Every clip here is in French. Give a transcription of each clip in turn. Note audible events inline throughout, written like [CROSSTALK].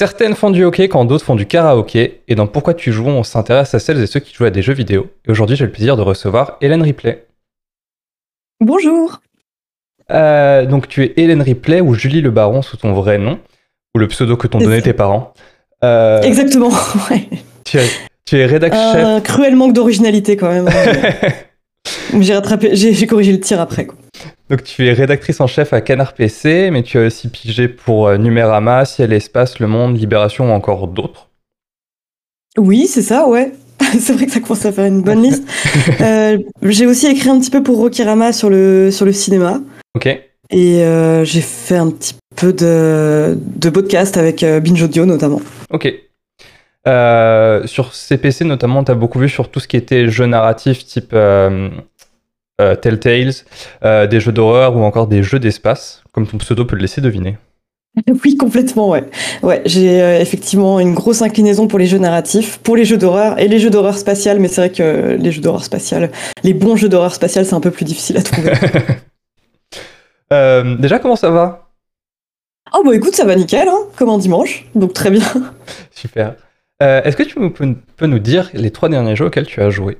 Certaines font du hockey quand d'autres font du karaoké. Et dans Pourquoi tu joues, on s'intéresse à celles et ceux qui jouent à des jeux vidéo. Et aujourd'hui, j'ai le plaisir de recevoir Hélène Ripley. Bonjour. Euh, donc, tu es Hélène Ripley ou Julie Le Baron sous ton vrai nom, ou le pseudo que t'ont donné tes parents. Euh, Exactement. [LAUGHS] ouais. tu es, tu es rédac chef. Un cruel manque d'originalité quand même. [LAUGHS] j'ai rattrapé, j'ai j'ai corrigé le tir après. Quoi. Donc, tu es rédactrice en chef à Canard PC, mais tu as aussi pigé pour euh, Numérama, Ciel Espace, Le Monde, Libération ou encore d'autres. Oui, c'est ça, ouais. [LAUGHS] c'est vrai que ça commence à faire une bonne liste. [LAUGHS] Euh, j'ai aussi écrit un petit peu pour Rokirama sur le, sur le cinéma. Ok. Et euh, j'ai fait un petit peu de, de podcast avec Binge Audio notamment. Ok. Euh, sur CPC notamment, tu as beaucoup vu sur tout ce qui était jeux narratifs type euh, Telltales, euh, des jeux d'horreur ou encore des jeux d'espace, comme ton pseudo peut le laisser deviner. [LAUGHS] Oui, complètement, ouais. Ouais, j'ai euh, effectivement une grosse inclinaison pour les jeux narratifs, pour les jeux d'horreur et les jeux d'horreur spatiale, mais c'est vrai que les jeux d'horreur spatiale, les bons jeux d'horreur spatiale, c'est un peu plus difficile à trouver. [LAUGHS] Déjà, comment ça va? Oh bah écoute, ça va nickel, hein, comme un dimanche, donc très bien. [LAUGHS] Super. Est-ce que tu peux nous dire les trois derniers jeux auxquels tu as joué?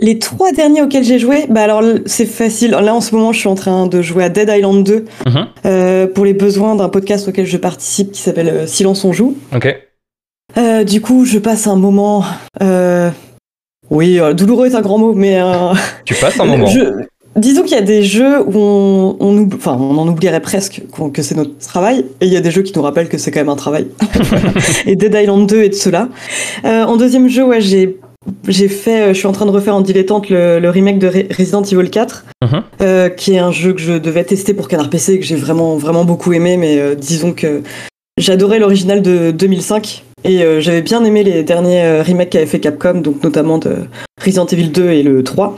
Les trois derniers auxquels j'ai joué, bah alors c'est facile. Là en ce moment, je suis en train de jouer à Dead Island 2 Mhm. euh, pour les besoins d'un podcast auquel je participe qui s'appelle euh, Silence on joue. Ok. Euh, du coup, je passe un moment. euh, Oui, douloureux est un grand mot, mais Tu passes un [LAUGHS] moment. je- Disons qu'il y a des jeux où on, on, oub- enfin, on en oublierait presque que c'est notre travail, et il y a des jeux qui nous rappellent que c'est quand même un travail. [LAUGHS] et Dead Island 2 est de cela. En deuxième jeu, ouais, j'ai j'ai fait, euh, je suis en train de refaire en dilettante le, le remake de Re- Resident Evil 4, Mhm. euh, qui est un jeu que je devais tester pour Canard PC et que j'ai vraiment vraiment beaucoup aimé, mais euh, disons que j'adorais l'original de 2005 et euh, j'avais bien aimé les derniers remakes qu'avait fait Capcom, donc notamment de Resident Evil 2 et le 3.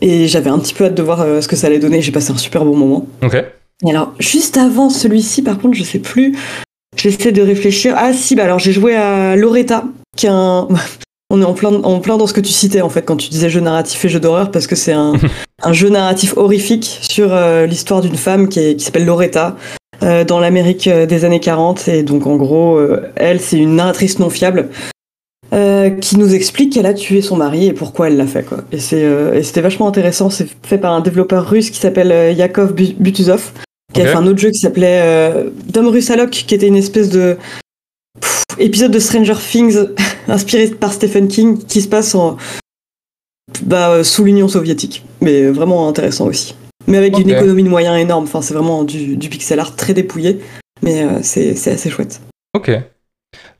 Et j'avais un petit peu hâte de voir ce que ça allait donner. J'ai passé un super bon moment. Ok. Et alors, juste avant celui-ci, par contre, je sais plus. J'essaie de réfléchir. Ah si, bah alors j'ai joué à Loretta, qui est un. [LAUGHS] On est en plein, en plein dans ce que tu citais en fait quand tu disais jeu narratif et jeu d'horreur parce que c'est un, [LAUGHS] un jeu narratif horrifique sur euh, l'histoire d'une femme qui, est- qui s'appelle Loretta euh, dans l'Amérique euh, des années 40 et donc en gros euh, elle c'est une narratrice non fiable euh, qui nous explique qu'elle a tué son mari et pourquoi elle l'a fait quoi. Et c'est euh, et c'était vachement intéressant. C'est fait par un développeur russe qui s'appelle Yakov Bu- Butuzov, qui a fait un autre jeu qui s'appelait euh, Dom Russalok, qui était une espèce de pff, épisode de Stranger Things [LAUGHS] inspiré par Stephen King qui se passe en bah, sous l'Union soviétique. Mais vraiment intéressant aussi. Mais avec une économie de moyens énorme. Enfin, c'est vraiment du, du pixel art très dépouillé. Mais euh, c'est assez chouette. Ok.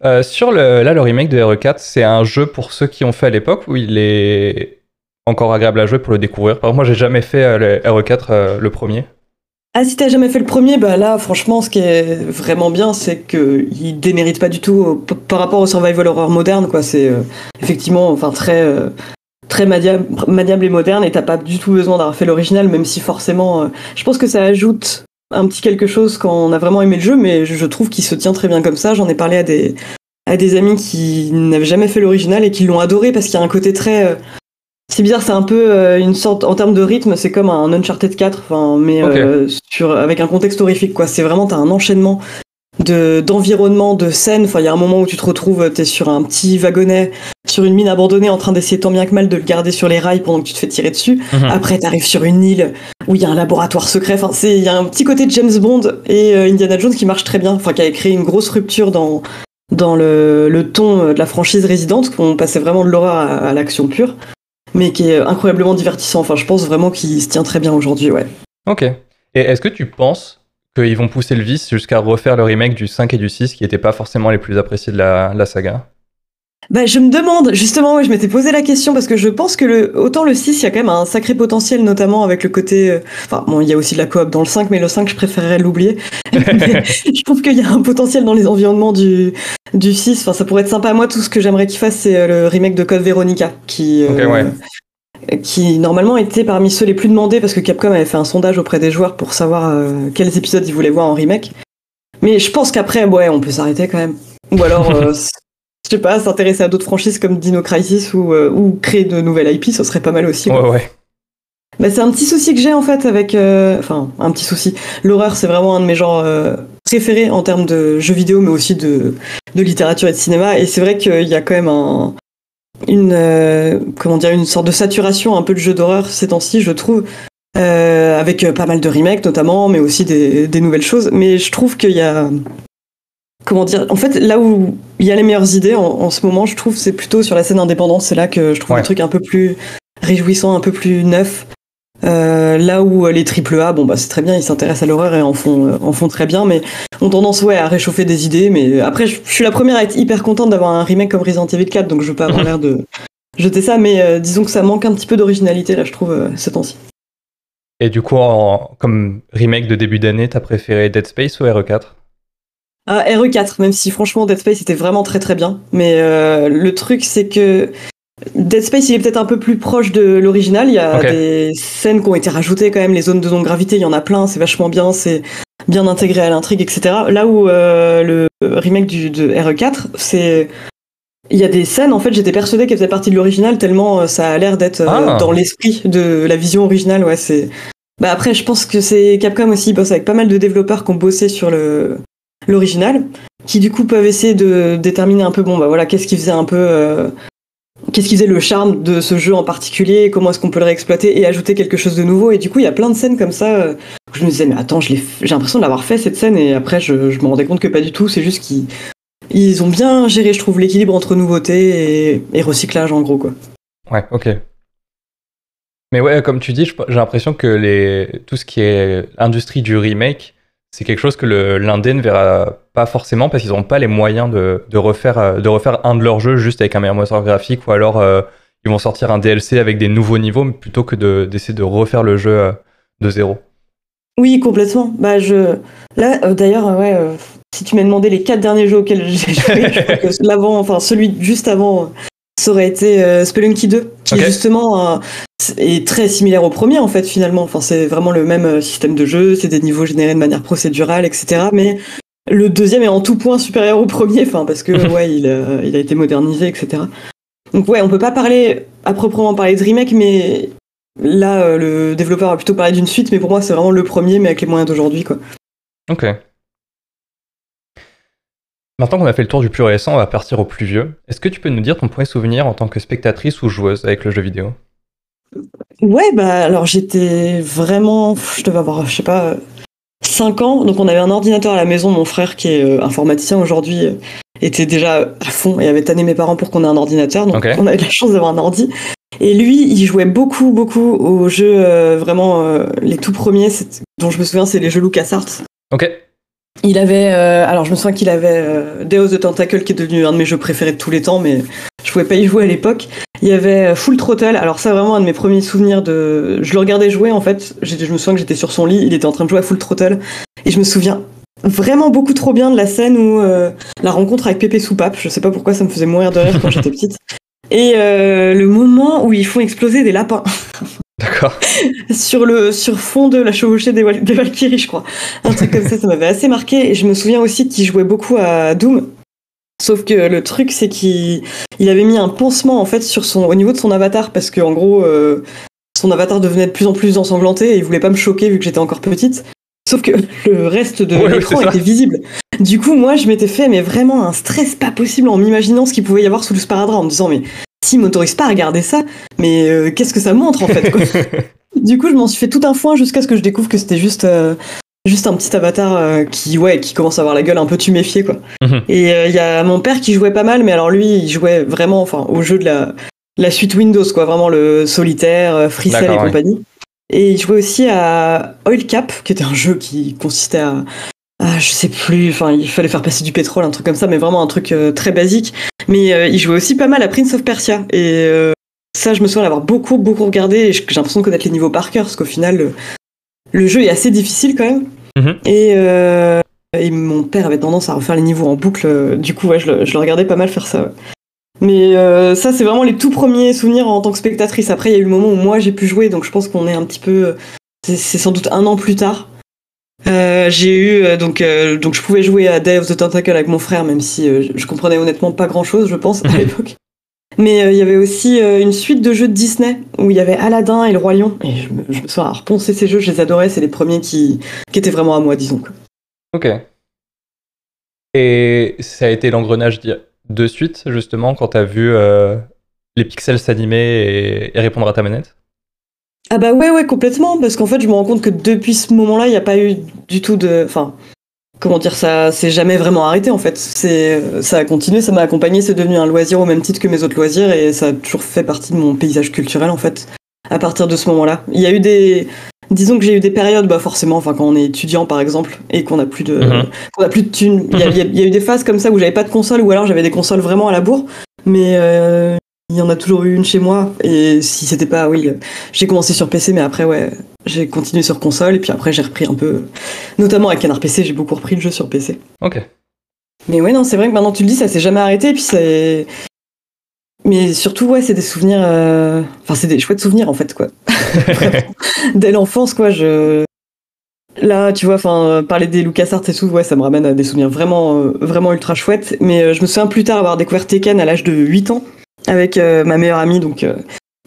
Euh, sur le, là, le remake de RE4, c'est un jeu pour ceux qui ont fait à l'époque ou il est encore agréable à jouer pour le découvrir Par exemple, moi, j'ai jamais fait euh, le RE4, euh, le premier. Ah, si t'as jamais fait le premier, bah là, franchement, ce qui est vraiment bien, c'est qu'il démérite pas du tout euh, par rapport au survival horror moderne, quoi. C'est euh, effectivement, enfin, très, euh, très maniable, et moderne, et t'as pas du tout besoin d'avoir fait l'original, même si forcément, je pense que ça ajoute un petit quelque chose quand on a vraiment aimé le jeu, mais je, je trouve qu'il se tient très bien comme ça. J'en ai parlé à des, à des amis qui n'avaient jamais fait l'original et qui l'ont adoré parce qu'il y a un côté très, c'est bizarre, c'est un peu euh, une sorte, en termes de rythme, c'est comme un Uncharted 4, enfin, mais euh, sur, avec un contexte horrifique, quoi. C'est vraiment, t'as un enchaînement de, d'environnement, de scènes. Enfin, il y a un moment où tu te retrouves, t'es sur un petit wagonnet, sur une mine abandonnée, en train d'essayer tant bien que mal de le garder sur les rails pendant que tu te fais tirer dessus. Mhm. Après, t'arrives sur une île où il y a un laboratoire secret. Enfin, c'est, il y a un petit côté de James Bond et euh, Indiana Jones qui marche très bien. Enfin, qui a créé une grosse rupture dans, dans le, le ton euh, de la franchise résidente, qu'on passait vraiment de l'horreur à, à l'action pure, mais qui est incroyablement divertissant. Enfin, je pense vraiment qu'il se tient très bien aujourd'hui, ouais. Ok. Et est-ce que tu penses qu'ils vont pousser le vice jusqu'à refaire le remake du 5 et du 6 qui n'étaient pas forcément les plus appréciés de la, la saga? Bah, je me demande, justement, ouais, je m'étais posé la question parce que je pense que le, autant le 6, il y a quand même un sacré potentiel, notamment avec le côté. euh, Enfin, bon, il y a aussi de la coop dans le 5, mais le 5, je préférerais l'oublier. Mais [LAUGHS] [LAUGHS] je trouve qu'il y a un potentiel dans les environnements du, du 6. Enfin, ça pourrait être sympa. Moi, tout ce que j'aimerais qu'il fasse, c'est euh, le remake de Code Veronica, qui. euh, Ok, ouais. qui normalement était parmi ceux les plus demandés parce que Capcom avait fait un sondage auprès des joueurs pour savoir euh, quels épisodes ils voulaient voir en remake. Mais je pense qu'après, ouais, on peut s'arrêter quand même. Ou alors, euh, [LAUGHS] je sais pas, s'intéresser à d'autres franchises comme Dino Crisis ou, euh, ou créer de nouvelles IP, ça serait pas mal aussi. Ouais, ouais. Bah, c'est un petit souci que j'ai en fait avec. euh, Enfin, un petit souci. L'horreur, c'est vraiment un de mes genres. euh, préférés en termes de jeux vidéo, mais aussi de, de littérature et de cinéma. Et c'est vrai qu'il y a quand même un, une, comment dire, une sorte de saturation un peu de jeux d'horreur ces temps-ci, je trouve. Avec pas mal de remakes notamment, mais aussi des, des nouvelles choses. Mais je trouve qu'il y a, comment dire, en fait, là où il y a les meilleures idées en, ce moment, je trouve, c'est plutôt sur la scène indépendante. C'est là que je trouve un truc un peu plus réjouissant, un peu plus neuf. Euh, là où les triple A, bon bah c'est très bien, ils s'intéressent à l'horreur et en font, en font très bien, mais ont tendance ouais à réchauffer des idées. Mais après, je, suis la première à être hyper contente d'avoir un remake comme Resident Evil 4, donc je veux pas avoir l'air de jeter ça, mais euh, disons que ça manque un petit peu d'originalité là, je trouve euh, ces temps-ci. Et du coup, comme remake de début d'année, t'as préféré Dead Space ou RE4 ah, RE4, même si franchement Dead Space était vraiment très très bien. Mais le truc c'est que Dead Space, il est peut-être un peu plus proche de l'original. Il y a des scènes qui ont été rajoutées quand même, les zones de non-gravité, il y en a plein, c'est vachement bien, c'est bien intégré à l'intrigue, etc. Là où euh, le remake du, de RE4, c'est. Il y a des scènes, en fait, j'étais persuadée qu'elles faisaient partie de l'original, tellement euh, ça a l'air d'être euh, ah. dans l'esprit de la vision originale. Ouais, c'est. Bah après, je pense que c'est Capcom aussi, bosse avec pas mal de développeurs qui ont bossé sur le l'original, qui du coup peuvent essayer de déterminer un peu, bon bah voilà, qu'est-ce qui faisait un peu qu'est-ce qui faisait le charme de ce jeu en particulier, comment est-ce qu'on peut le réexploiter et ajouter quelque chose de nouveau. Et du coup, il y a plein de scènes comme ça euh, je me disais, mais attends, j'ai l'impression de l'avoir fait cette scène et après, je, me rendais compte que pas du tout. C'est juste qu'ils ils ont bien géré, je trouve, l'équilibre entre nouveauté et, recyclage en gros, quoi. Ouais, ok. Mais ouais, comme tu dis, j'ai l'impression que les, tout ce qui est industrie du remake, c'est quelque chose que l'indé ne verra pas forcément parce qu'ils n'ont pas les moyens de, refaire, euh, de refaire un de leurs jeux juste avec un meilleur moteur graphique ou alors euh, ils vont sortir un DLC avec des nouveaux niveaux plutôt que d'essayer de, refaire le jeu euh, de zéro. Oui, complètement. Bah, je... Là, d'ailleurs, ouais, si tu m'as demandé les quatre derniers jeux auxquels j'ai joué, je crois que [LAUGHS] l'avant, enfin celui juste avant, ça aurait été Spelunky 2, qui justement est très similaire au premier en fait finalement. Enfin, c'est vraiment le même système de jeu, c'est des niveaux générés de manière procédurale, etc. Mais le deuxième est en tout point supérieur au premier, enfin parce que [LAUGHS] ouais, il, a, il a été modernisé, etc. Donc ouais, on peut pas parler à proprement parler de remake, mais là euh, le développeur a plutôt parlé d'une suite, mais pour moi c'est vraiment le premier, mais avec les moyens d'aujourd'hui, quoi. Ok. Maintenant qu'on a fait le tour du plus récent, on va partir au plus vieux. Est-ce que tu peux nous dire ton premier souvenir en tant que spectatrice ou joueuse avec le jeu vidéo? Ouais, bah alors j'étais vraiment, je devais avoir, je sais pas, 5 ans, donc on avait un ordinateur à la maison. Mon frère, qui est euh, informaticien aujourd'hui, euh, était déjà à fond et avait tanné mes parents pour qu'on ait un ordinateur. Donc on avait la chance d'avoir un ordi. Et lui, il jouait beaucoup, beaucoup aux jeux, euh, vraiment, les tout premiers, dont je me souviens, c'est les jeux LucasArts. Ok. Il avait, alors je me souviens qu'il avait Deus the Tentacle, qui est devenu un de mes jeux préférés de tous les temps, mais je pouvais pas y jouer à l'époque. Il y avait Full Throttle. Alors ça, vraiment un de mes premiers souvenirs de. Je le regardais jouer en fait. Je me souviens que j'étais sur son lit. Il était en train de jouer à Full Throttle. Et je me souviens vraiment beaucoup trop bien de la scène où euh, la rencontre avec Pépé Soupape. Je sais pas pourquoi ça me faisait mourir de rire quand j'étais petite. Et euh, le moment où ils font exploser des lapins. [LAUGHS] D'accord. [LAUGHS] sur le sur fond de la chevauchée des, des Valkyries, je crois. Un truc comme ça, ça m'avait assez marqué. Et je me souviens aussi qu'il jouait beaucoup à Doom. Sauf que le truc, c'est qu'il il avait mis un pansement en fait sur son, au niveau de son avatar parce que en gros, euh, son avatar devenait de plus en plus ensanglanté et il voulait pas me choquer vu que j'étais encore petite. Sauf que [LAUGHS] le reste de l'écran était visible. Du coup, moi, je m'étais fait mais vraiment un stress pas possible en m'imaginant ce qu'il pouvait y avoir sous le sparadrap en me disant mais s'il m'autorise pas à regarder ça, mais euh, qu'est-ce que ça montre en fait quoi. [LAUGHS] Du coup, je m'en suis fait tout un foin jusqu'à ce que je découvre que c'était juste euh, juste un petit avatar euh, qui ouais qui commence à avoir la gueule un peu tuméfiée quoi. Mhm. Et il y a mon père qui jouait pas mal, mais alors lui, il jouait vraiment enfin au jeu de la la suite Windows quoi, vraiment le solitaire, Freecell et compagnie. Et il jouait aussi à Oil Cap, qui était un jeu qui consistait à, je sais plus, enfin il fallait faire passer du pétrole, un truc comme ça, mais vraiment un truc euh, très basique. Mais euh, il jouait aussi pas mal à Prince of Persia. Et euh, ça, je me souviens l'avoir beaucoup, beaucoup regardé, et j'ai l'impression de connaître les niveaux par cœur, parce qu'au final, le, jeu est assez difficile quand même. Mhm. Et, et, mon père avait tendance à refaire les niveaux en boucle, du coup, ouais, je le, je le regardais pas mal faire ça. Mais ça, c'est vraiment les tout premiers souvenirs en tant que spectatrice. Après, il y a eu le moment où moi j'ai pu jouer, donc je pense qu'on est un petit peu. C'est sans doute un an plus tard. Euh, j'ai eu euh, donc donc je pouvais jouer à Day of the Tentacle avec mon frère, même si je comprenais honnêtement pas grand chose, je pense à [LAUGHS] l'époque. Mais il y avait aussi une suite de jeux de Disney où il y avait Aladdin et le Roi Lion. Et je me, je me repenser ces jeux, je les adorais. C'est les premiers qui qui étaient vraiment à moi, disons. Ok. Et ça a été l'engrenage de suite, justement, quand tu as vu euh, les pixels s'animer et, répondre à ta manette? Ah bah ouais, ouais, complètement, parce qu'en fait, je me rends compte que depuis ce moment-là, il n'y a pas eu du tout de... Enfin, comment dire, ça c'est jamais vraiment arrêté, en fait. C'est, ça a continué, ça m'a accompagné, c'est devenu un loisir au même titre que mes autres loisirs, et ça a toujours fait partie de mon paysage culturel, en fait, à partir de ce moment-là. Il y a eu des... Disons que j'ai eu des périodes, bah forcément, enfin quand on est étudiant par exemple et qu'on a plus de, Mhm. qu'on a plus de thunes. Y, y il y a eu des phases comme ça où j'avais pas de console ou alors j'avais des consoles vraiment à la bourre. Mais euh, il y en a toujours eu une chez moi et si c'était pas, oui, j'ai commencé sur PC, mais après ouais, j'ai continué sur console et puis après j'ai repris un peu, notamment avec Canard PC, j'ai beaucoup repris le jeu sur PC. Ok. Mais ouais, non, c'est vrai que maintenant tu le dis, ça s'est jamais arrêté. Et puis c'est. Mais surtout, ouais, c'est des souvenirs. euh, Enfin, c'est des chouettes souvenirs en fait, quoi. [LAUGHS] Dès l'enfance, quoi, je. Là, tu vois, enfin, parler des LucasArts et tout, ouais, ça me ramène à des souvenirs vraiment, euh, vraiment ultra chouettes. Mais euh, je me souviens plus tard avoir découvert Tekken à l'âge de 8 ans avec euh, ma meilleure amie, donc. euh,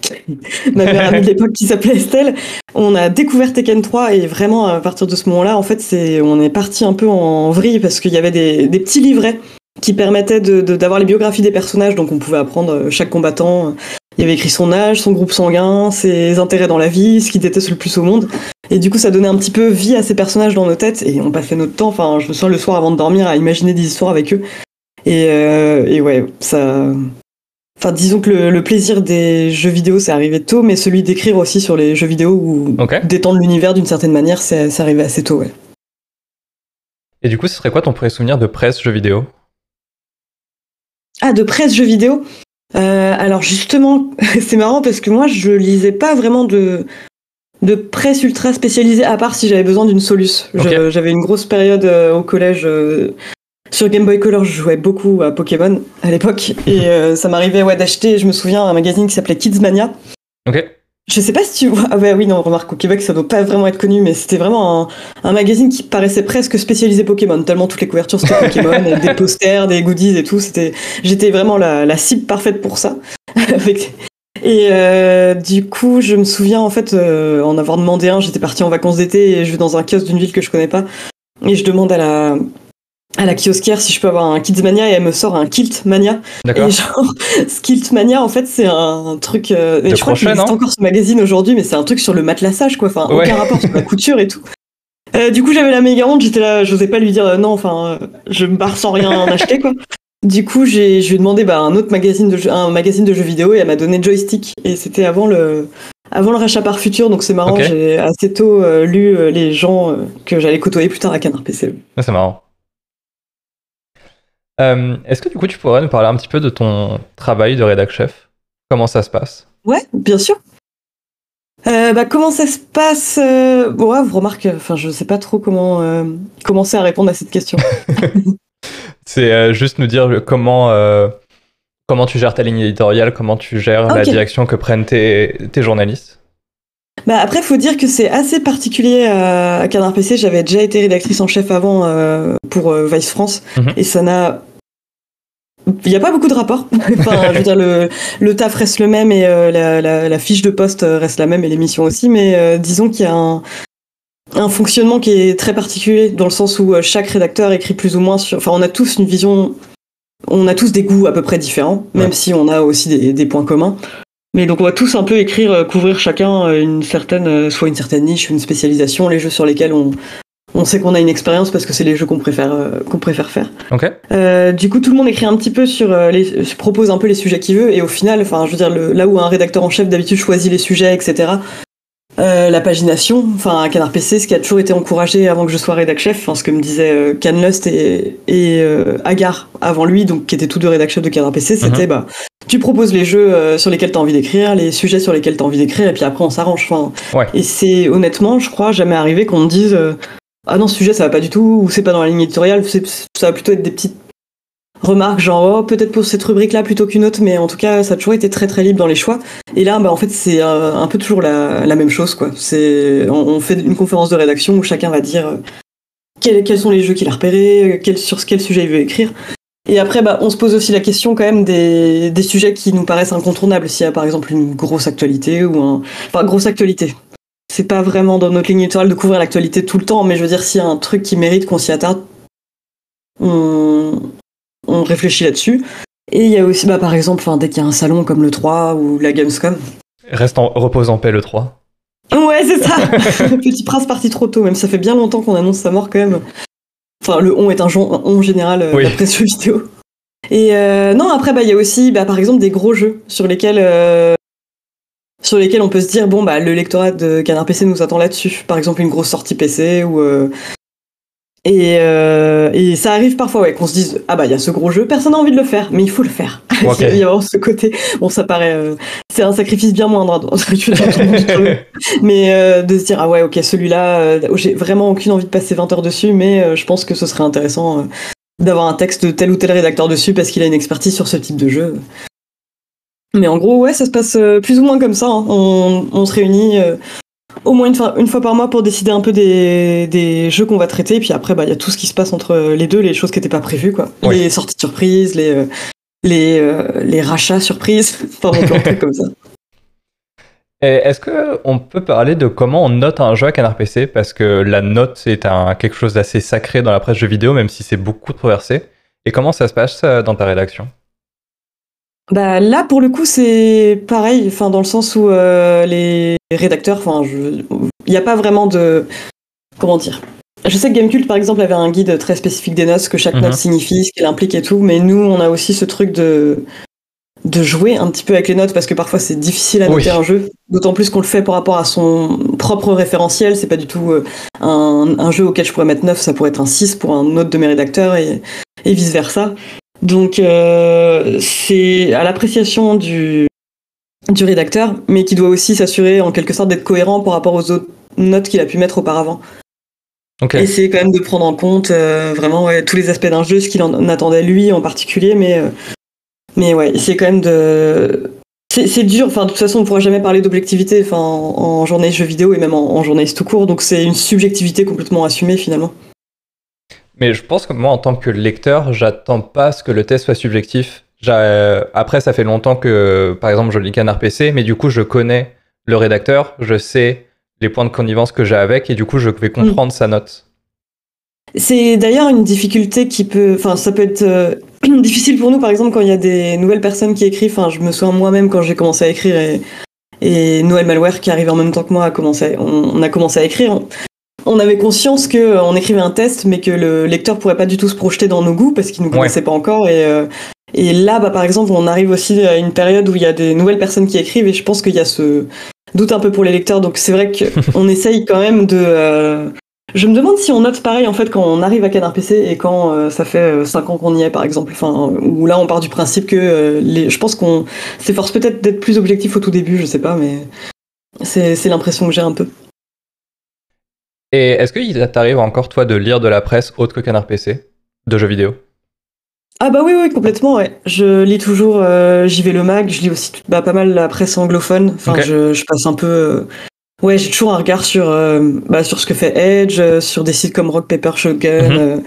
[LAUGHS] ma meilleure amie de l'époque qui s'appelait Estelle. On a découvert Tekken 3 et vraiment à partir de ce moment-là, en fait, on est parti un peu en vrille parce qu'il y avait des, petits livrets qui permettaient d'avoir les biographies des personnages, donc on pouvait apprendre euh, chaque combattant. Il y avait écrit son âge, son groupe sanguin, ses intérêts dans la vie, ce qu'il déteste le plus au monde. Et du coup, ça donnait un petit peu vie à ces personnages dans nos têtes et on passait notre temps. Enfin, je me souviens le soir avant de dormir à imaginer des histoires avec eux. Et ouais, ça. Enfin, disons que le, le plaisir des jeux vidéo, c'est arrivé tôt, mais celui d'écrire aussi sur les jeux vidéo ou d'étendre l'univers d'une certaine manière, c'est arrivé assez tôt, ouais. Et du coup, ce serait quoi ton premier souvenir de presse jeux vidéo? Ah, de presse jeux vidéo? Euh, Alors justement, [LAUGHS] c'est marrant parce que moi, je lisais pas vraiment de, de presse ultra spécialisée, à part si j'avais besoin d'une soluce. J'avais une grosse période euh, au collège. euh, sur Game Boy Color, je jouais beaucoup à Pokémon à l'époque. Et euh, ça m'arrivait ouais, d'acheter, je me souviens, un magazine qui s'appelait Kids Mania. Ok. Je sais pas si tu vois. Ah bah oui, non, remarque, au Québec, ça doit pas vraiment être connu, mais c'était vraiment un, un magazine qui paraissait presque spécialisé Pokémon, tellement toutes les couvertures c'était Pokémon, des posters, des goodies et tout. C'était, j'étais vraiment la, la cible parfaite pour ça. [LAUGHS] Et euh, du coup, je me souviens en fait euh, en avoir demandé un. J'étais partie en vacances d'été et je vais dans un kiosque d'une ville que je connais pas et je demande à la à la kiosquière si je peux avoir un Kids Mania et elle me sort un Kilt Mania. D'accord. Et genre, [LAUGHS] Skilt Mania, en fait, c'est un truc. euh, je crois qu'il existe encore ce magazine aujourd'hui, mais c'est un truc sur le matelassage, quoi. Enfin, Ouais. aucun rapport sur la couture et tout. Euh, du coup, j'avais la méga honte, j'étais là, j'osais pas lui dire euh, non, enfin, euh, je me barre sans rien en acheter, quoi. Du coup, j'ai, je lui ai demandé bah, un autre magazine de jeux, un magazine de jeux vidéo et elle m'a donné Joystick. Et c'était avant le, avant le rachat par Futur, donc c'est marrant, Ok. j'ai assez tôt lu les gens que j'allais côtoyer plus tard à Canard PC. Ah, c'est marrant. Euh, Est-ce que du coup tu pourrais nous parler un petit peu de ton travail de rédac chef? Comment ça se passe? Ouais, bien sûr. Euh, bah, comment ça se passe euh, Bon, ouais, vous remarquez, enfin, je sais pas trop comment euh, commencer à répondre à cette question. [LAUGHS] [LAUGHS] C'est euh, juste nous dire comment, euh, comment tu gères ta ligne éditoriale, comment tu gères la direction que prennent tes, tes journalistes? bah, après, faut dire que c'est assez particulier à, Canard PC. J'avais déjà été rédactrice en chef avant euh, pour euh, Vice France, Mhm. et ça n'a. Il n'y a pas beaucoup de rapports. [LAUGHS] enfin, je veux dire, le, le taf reste le même et euh, la, la- la fiche de poste reste la même et l'émission aussi, mais euh, disons qu'il y a un, un fonctionnement qui est très particulier dans le sens où euh, chaque rédacteur écrit plus ou moins sur. Enfin, on a tous une vision. On a tous des goûts à peu près différents, même Ouais. si on a aussi des, des points communs. Mais donc on va tous un peu écrire, couvrir chacun une certaine, soit une certaine niche, une spécialisation, les jeux sur lesquels on, on sait qu'on a une expérience parce que c'est les jeux qu'on préfère, euh, qu'on préfère faire. Euh, du coup, tout le monde écrit un petit peu sur euh, les, se propose un peu les sujets qu'il veut, et au final, enfin, je veux dire, le- là où un rédacteur en chef d'habitude choisit les sujets, etc. La pagination, enfin Canard PC, ce qui a toujours été encouragé avant que je sois rédac chef, enfin ce que me disaient Canlust et, et Agar avant lui, donc qui étaient tous deux rédac chefs de Canard PC, c'était bah tu proposes les jeux sur lesquels tu as envie d'écrire, les sujets sur lesquels tu as envie d'écrire, et puis après on s'arrange. Enfin, Ouais. Et c'est honnêtement, je crois, jamais arrivé qu'on me dise ah non ce sujet ça va pas du tout, ou c'est pas dans la ligne éditoriale, ça va plutôt être des petites remarques genre oh, peut-être pour cette rubrique là plutôt qu'une autre mais en tout cas ça a toujours été très très libre dans les choix. Et là bah en fait c'est euh, un peu toujours la, même chose quoi. On, fait une conférence de rédaction où chacun va dire euh, quels, sont les jeux qu'il a repérés euh, quel, sur quel sujet il veut écrire. Et après bah on se pose aussi la question quand même des, des sujets qui nous paraissent incontournables. S'il y a par exemple une grosse actualité ou un enfin grosse actualité c'est pas vraiment dans notre ligne éditoriale de couvrir l'actualité tout le temps mais je veux dire s'il y a un truc qui mérite qu'on s'y attarde on, on réfléchit là-dessus. Et il y a aussi, bah, par exemple, dès qu'il y a un salon comme le 3 ou la Gamescom. Reste en repose en paix le 3. Ouais, c'est ça. [LAUGHS] [LAUGHS] Petit prince parti trop tôt, même ça fait bien longtemps qu'on annonce sa mort quand même. Enfin, le on est un on général euh, d'après ce vidéo. Et euh, non, après, bah, il y a aussi, bah, par exemple, des gros jeux sur lesquels, euh, sur lesquels on peut se dire, bon, bah, le lectorat de Canard PC nous attend là-dessus. Par exemple, une grosse sortie PC ou. Et, et, ça arrive parfois, ouais, qu'on se dise, ah bah, il y a ce gros jeu, personne n'a envie de le faire, mais il faut le faire. [LAUGHS] il y a vraiment ce côté, bon, ça paraît, c'est un sacrifice bien moindre, mais de se dire, ah ouais, ok, celui-là, j'ai vraiment aucune envie de passer 20 heures dessus, mais je pense que ce serait intéressant d'avoir un texte de tel ou tel rédacteur dessus parce qu'il a une expertise sur ce type de jeu. Mais en gros, ouais, ça se passe euh, plus ou moins comme ça. Hein. On, se réunit euh, au moins une fois, une fois, par mois pour décider un peu des, jeux qu'on va traiter. Et puis après, bah, il y a tout ce qui se passe entre les deux, les choses qui n'étaient pas prévues, quoi. Les sorties surprises, les, euh, les, rachats surprises, [LAUGHS] enfin, comme ça. [LAUGHS] Est-ce qu'on peut parler de comment on note un jeu à Canard PC Parce que la note, c'est un, quelque chose d'assez sacré dans la presse jeux vidéo, même si c'est beaucoup controversé. Et comment ça se passe euh, dans ta rédaction? Bah là, pour le coup, c'est pareil, enfin dans le sens où euh, les rédacteurs, enfin, il n'y a pas vraiment de, comment dire. Je sais que Gamecult, par exemple, avait un guide très spécifique des notes, ce que chaque note mhm. signifie, ce qu'elle implique et tout, mais nous, on a aussi ce truc de de jouer un petit peu avec les notes parce que parfois c'est difficile à noter un jeu, d'autant plus qu'on le fait par rapport à son propre référentiel. C'est pas du tout euh, un, jeu auquel je pourrais mettre 9, ça pourrait être un 6 pour un autre de mes rédacteurs et, vice versa. Donc euh, c'est à l'appréciation du, du rédacteur, mais qui doit aussi s'assurer en quelque sorte d'être cohérent par rapport aux autres notes qu'il a pu mettre auparavant. Et c'est quand même de prendre en compte euh, vraiment tous les aspects d'un jeu, ce qu'il en attendait lui en particulier, mais mais ouais, c'est quand même de. C'est dur, enfin, de toute façon, on ne pourra jamais parler d'objectivité enfin, en, journée jeux vidéo et même en, en journaliste tout court, donc c'est une subjectivité complètement assumée finalement. Mais je pense que moi, en tant que lecteur, j'attends pas ce que le test soit subjectif. Euh, après, ça fait longtemps que, par exemple, je lis Canard PC, mais du coup, je connais le rédacteur, je sais les points de connivence que j'ai avec, et du coup, je vais comprendre sa note. C'est d'ailleurs une difficulté qui peut, enfin, ça peut être euh, [CLEARS THROAT] difficile pour nous, par exemple, quand il y a des nouvelles personnes qui écrivent. Enfin, je me souviens moi-même quand j'ai commencé à écrire et, et Noël Malware qui arrive en même temps que moi a commencé, on, a commencé à écrire. On avait conscience que euh, on écrivait un test, mais que le lecteur pourrait pas du tout se projeter dans nos goûts parce qu'il nous connaissait pas encore. Et, euh, et là, bah, par exemple, on arrive aussi à une période où il y a des nouvelles personnes qui écrivent et je pense qu'il y a ce doute un peu pour les lecteurs. Donc c'est vrai qu'on [LAUGHS] essaye quand même de je me demande si on note pareil en fait quand on arrive à Canard PC et quand euh, ça fait 5 euh, ans qu'on y est par exemple. Enfin, où là on part du principe que euh, les... je pense qu'on s'efforce peut-être d'être plus objectif au tout début, je sais pas, mais c'est l'impression que j'ai un peu. Et est-ce qu'il t'arrive encore toi de lire de la presse autre que Canard PC, de jeux vidéo? Ah bah oui, oui, complètement, ouais. Je lis toujours J'y vais le mag, je lis aussi bah, pas mal la presse anglophone. Enfin, je, je, passe un peu Ouais, j'ai toujours un regard sur, euh, bah, sur ce que fait Edge, euh, sur des sites comme Rock Paper Shotgun, mhm.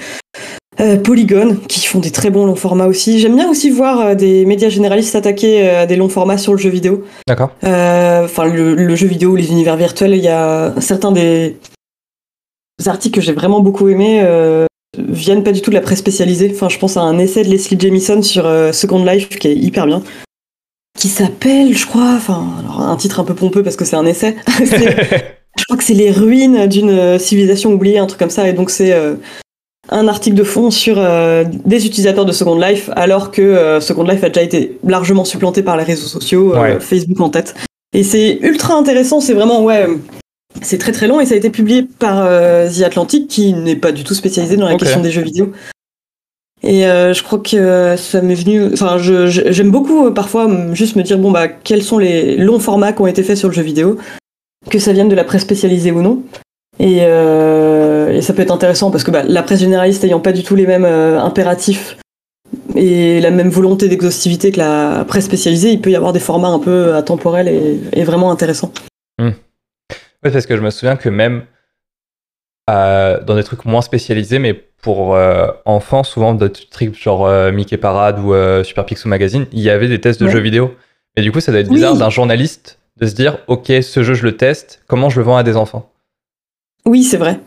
euh, Polygon, qui font des très bons longs formats aussi. J'aime bien aussi voir des médias généralistes s'attaquer à des longs formats sur le jeu vidéo. D'accord. Enfin, le, jeu vidéo, les univers virtuels, il y a certains des articles que j'ai vraiment beaucoup aimés viennent pas du tout de la presse spécialisée. Enfin, je pense à un essai de Leslie Jamison sur Second Life qui est hyper bien qui s'appelle, je crois, enfin, alors un titre un peu pompeux parce que c'est un essai. [LAUGHS] [LAUGHS] je crois que c'est les ruines d'une euh, civilisation oubliée, un truc comme ça, et donc c'est euh, un article de fond sur euh, des utilisateurs de Second Life, alors que Second Life a déjà été largement supplanté par les réseaux sociaux, Facebook en tête. Et c'est ultra intéressant, c'est vraiment, ouais, c'est très très long et ça a été publié par The Atlantic, qui n'est pas du tout spécialisé dans la question des jeux vidéo. Et euh, je crois que ça m'est venu. Enfin, j'aime beaucoup euh, parfois juste me dire bon bah quels sont les longs formats qui ont été faits sur le jeu vidéo, que ça vienne de la presse spécialisée ou non. Et, euh, ça peut être intéressant parce que bah, la presse généraliste ayant pas du tout les mêmes impératifs et la même volonté d'exhaustivité que la presse spécialisée, il peut y avoir des formats un peu intemporels et, vraiment intéressants. Oui, parce que je me souviens que même dans des trucs moins spécialisés, mais pour euh, enfants, souvent de trucs genre euh, Mickey Parade ou euh, Super Pixel Magazine, il y avait des tests de jeux vidéo. Mais du coup, ça doit être bizarre d'un journaliste de se dire, ok, ce jeu je le teste, comment je le vends à des enfants? Oui, c'est vrai.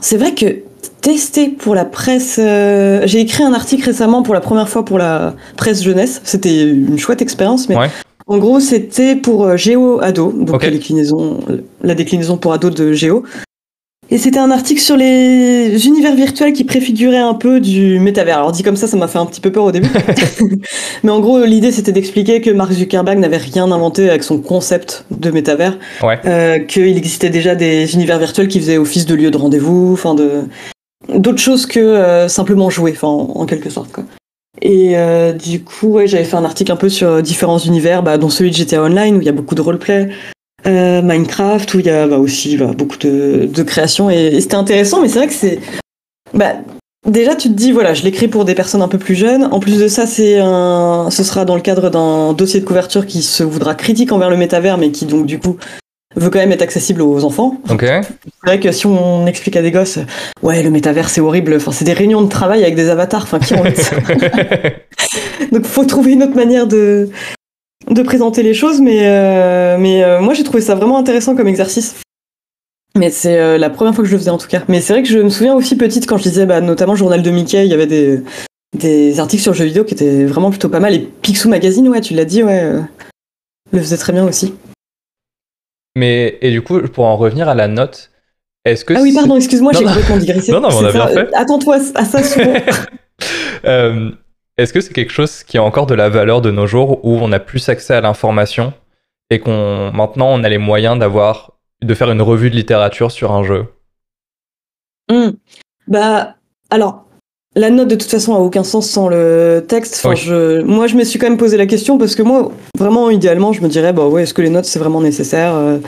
C'est vrai que tester pour la presse, euh, j'ai écrit un article récemment pour la première fois pour la presse jeunesse. C'était une chouette expérience, mais en gros c'était pour euh, Géo Ado, donc la déclinaison, la déclinaison pour ado de Géo. Et c'était un article sur les univers virtuels qui préfiguraient un peu du métavers. Alors dit comme ça, ça m'a fait un petit peu peur au début. [LAUGHS] Mais en gros, l'idée c'était d'expliquer que Mark Zuckerberg n'avait rien inventé avec son concept de métavers. Euh, qu'il existait déjà des univers virtuels qui faisaient office de lieu de rendez-vous, enfin de d'autres choses que euh, simplement jouer, enfin en, quelque sorte. Quoi. Et euh, du coup, ouais, j'avais fait un article un peu sur différents univers, bah, dont celui de GTA Online où il y a beaucoup de roleplay. Euh, Minecraft où il y a bah, aussi bah, beaucoup de, de création et, c'était intéressant mais c'est vrai que c'est bah, déjà tu te dis voilà je l'écris pour des personnes un peu plus jeunes en plus de ça c'est un ce sera dans le cadre d'un dossier de couverture qui se voudra critique envers le métavers mais qui donc du coup veut quand même être accessible aux enfants. C'est vrai que si on explique à des gosses, ouais, le métavers c'est horrible, enfin, c'est des réunions de travail avec des avatars, enfin, qui ont envie de ça Donc, faut trouver une autre manière de, de présenter les choses, mais, euh, mais euh, moi j'ai trouvé ça vraiment intéressant comme exercice. Mais c'est euh, la première fois que je le faisais en tout cas. Mais c'est vrai que je me souviens aussi petite quand je disais, bah, notamment journal de Mickey, il y avait des, des articles sur le jeu vidéo qui étaient vraiment plutôt pas mal. Et Picsou Magazine, ouais, tu l'as dit, ouais, le faisait très bien aussi. Mais, et du coup, pour en revenir à la note, est-ce que. Ah oui, pardon, excuse-moi, j'ai complètement digressé. [LAUGHS] non, non, on a bien fait. Attends-toi à ça souvent. [LAUGHS] Est-ce que c'est quelque chose qui a encore de la valeur de nos jours où on a plus accès à l'information et qu'on maintenant on a les moyens d'avoir de faire une revue de littérature sur un jeu? Hmm. Bah alors la note de toute façon a aucun sens sans le texte. Enfin, je, moi, je me suis quand même posé la question parce que moi, vraiment, idéalement, je me dirais, bah ouais, est-ce que les notes c'est vraiment nécessaire euh,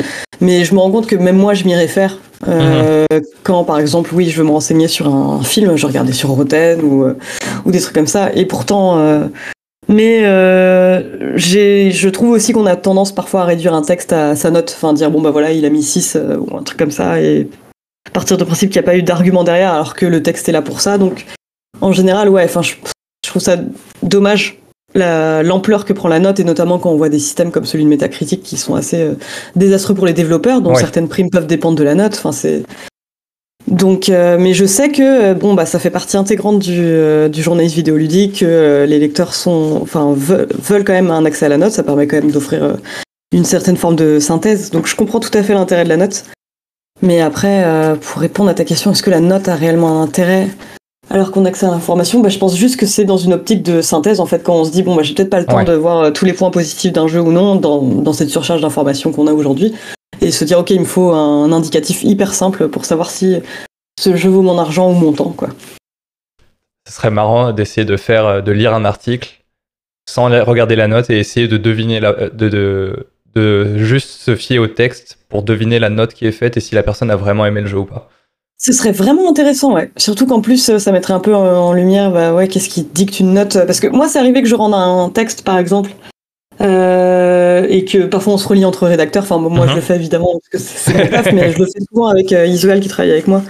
Mais je me rends compte que même moi, je m'y réfère. Euh, mhm. Quand, par exemple, oui, je veux me renseigner sur un film, je regardais sur Rotten ou, euh, ou des trucs comme ça. Et pourtant, mais j'ai, je trouve aussi qu'on a tendance parfois à réduire un texte à sa note, enfin dire bon bah voilà, il a mis 6 ou un truc comme ça et partir de principe qu'il n'y a pas eu d'argument derrière alors que le texte est là pour ça. Donc en général, ouais, enfin, je, trouve ça dommage l'ampleur que prend la note et notamment quand on voit des systèmes comme celui de Metacritic qui sont assez euh, désastreux pour les développeurs, dont certaines primes peuvent dépendre de la note. Enfin, c'est donc, euh, mais je sais que euh, bon, bah, ça fait partie intégrante du, du journalisme vidéoludique. que les lecteurs sont, enfin, veulent, veulent, quand même un accès à la note. Ça permet quand même d'offrir une certaine forme de synthèse. Donc, je comprends tout à fait l'intérêt de la note. Mais après, pour répondre à ta question, est-ce que la note a réellement un intérêt? Alors qu'on accède à l'information, bah, je pense juste que c'est dans une optique de synthèse, en fait, quand on se dit, bon, bah, j'ai peut-être pas le temps de voir euh, tous les points positifs d'un jeu ou non dans, cette surcharge d'informations qu'on a aujourd'hui, et se dire, ok, il me faut un indicatif hyper simple pour savoir si ce jeu vaut mon argent ou mon temps, quoi. Ce serait marrant d'essayer de faire, euh, de lire un article sans regarder la note et essayer de deviner, la, euh, de, de, de juste se fier au texte pour deviner la note qui est faite et si la personne a vraiment aimé le jeu ou pas. Ce serait vraiment intéressant, ouais. Surtout qu'en plus, euh, ça mettrait un peu en lumière, bah ouais, qu'est-ce qui dicte une note. Parce que moi, c'est arrivé que je rende un texte, par exemple, euh, et que parfois on se relie entre rédacteurs. Enfin, moi, je mhm. le fais évidemment parce que c'est mon taf, mais je le fais souvent avec euh, Isuel qui travaille avec moi,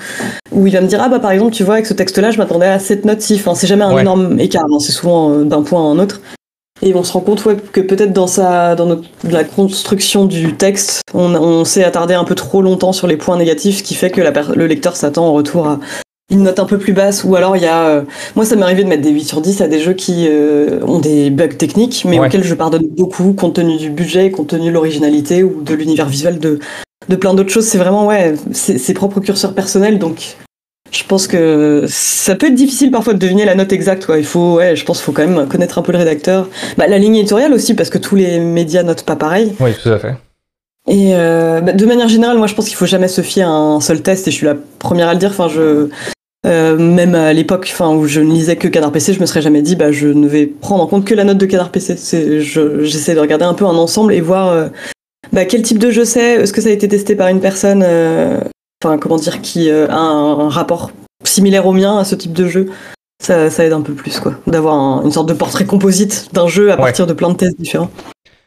où il va me dire, ah bah par exemple, tu vois, avec ce texte-là, je m'attendais à cette note-ci. Enfin, c'est jamais un énorme écart, hein. c'est souvent euh, d'un point à un autre. Et on se rend compte ouais, que peut-être dans, sa, dans notre, la construction du texte, on, on s'est attardé un peu trop longtemps sur les points négatifs, ce qui fait que la, le lecteur s'attend en retour à une note un peu plus basse. Ou alors il y a... Euh, moi ça m'est arrivé de mettre des 8 sur 10 à des jeux qui euh, ont des bugs techniques, mais auxquels je pardonne beaucoup, compte tenu du budget, compte tenu de l'originalité ou de l'univers visuel de, de plein d'autres choses. C'est vraiment, ouais, ses propres curseurs personnels, donc je pense que ça peut être difficile parfois de deviner la note exacte. Quoi. Il faut, ouais, je pense qu'il faut quand même connaître un peu le rédacteur. Bah, la ligne éditoriale aussi, parce que tous les médias notent pas pareil. Oui, tout à fait. Et euh, bah, de manière générale, moi, je pense qu'il faut jamais se fier à un seul test. Et je suis la première à le dire. Enfin, je, euh, même à l'époque, enfin, où je ne lisais que Canard PC, je me serais jamais dit, bah, je ne vais prendre en compte que la note de Canard PC. J'essaie de regarder un peu un ensemble et voir. Euh, bah, quel type de jeu c'est Est-ce que ça a été testé par une personne enfin comment dire, qui euh, a un, rapport similaire au mien à ce type de jeu, ça, aide un peu plus, quoi. D'avoir une sorte de portrait composite d'un jeu à partir de plein de tests différents.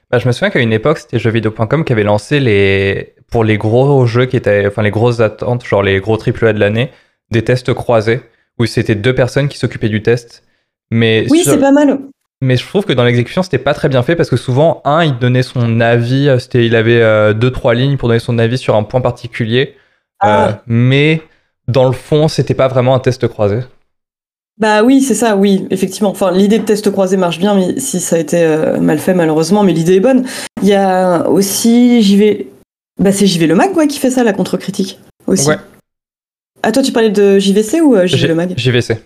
Bah, je me souviens qu'à une époque, c'était jeuxvideo.com qui avait lancé les, pour les gros jeux qui étaient, enfin les grosses attentes, genre les gros AAA de l'année, des tests croisés, où c'était deux personnes qui s'occupaient du test. Mais oui, c'est pas mal. Mais je trouve que dans l'exécution, c'était pas très bien fait parce que souvent, un, il donnait son avis, c'était, il avait euh, deux, trois lignes pour donner son avis sur un point particulier. Ah. Euh, mais dans le fond, c'était pas vraiment un test croisé. Bah oui, c'est ça, oui, effectivement. Enfin, l'idée de test croisé marche bien, mais si ça a été euh, mal fait, malheureusement, mais l'idée est bonne. Il y a aussi JV. Bah, c'est JV Le Mag, ouais, qui fait ça, la contre-critique. Aussi. Ouais. Ah, toi, tu parlais de JVC ou euh, JV Le Mag JVC.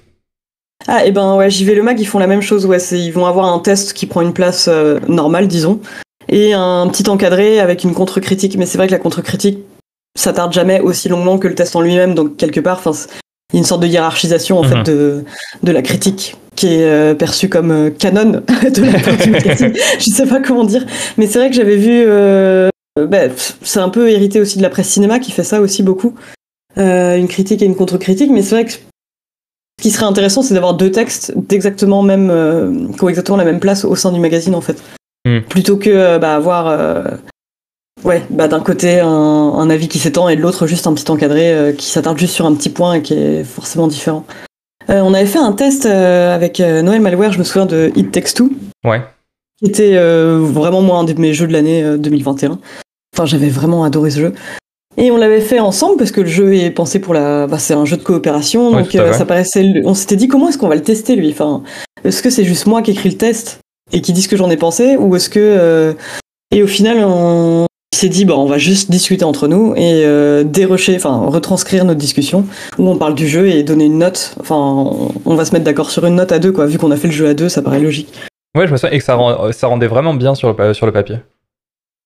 Ah, et ben ouais, JV Le Mag, ils font la même chose, ouais. Ils vont avoir un test qui prend une place euh, normale, disons, et un petit encadré avec une contre-critique. Mais c'est vrai que la contre-critique, ça tarde jamais aussi longuement que le test en lui-même, donc quelque part, enfin, il y a une sorte de hiérarchisation en Mhm. fait de, de la critique qui est euh, perçue comme euh, canon [LAUGHS] de la marketing. [LAUGHS] Je sais pas comment dire, mais c'est vrai que j'avais vu. euh, bah, c'est un peu hérité aussi de la presse cinéma qui fait ça aussi beaucoup, une critique et une contre-critique. Mais c'est vrai que ce qui serait intéressant, c'est d'avoir deux textes d'exactement même, qui ont exactement la même place au sein du magazine en fait, Hmm. plutôt que bah, avoir. Ouais, bah d'un côté un, un avis qui s'étend et de l'autre juste un petit encadré euh, qui s'attarde juste sur un petit point et qui est forcément différent. Euh, on avait fait un test euh, avec Noël Malware, je me souviens de It Takes Two, Ouais. qui était vraiment moi un de mes jeux de l'année euh, 2021. Enfin, j'avais vraiment adoré ce jeu. Et on l'avait fait ensemble parce que le jeu est pensé pour la. Bah, c'est un jeu de coopération, donc ça paraissait. On s'était dit comment est-ce qu'on va le tester lui? Enfin, est-ce que c'est juste moi qui écris le test et qui dit ce que j'en ai pensé, ou est-ce que et au final on s'est dit bon on va juste discuter entre nous et euh, dérocher, enfin retranscrire notre discussion où on parle du jeu et donner une note. Enfin, on, va se mettre d'accord sur une note à deux quoi. Vu qu'on a fait le jeu à deux, ça paraît logique. Ouais, je me souviens et que ça, rend- ça rendait vraiment bien sur le, sur le papier.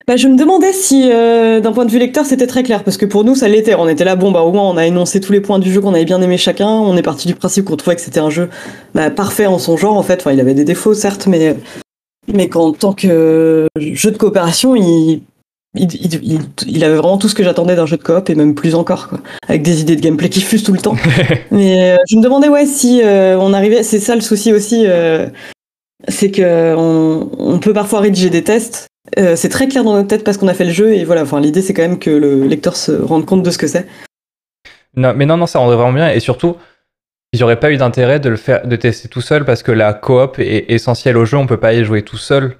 Bah, je me demandais si, euh, d'un point de vue lecteur, c'était très clair, parce que pour nous, ça l'était. On était là, bon, bah, au moins, on a énoncé tous les points du jeu qu'on avait bien aimé chacun. On est parti du principe qu'on trouvait que c'était un jeu bah, parfait en son genre, en fait. Enfin, il avait des défauts, certes, mais, mais qu'en tant que euh, jeu de coopération, il, il, il, il- il avait vraiment tout ce que j'attendais d'un jeu de coop, et même plus encore, quoi. Avec des idées de gameplay qui fusent tout le temps. [LAUGHS] Mais euh, je me demandais, ouais, si euh, on arrivait. C'est ça le souci aussi, euh, c'est que on, on peut parfois rédiger des tests. C'est très clair dans notre tête parce qu'on a fait le jeu et voilà. Enfin, l'idée c'est quand même que le lecteur se rende compte de ce que c'est. Non, mais non, non, ça rendrait vraiment bien. Et surtout, il n'y aurait pas eu d'intérêt de le faire, de tester tout seul parce que la coop est essentielle au jeu. On peut pas y jouer tout seul.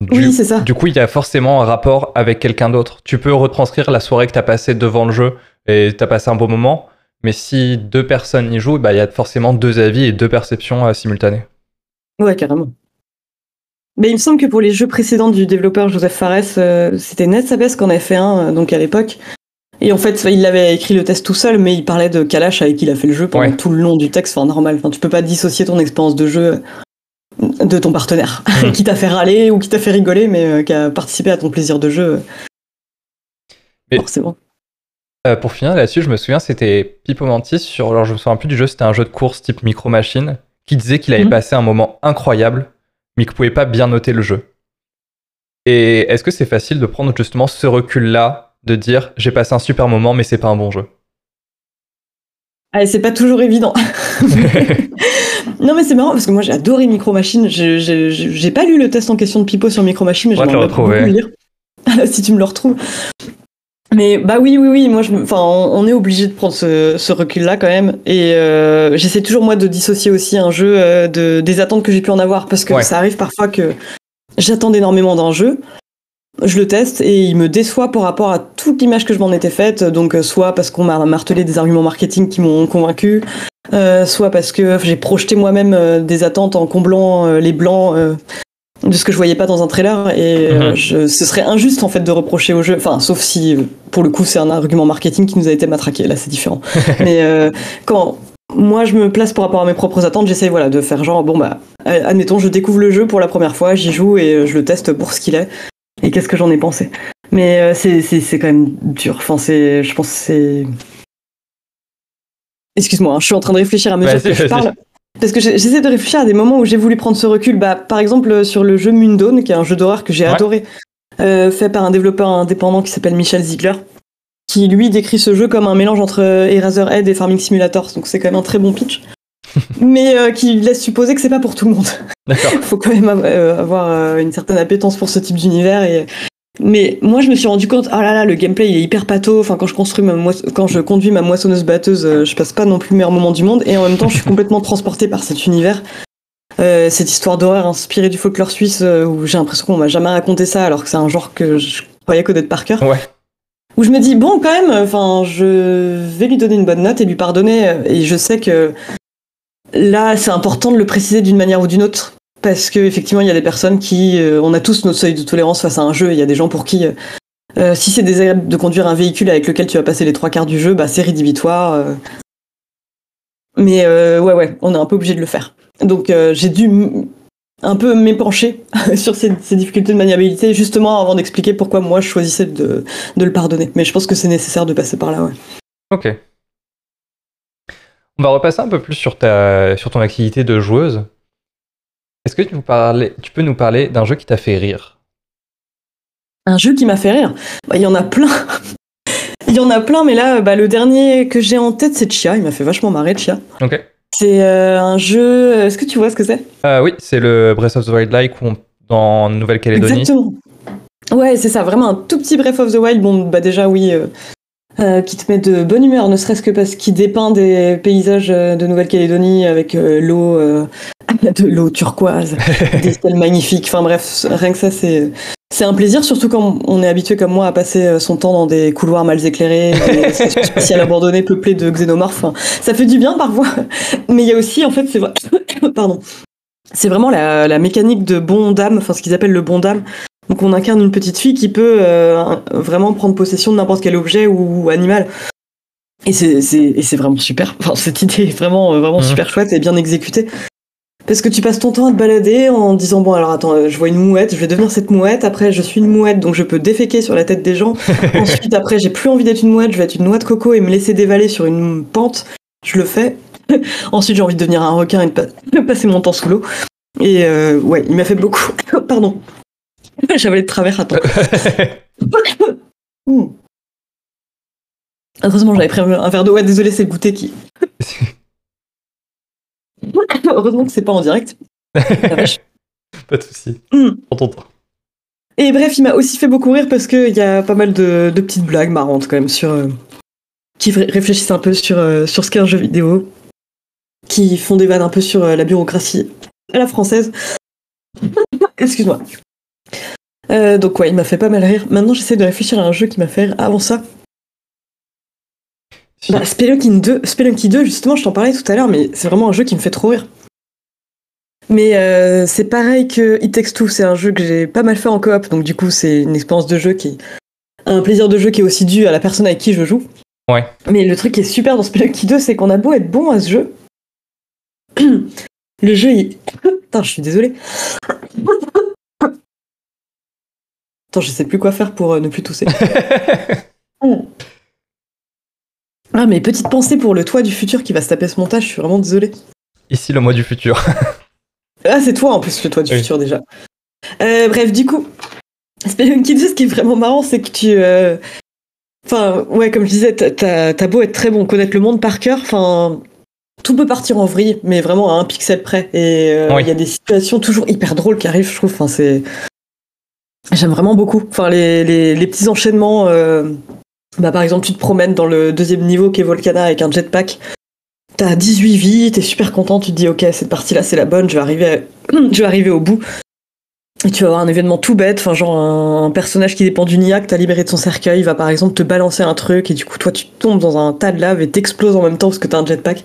Du, Oui, c'est ça. du coup, il y a forcément un rapport avec quelqu'un d'autre. Tu peux retranscrire la soirée que tu as passée devant le jeu et tu as passé un bon moment. Mais si deux personnes y jouent, bah, il y a forcément deux avis et deux perceptions euh, simultanées. Ouais, carrément. Mais il me semble que pour les jeux précédents du développeur Joseph Fares, euh, c'était Ned Sabes qu'on avait fait un, euh, donc à l'époque. Et en fait, il avait écrit le test tout seul, mais il parlait de Kalash avec qui il a fait le jeu pendant Ouais. tout le long du texte. Enfin, normal. Enfin, tu peux pas dissocier ton expérience de jeu de ton partenaire, Mm. [LAUGHS] qui t'a fait râler ou qui t'a fait rigoler, mais euh, qui a participé à ton plaisir de jeu. euh, Mais- Forcément. Euh, pour finir là-dessus, je me souviens, c'était Pipo Mantis sur, alors je me souviens plus du jeu, c'était un jeu de course type Micro Machine, qui disait qu'il avait Mhm. passé un moment incroyable, mais qu'il pouvait pas bien noter le jeu. Et est-ce que c'est facile de prendre justement ce recul-là, de dire j'ai passé un super moment, mais c'est pas un bon jeu? Ah, et c'est pas toujours évident. [LAUGHS] non, mais c'est marrant parce que moi j'ai adoré Micro Machine. J'ai pas lu le test en question de Pipo sur Micro Machine, mais j'aimerais beaucoup le lire. [LAUGHS] si tu me le retrouves. Mais bah oui, oui, oui. Moi, je, enfin, on, est obligé de prendre ce, ce recul-là quand même. Et euh, j'essaie toujours moi de dissocier aussi un jeu euh, de, des attentes que j'ai pu en avoir parce que Ouais. ça arrive parfois que j'attends énormément d'un jeu. Je le teste et il me déçoit par rapport à toute l'image que je m'en étais faite. Donc, euh, soit parce qu'on m'a martelé des arguments marketing qui m'ont convaincu, euh, soit parce que j'ai projeté moi-même euh, des attentes en comblant euh, les blancs de ce que je voyais pas dans un trailer. Et Mhm. je- ce serait injuste en fait de reprocher au jeu. Enfin, sauf si pour le coup c'est un argument marketing qui nous a été matraqué. Là, c'est différent. [LAUGHS] Mais euh, quand moi je me place par rapport à mes propres attentes, j'essaye voilà de faire genre bon bah admettons je découvre le jeu pour la première fois, j'y joue et je le teste pour ce qu'il est. Et qu'est-ce que j'en ai pensé? Mais euh, c'est c'est quand même dur. Enfin c'est je pense c'est Excuse-moi, hein, je suis en train de réfléchir à mesure que je parle. Parce que j'essaie de réfléchir à des moments où j'ai voulu prendre ce recul. Bah, par exemple, euh, sur le jeu Mundone, qui est un jeu d'horreur que j'ai Ouais. adoré, euh, fait par un développeur indépendant qui s'appelle Michel Ziegler, qui lui décrit ce jeu comme un mélange entre euh, Eraserhead et Farming Simulator. Donc c'est quand même un très bon pitch. [LAUGHS] mais euh, qui laisse supposer que c'est pas pour tout le monde. D'accord. [LAUGHS] faut quand même euh, avoir une certaine appétence pour ce type d'univers et mais moi je me suis rendu compte oh là là le gameplay il est hyper pato enfin quand je construis ma quand je conduis ma moissonneuse batteuse euh, je passe pas non plus le meilleur moment du monde. Et en même temps je suis [LAUGHS] complètement transporté par cet univers. Euh, cette histoire d'horreur inspirée du folklore suisse euh, où j'ai l'impression qu'on m'a jamais raconté ça alors que c'est un genre que je croyais connaître par cœur. Ouais. où je me dis bon quand même, enfin je vais lui donner une bonne note et lui pardonner. Et je sais que là c'est important de le préciser d'une manière ou d'une autre parce que effectivement il y a des personnes qui euh, on a tous notre seuil de tolérance face à un jeu il y a des gens pour qui euh, si c'est désagréable de conduire un véhicule avec lequel tu vas passer les trois quarts du jeu bah c'est rédhibitoire euh. mais ouais ouais on est un peu obligé de le faire donc j'ai dû un peu m'épancher [LAUGHS] sur ces, difficultés de maniabilité, justement avant d'expliquer pourquoi moi je choisissais de, le pardonner. Mais je pense que c'est nécessaire de passer par là, ouais. Ok. On va repasser un peu plus sur, ta, sur ton activité de joueuse. Est-ce que tu, tu peux nous parler d'un jeu qui t'a fait rire? Un jeu qui m'a fait rire? Bah, Il y en a plein. [LAUGHS] Il y en a plein, mais là, bah, le dernier que j'ai en tête, c'est Chia. Il m'a fait vachement marrer, Chia. Ok. C'est euh, un jeu. Est-ce que tu vois ce que c'est? Euh, Oui, c'est le Breath of the Wild like dans Nouvelle-Calédonie. Exactement. Ouais, c'est ça, vraiment un tout petit Breath of the Wild. Bon, bah déjà, oui, euh, qui te met de bonne humeur, ne serait-ce que parce qu'il dépeint des paysages de Nouvelle-Calédonie avec l'eau, [LAUGHS] de l'eau turquoise, [LAUGHS] des ciels magnifiques. Enfin bref, rien que ça, c'est c'est un plaisir, surtout quand on est habitué comme moi à passer euh, son temps dans des couloirs mal éclairés, des [LAUGHS] spatiales abandonnées peuplées de xénomorphes. ça fait du bien parfois. Mais il y a aussi, en fait, c'est [COUGHS] pardon, c'est vraiment la, mécanique de bon dame, enfin ce qu'ils appellent le bon dame. Donc on incarne une petite fille qui peut euh, vraiment prendre possession de n'importe quel objet ou animal. Et c'est vraiment super. [LAUGHS] Enfin, cette idée est vraiment, euh, vraiment mmh. super chouette et bien exécutée. Parce que tu passes ton temps à te balader en disant bon alors attends euh, je vois une mouette je vais devenir cette mouette après je suis une mouette donc je peux déféquer sur la tête des gens [LAUGHS] ensuite après j'ai plus envie d'être une mouette je vais être une noix de coco et me laisser dévaler sur une pente je le fais [LAUGHS] ensuite j'ai envie de devenir un requin et de, passer mon temps sous l'eau et euh, ouais il m'a fait beaucoup pardon [LAUGHS] j'avais de travers attends [LAUGHS] mmh. Heureusement, j'avais pris un verre d'eau. Ouais, désolé, c'est le goûter qui. [LAUGHS] Heureusement que c'est pas en direct. pas de soucis. Mm. ton temps. Et bref, il m'a aussi fait beaucoup rire parce qu'il y a pas mal de, petites blagues marrantes quand même sur euh, qui réfléchissent un peu sur, euh, sur ce qu'est un jeu vidéo, qui font des vannes un peu sur euh, la bureaucratie à la française. Excuse-moi. Donc ouais, il m'a fait pas mal rire. Maintenant, j'essaie de réfléchir à un jeu qui m'a fait rire avant ça. Bah, Spelunky 2, Spelunky 2, justement, je t'en parlais tout à l'heure, mais c'est vraiment un jeu qui me fait trop rire. Mais euh, c'est pareil que It Takes Two, c'est un jeu que j'ai pas mal fait en coop, donc du coup c'est une expérience de jeu qui un plaisir de jeu qui est aussi dû à la personne avec qui je joue. Ouais. Mais le truc qui est super dans Spelunky 2, c'est qu'on a beau être bon à ce jeu, [CLEARS THROAT] le jeu il... [CLEARS THROAT] Putain, je suis désolé. [CLEARS THROAT] Attends, je sais plus quoi faire pour euh, ne plus tousser. [LAUGHS] Ah, mais petite pensée pour le toit du futur qui va se taper ce montage, je suis vraiment désolé. Ici, le mois du futur. [LAUGHS] ah, c'est toi en plus, le toit du futur déjà. Euh, bref, du coup, Spelunky 2, ce qui est vraiment marrant, c'est que tu. Euh, enfin, ouais, comme je disais, t'as beau être très bon, connaître le monde par cœur, enfin. Tout peut partir en vrille, mais vraiment à un pixel près. Et euh, il y a des situations toujours hyper drôles qui arrivent, je trouve. Enfin, c'est. J'aime vraiment beaucoup. Enfin, les, les, les petits enchaînements bah, par exemple, tu te promènes dans le deuxième niveau qui est Volcana avec un jetpack. T'as 18 vies, t'es super content, tu te dis ok cette partie là c'est la bonne, je vais arriver, [CLEARS THROAT] je vais arriver au bout. Et tu vas avoir un événement tout bête, enfin genre un, personnage qui dépend d'une IA que t'as libéré de son cercueil va par exemple te balancer un truc et du coup toi tu tombes dans un tas de lave et t'exploses en même temps parce que t'as un jetpack.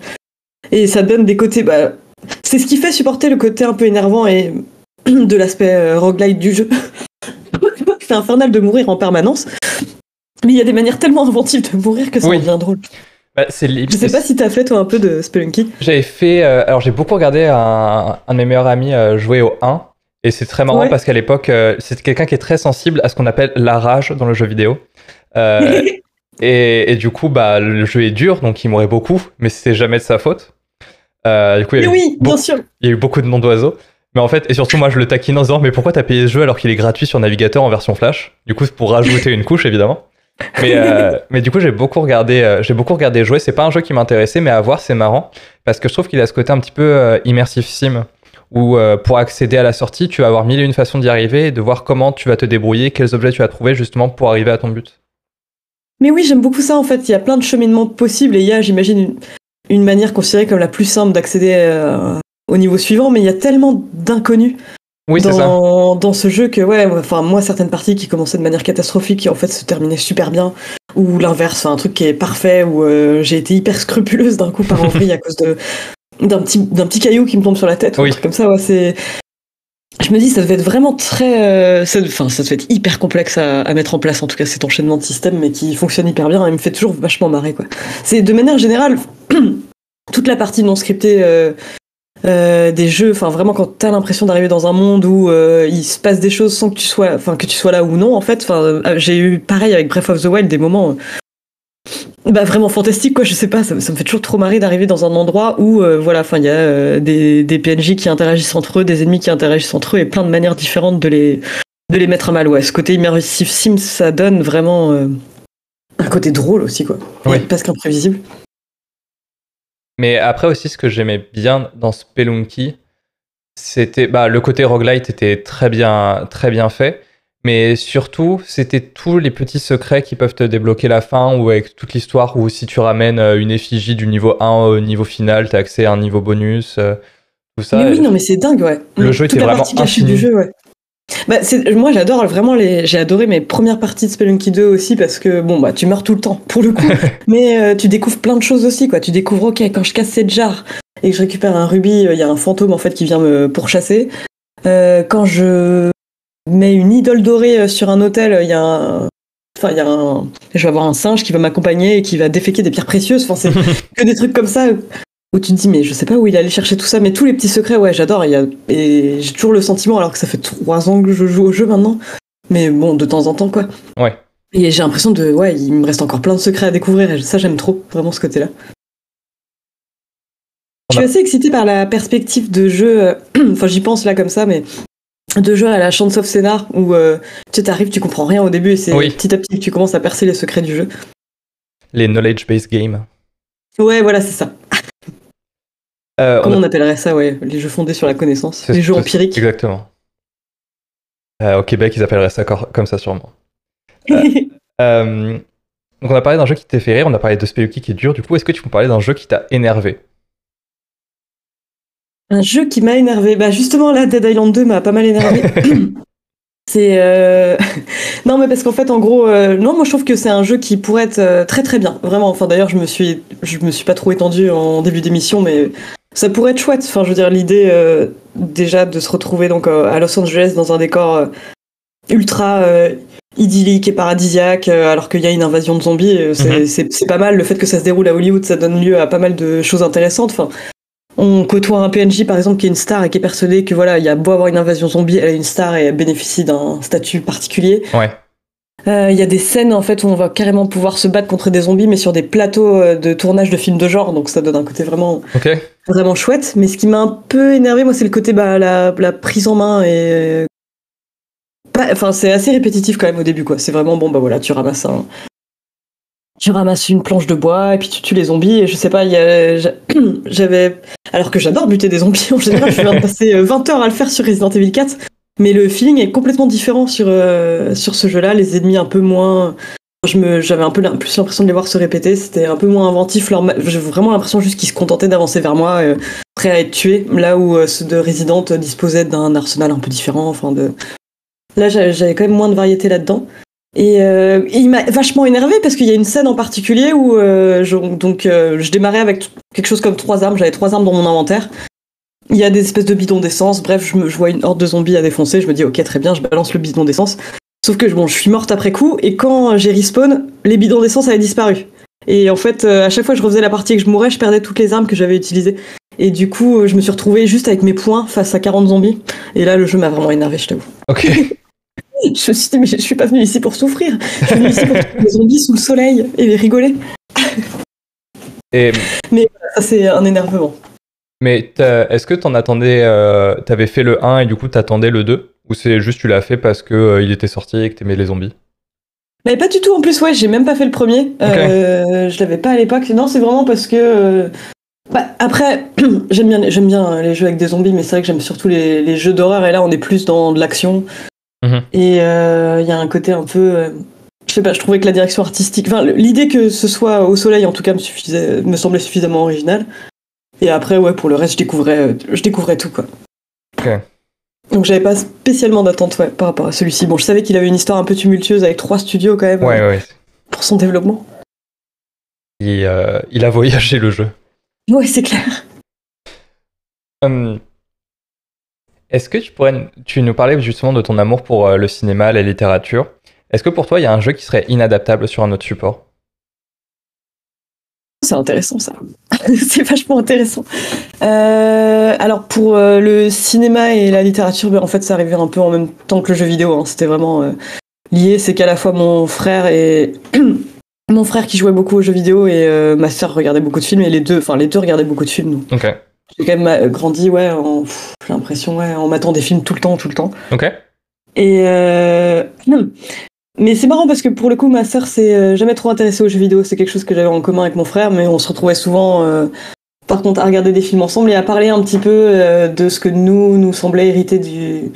Et ça donne des côtés, bah c'est ce qui fait supporter le côté un peu énervant et [CLEARS THROAT] de l'aspect euh, roguelite du jeu. C'est infernal de mourir en permanence. Mais il y a des manières tellement inventives de mourir que ça devient drôle. Bah, Je sais pas si t'as fait toi un peu de Spelunky. J'avais fait. Euh, alors j'ai beaucoup regardé un, de mes meilleurs amis euh, jouer au 1. Et c'est très marrant parce qu'à l'époque, euh, c'est quelqu'un qui est très sensible à ce qu'on appelle la rage dans le jeu vidéo. [LAUGHS] et, du coup, bah, le jeu est dur, donc il mourait beaucoup, mais c'est jamais de sa faute. du coup, il y, a oui, bien sûr. il y a eu beaucoup de noms d'oiseaux. Mais en fait, et surtout, moi, je le taquine en disant, mais pourquoi t'as payé ce jeu alors qu'il est gratuit sur navigateur en version flash? Du coup, c'est pour rajouter une couche, évidemment. Mais, euh, [LAUGHS] mais du coup, j'ai beaucoup regardé, euh, j'ai beaucoup regardé jouer. C'est pas un jeu qui m'intéressait, mais à voir, c'est marrant parce que je trouve qu'il a ce côté un petit peu euh, immersif sim où pour accéder à la sortie, tu vas avoir mille et une façons d'y arriver et de voir comment tu vas te débrouiller, quels objets tu vas trouver justement pour arriver à ton but. Mais oui, j'aime beaucoup ça en fait. Il y a plein de cheminements possibles et il y a, j'imagine, une, une, manière considérée comme la plus simple d'accéder au niveau suivant, mais il y a tellement d'inconnus Oui, c'est ça. dans, ce jeu que ouais enfin moi certaines parties qui commençaient de manière catastrophique qui en fait se terminaient super bien ou l'inverse un truc qui est parfait où euh, j'ai été hyper scrupuleuse d'un coup par [LAUGHS] envie à cause de d'un petit d'un petit caillou qui me tombe sur la tête ou un truc comme ça ouais c'est je me dis ça devait être vraiment très euh, ça, enfin ça devait être hyper complexe à, à mettre en place en tout cas cet enchaînement de systèmes mais qui fonctionne hyper bien et me fait toujours vachement marrer quoi c'est de manière générale [CLEARS THROAT] toute la partie non scriptée euh, euh, des jeux, enfin vraiment quand t'as l'impression d'arriver dans un monde où euh, il se passe des choses sans que tu sois, enfin que tu sois là ou non en fait. Enfin, euh, j'ai eu pareil avec Breath of the Wild des moments, bah vraiment fantastiques quoi. Je sais pas, ça, ça me fait toujours trop marrer d'arriver dans un endroit où euh, voilà, enfin il y a des, des PNJ qui interagissent entre eux, des ennemis qui interagissent entre eux et plein de manières différentes de les de les mettre à mal. Ouais, ce côté immersif Sims, ça donne vraiment un côté drôle aussi quoi. Et presque imprévisible. Mais après aussi, ce que j'aimais bien dans Spelunky, c'était bah, le côté roguelite était très bien, très bien fait. Mais surtout, c'était tous les petits secrets qui peuvent te débloquer la fin ou avec toute l'histoire où si tu ramènes euh, une effigie du niveau 1 au niveau final, tu as accès à un niveau bonus, euh, tout ça. Mais oui, non, mais c'est dingue, ouais. Le Mm. jeu Toute était la vraiment partie cachée infini. du jeu, ouais. Bah, moi, j'adore vraiment les. J'ai adoré mes premières parties de Spelunky 2 aussi parce que bon, bah, tu meurs tout le temps pour le coup, [LAUGHS] mais euh, tu découvres plein de choses aussi, quoi. Tu découvres, ok, quand je casse cette jarre et que je récupère un rubis, euh, il y a un fantôme en fait qui vient me pourchasser. Euh, quand je mets une idole dorée sur un hôtel, il y a un. Enfin, il y a un. Je vais avoir un singe qui va m'accompagner et qui va déféquer des pierres précieuses. Enfin, c'est [LAUGHS] que des trucs comme ça où tu te dis mais je sais pas où il allait chercher tout ça mais tous les petits secrets ouais j'adore il y a- et j'ai toujours le sentiment alors que ça fait trois ans que je joue au jeu maintenant mais bon de temps en temps quoi Ouais. et j'ai l'impression de ouais il me reste encore plein de secrets à découvrir et ça j'aime trop vraiment ce côté là je suis assez excitée par la perspective de jeu euh, [CLEARS THROAT] enfin j'y pense là comme ça mais de jeu à la Chance of Scénar où euh, tu sais, t'arrives tu comprends rien au début et c'est Oui. petit à petit que tu commences à percer les secrets du jeu Les knowledge-based games. ouais voilà c'est ça Euh, on comment a- on appellerait ça ouais les jeux fondés sur la connaissance les jeux empiriques Exactement. Euh, au Québec, ils appelleraient ça comme ça sûrement. [LAUGHS] Euh, donc on a parlé d'un jeu qui t'a fait rire, on a parlé de Spelunky qui est dur. Du coup, est-ce que tu peux parler d'un jeu qui t'a énervé? Un jeu qui m'a énervé. Bah justement là, Dead Island 2 m'a pas mal énervé. [COUGHS] c'est euh... [LAUGHS] non mais parce qu'en fait en gros euh, non moi je trouve que c'est un jeu qui pourrait être euh, très très bien vraiment enfin d'ailleurs je me suis je me suis pas trop étendu en début d'émission mais ça pourrait être chouette enfin je veux dire l'idée euh, déjà de se retrouver donc euh, à Los Angeles dans un décor euh, ultra euh, idyllique et paradisiaque alors qu'il y a une invasion de zombies c'est Mhm. c'est pas mal le fait que ça se déroule à Hollywood ça donne lieu à pas mal de choses intéressantes enfin on côtoie un PNJ par exemple qui est une star et qui est persuadé que voilà, il y a beau avoir une invasion zombie, elle est une star et elle bénéficie d'un statut particulier. Ouais. Euh, Il y a des scènes en fait où on va carrément pouvoir se battre contre des zombies, mais sur des plateaux euh, de tournage de films de genre, donc ça donne un côté vraiment vraiment chouette. Mais ce qui m'a un peu énervé, moi, c'est le côté bah, la, la prise en main et pas- enfin c'est assez répétitif quand même au début quoi. C'est vraiment bon bah voilà, tu ramasses un tu ramasses une planche de bois et puis tu tues les zombies et je sais pas, il y a- j'a- [CLEARS THROAT] j'avais alors que j'adore buter des zombies en général, je viens de [LAUGHS] passer euh, 20 heures à le faire sur Resident Evil 4, mais le feeling est complètement différent sur euh, sur ce jeu-là, les ennemis un peu moins j'avais un peu plus l'impression de les voir se répéter, c'était un peu moins inventif leur j'ai vraiment l'impression juste qu'ils se contentaient d'avancer vers moi euh, prêts à être tués là où euh, ceux de Resident euh, disposaient d'un arsenal un peu différent enfin de là j'avais quand même moins de variété là-dedans. Et, il m'a vachement énervé parce qu'il y a une scène en particulier où je, donc je démarrais avec quelque chose comme trois armes, j'avais trois armes dans mon inventaire. Il y a des espèces de bidons d'essence, bref, je, me, je vois une horde de zombies à défoncer, je me dis ok très bien, je balance le bidon d'essence. Sauf que bon, je suis morte après coup et quand j'ai respawn, les bidons d'essence avaient disparu. Et en fait, euh, à chaque fois que je refaisais la partie et que je mourais, je perdais toutes les armes que j'avais utilisées. Et du coup, euh, je me suis retrouvée juste avec mes poings face à 40 zombies. Et là, le jeu m'a vraiment énervé, je t'avoue. Ok. [LAUGHS] Je me suis dit, mais je suis pas venue ici pour souffrir. Je suis venue ici pour trouver des zombies sous le soleil et rigoler. Et, Ça, c'est un énervement. Mais est-ce que t'en attendais, euh, t'avais fait le 1 et du coup t'attendais le 2 Ou c'est juste tu l'as fait parce que euh, il était sorti et que t'aimais les zombies? Mais pas du tout, en plus, ouais, j'ai même pas fait le premier. Euh, je l'avais pas à l'époque. Non, c'est vraiment parce que. Bah, après, [CLEARS THROAT] j'aime bien, j'aime bien les jeux avec des zombies, mais c'est vrai que j'aime surtout les, les jeux d'horreur, et là, on est plus dans de l'action. Mhm. Et euh, il y a un côté un peu. euh, Je sais pas, je trouvais que la direction artistique. Enfin, l'idée que ce soit au soleil, en tout cas, me, suffisait, me semblait suffisamment originale. Et après, ouais, pour le reste, je découvrais, euh, je découvrais tout, quoi. Ok. Donc j'avais pas spécialement d'attente ouais, par rapport à celui-ci. Bon, je savais qu'il avait une histoire un peu tumultueuse avec trois studios quand même Ouais, ouais. pour son développement. Il, euh, il a voyagé le jeu. Ouais, c'est clair. Hum, Est-ce que tu pourrais tu nous parler justement de ton amour pour euh, le cinéma, la littérature Est-ce que pour toi, il y a un jeu qui serait inadaptable sur un autre support? C'est intéressant ça. [LAUGHS] c'est vachement intéressant. Euh, alors pour euh, le cinéma et la littérature, ben, en fait, ça arrivait un peu en même temps que le jeu vidéo. hein. C'était vraiment euh, lié. C'est qu'à la fois mon frère et [CLEARS THROAT] mon frère qui jouait beaucoup aux jeux vidéo et ma sœur regardait beaucoup de films et les deux, enfin les deux regardaient beaucoup de films. Donc j'ai quand même grandi, ouais, en, j'ai l'impression, ouais, en matant des films tout le temps, tout le temps. Ok. Et [CLEARS THROAT] hmm. Mais c'est marrant parce que pour le coup, ma sœur s'est euh, jamais trop intéressée aux jeux vidéo. C'est quelque chose que j'avais en commun avec mon frère, mais on se retrouvait souvent, euh, par contre, à regarder des films ensemble et à parler un petit peu euh, de ce que nous nous semblait hériter du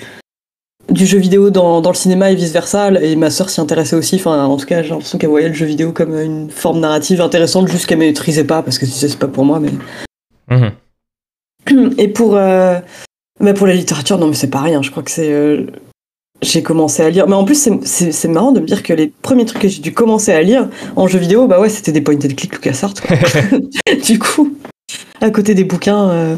du jeu vidéo dans, dans le cinéma et vice versa. Et ma sœur s'y intéressait aussi. Enfin, en tout cas, j'ai l'impression qu'elle voyait le jeu vidéo comme une forme narrative intéressante, juste qu'elle maîtrisait pas parce que tu sais, c'est pas pour moi, mais. Mhm. [CLEARS THROAT] Et pour, euh, bah pour la littérature, non, mais c'est pas rien. Je crois que c'est. J'ai commencé à lire. Mais en plus, c'est- marrant de me dire que les premiers trucs que j'ai dû commencer à lire en jeu vidéo, bah ouais, c'était des point and click LucasArts. [LAUGHS] [LAUGHS] du coup, à côté des bouquins. euh,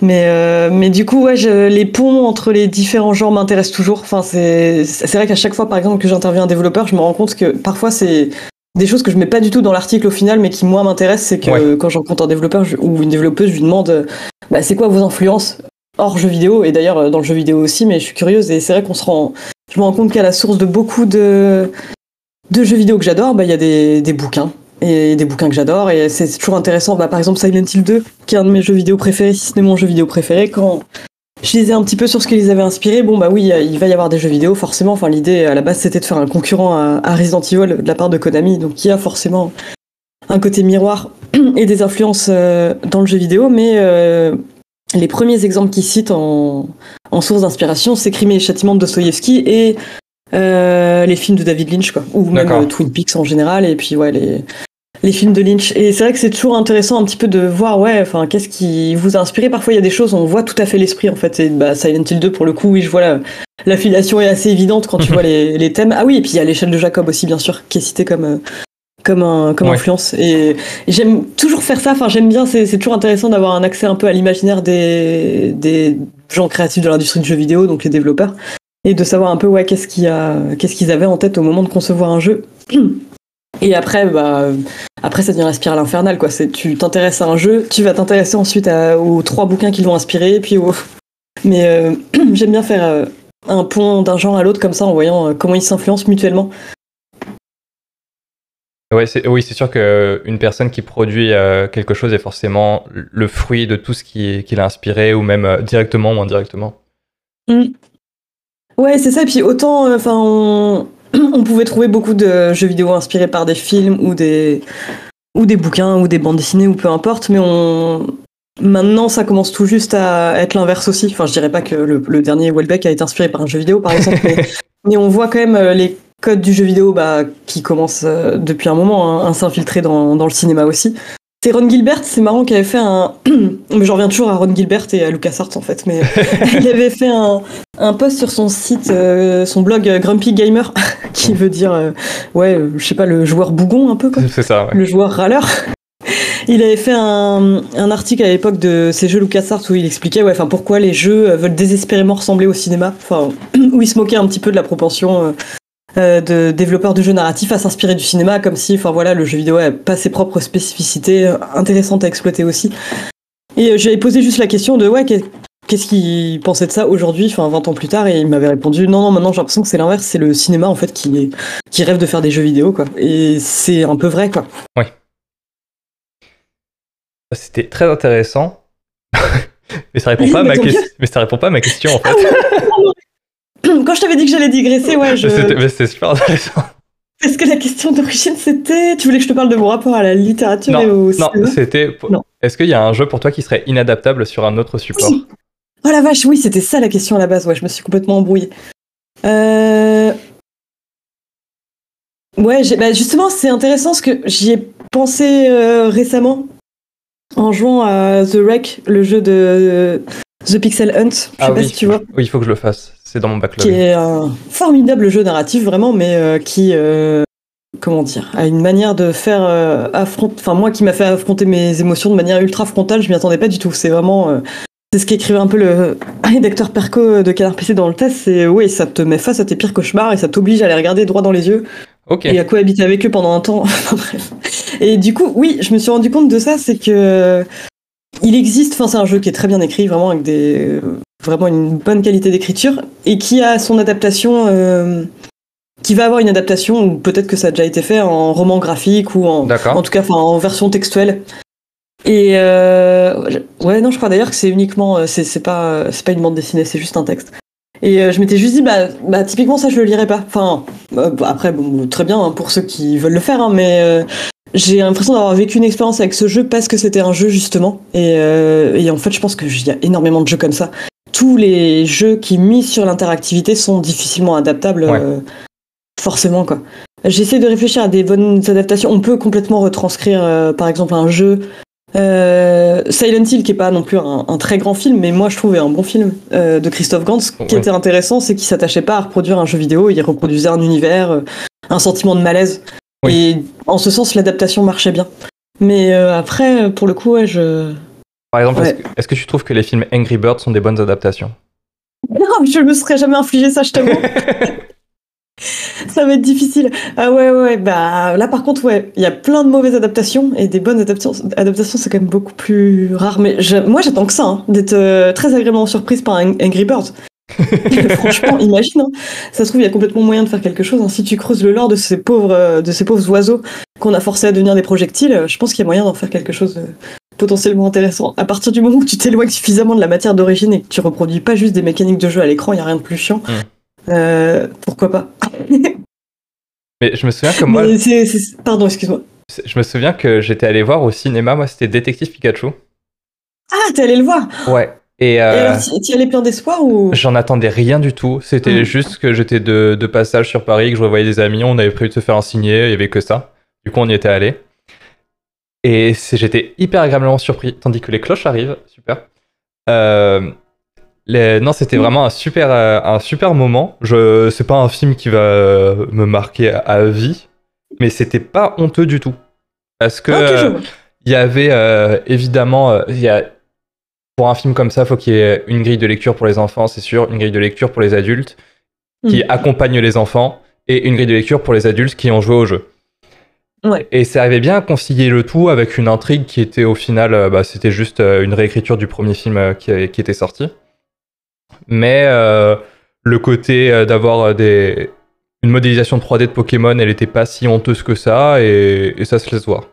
mais, euh, mais du coup, ouais, je- les ponts entre les différents genres m'intéressent toujours. Enfin, c'est vrai qu'à chaque fois, par exemple, que j'interviens un développeur, je me rends compte que parfois, c'est des choses que je mets pas du tout dans l'article au final, mais qui moi m'intéressent. C'est que Ouais. quand j'en rencontre un développeur je- ou une développeuse, je lui demande bah, c'est quoi vos influences? Hors jeu vidéo et d'ailleurs euh, dans le jeu vidéo aussi mais je suis curieuse et c'est vrai qu'on se rend je me rends compte qu'à la source de beaucoup de de jeux vidéo que j'adore bah il y a des, des bouquins et des bouquins que j'adore et c'est toujours intéressant. Bah par exemple Silent Hill 2 qui est un de mes jeux vidéo préférés si ce n'est mon jeu vidéo préféré quand je lisais un petit peu sur ce qui les avait inspirés bon bah oui il va y avoir des jeux vidéo forcément. Enfin l'idée à la base c'était de faire un concurrent à, à Resident Evil de la part de Konami donc il y a forcément un côté miroir [CLEARS THROAT] et des influences euh, dans le jeu vidéo mais euh, les premiers exemples qu'il cite en, en source d'inspiration, c'est Crime et Châtiment de Dostoïevski et euh, les films de David Lynch, quoi. Ou même euh, Twin Peaks en général, et puis ouais, les, les films de Lynch. Et c'est vrai que c'est toujours intéressant un petit peu de voir, ouais, enfin, qu'est-ce qui vous a inspiré. Parfois, il y a des choses, on voit tout à fait l'esprit, en fait. Et bah, Silent Hill 2, pour le coup, oui, je vois la, l'affiliation est assez évidente quand tu [LAUGHS] vois les, les thèmes. Ah oui, et puis il y a l'échelle de Jacob aussi, bien sûr, qui est cité comme, euh, comme, un, comme Ouais. influence. Et, et j'aime toujours faire ça, enfin, j'aime bien, c'est, c'est toujours intéressant d'avoir un accès un peu à l'imaginaire des, des gens créatifs de l'industrie du jeu vidéo, donc les développeurs, et de savoir un peu, ouais, qu'est-ce qu'il y a, qu'est-ce qu'ils avaient en tête au moment de concevoir un jeu. [CLEARS THROAT] Et après, bah, après, ça devient la spirale infernale, quoi. C'est, tu t'intéresses à un jeu, tu vas t'intéresser ensuite à- aux trois bouquins qui l'ont inspiré, et puis. [CLEARS THROAT] Mais euh, [CLEARS THROAT] j'aime bien faire euh, un pont d'un genre à l'autre comme ça, en voyant euh, comment ils s'influencent mutuellement. Ouais, c'est- oui, c'est sûr qu'une personne qui produit euh, quelque chose est forcément le fruit de tout ce qui, qui l'a inspiré, ou même euh, directement ou indirectement. Ouais, c'est ça. Et puis autant, euh, on... [CLEARS THROAT] on pouvait trouver beaucoup de jeux vidéo inspirés par des films ou des ou des bouquins ou des bandes dessinées ou peu importe, mais on maintenant ça commence tout juste à être l'inverse aussi. Enfin, je dirais pas que le, le dernier Welbeck a été inspiré par un jeu vidéo par exemple, [LAUGHS] mais, mais on voit quand même les codes du jeu vidéo bah, qui commencent euh, depuis un moment hein, à s'infiltrer dans, dans le cinéma aussi. C'est Ron Gilbert, c'est marrant qu'il avait fait un. [CLEARS THROAT] Mais J'en reviens toujours à Ron Gilbert et à LucasArts en fait, mais [LAUGHS] il avait fait un, un post sur son site, euh, son blog euh, Grumpy Gamer, [LAUGHS] qui veut dire, euh, ouais, je sais pas, le joueur bougon un peu, quoi. C'est ça, ouais. le joueur râleur. [LAUGHS] Il avait fait un, un article à l'époque de ces jeux LucasArts où il expliquait ouais, enfin, pourquoi les jeux veulent désespérément ressembler au cinéma, enfin, [CLEARS THROAT] où il se moquait un petit peu de la propension euh, de développeurs de jeux narratifs à s'inspirer du cinéma, comme si enfin, voilà, le jeu vidéo n'a pas ses propres spécificités euh, intéressantes à exploiter aussi. Et euh, j'avais posé juste la question de ouais, qu'est- qu'est-ce qu'il pensait de ça aujourd'hui, enfin 20 ans plus tard, et il m'avait répondu non, non, maintenant j'ai l'impression que c'est l'inverse, c'est le cinéma en fait qui, qui rêve de faire des jeux vidéo, quoi. Et c'est un peu vrai, quoi. C'était très intéressant. [LAUGHS] mais ça répond pas à ma question. Mais ça répond pas à ma question en fait. [CLEARS THROAT] Quand je t'avais dit que j'allais digresser, ouais, je... C'était- mais C'était super intéressant. Est-ce que la question d'origine c'était. Tu voulais que je te parle de mon rapport à la littérature et au Non, non, c'était. Non. Est-ce qu'il y a un jeu pour toi qui serait inadaptable sur un autre support Oui. Oh la vache, oui, c'était ça la question à la base, ouais, je me suis complètement embrouillée. Euh... Ouais, bah justement, c'est intéressant parce que j'y ai pensé euh, récemment en jouant à The Wreck, le jeu de The Pixel Hunt. Je sais Ah pas oui. si tu vois. Oui, il faut que je le fasse. C'est dans mon Qui backlog. est un formidable jeu narratif, vraiment, mais euh, qui. euh, comment dire A une manière de faire euh, affronter. Enfin, moi qui m'a fait affronter mes émotions de manière ultra frontale, je m'y attendais pas du tout. C'est vraiment. euh, c'est ce qu'écrivait un peu le [LAUGHS] rédacteur Perco de Canard PC dans le test, c'est oui, ça te met face à tes pires cauchemars et ça t'oblige à les regarder droit dans les yeux Ok. et à cohabiter avec eux pendant un temps. [LAUGHS] Bref. Et du coup, oui, je me suis rendu compte de ça, c'est que il existe, enfin c'est un jeu qui est très bien écrit, vraiment avec des vraiment une bonne qualité d'écriture et qui a son adaptation, euh, qui va avoir une adaptation ou peut-être que ça a déjà été fait en roman graphique ou en, en tout cas, en version textuelle. Et euh, ouais, non, je crois d'ailleurs que c'est uniquement, euh, c'est pas, c'est pas une bande dessinée, c'est juste un texte. Et euh, je m'étais juste dit, bah, bah, typiquement ça, je le lirais pas. Enfin, euh, bah, après, bon, très bien hein, pour ceux qui veulent le faire, hein, mais euh, j'ai l'impression d'avoir vécu une expérience avec ce jeu parce que c'était un jeu justement. Et, euh, et en fait, je pense qu'il y a énormément de jeux comme ça. Tous les jeux qui misent sur l'interactivité sont difficilement adaptables, Ouais. euh, forcément quoi. J'essaie de réfléchir à des bonnes adaptations. On peut complètement retranscrire, euh, par exemple, un jeu. euh, Silent Hill, qui est pas non plus un, un très grand film, mais moi je trouvais un bon film de Christophe Gans. Ce qui Ouais. était intéressant, c'est qu'il s'attachait pas à reproduire un jeu vidéo, il reproduisait un univers, un sentiment de malaise. Oui. Et en ce sens, l'adaptation marchait bien. Mais après, pour le coup, ouais, je. Par exemple, est-ce que, tu trouves que les films Angry Birds sont des bonnes adaptations? Non, je me serais jamais infligé ça, je t'avoue. [LAUGHS] ça va être difficile. Ah ouais, ouais, bah là par contre, ouais, il y a plein de mauvaises adaptations et des bonnes adaptations. Adaptations, c'est quand même beaucoup plus rare. Mais je- moi, j'attends que ça, hein, d'être euh, très agréablement surprise par un Angry Birds. [LAUGHS] Franchement, imagine. hein. Ça se trouve, il y a complètement moyen de faire quelque chose. hein. Si tu creuses le lore de ces pauvres, euh, de ces pauvres oiseaux qu'on a forcés à devenir des projectiles, euh, je pense qu'il y a moyen d'en faire quelque chose potentiellement intéressant. À partir du moment où tu t'éloignes suffisamment de la matière d'origine et que tu reproduis pas juste des mécaniques de jeu à l'écran, il y a rien de plus chiant. Euh, pourquoi pas? [LAUGHS] Mais je me souviens que moi, Pardon, excuse-moi. je me souviens que j'étais allé voir au cinéma, moi c'était Détective Pikachu. Ah, t'es allé le voir? Ouais. Et, Et euh, alors, t'y allais plein d'espoir ou? j'en attendais rien du tout. C'était Mm. juste que j'étais de, de passage sur Paris, que je revoyais des amis, on avait prévu de se faire un signé, il y avait que ça. Du coup, on y était allé. Et j'étais hyper agréablement surpris, tandis que les cloches arrivent, super. Euh, les- Non, c'était vraiment un super, euh, un super moment. Je... C'est pas un film qui va me marquer à, vie, mais c'était pas honteux du tout. Parce que Ah, je euh, il y avait euh, évidemment, il y a, pour un film comme ça, il faut qu'il y ait une grille de lecture pour les enfants, c'est sûr, une grille de lecture pour les adultes qui Mm. accompagnent les enfants, et une grille de lecture pour les adultes qui ont joué au jeu. Ouais. Et ça arrivait bien à concilier le tout avec une intrigue qui était au final, euh, bah, c'était juste euh, une réécriture du premier film euh, qui, qui était sorti. Mais euh, le côté d'avoir des, une modélisation 3D de Pokémon, elle était pas si honteuse que ça, et, et ça se laisse voir.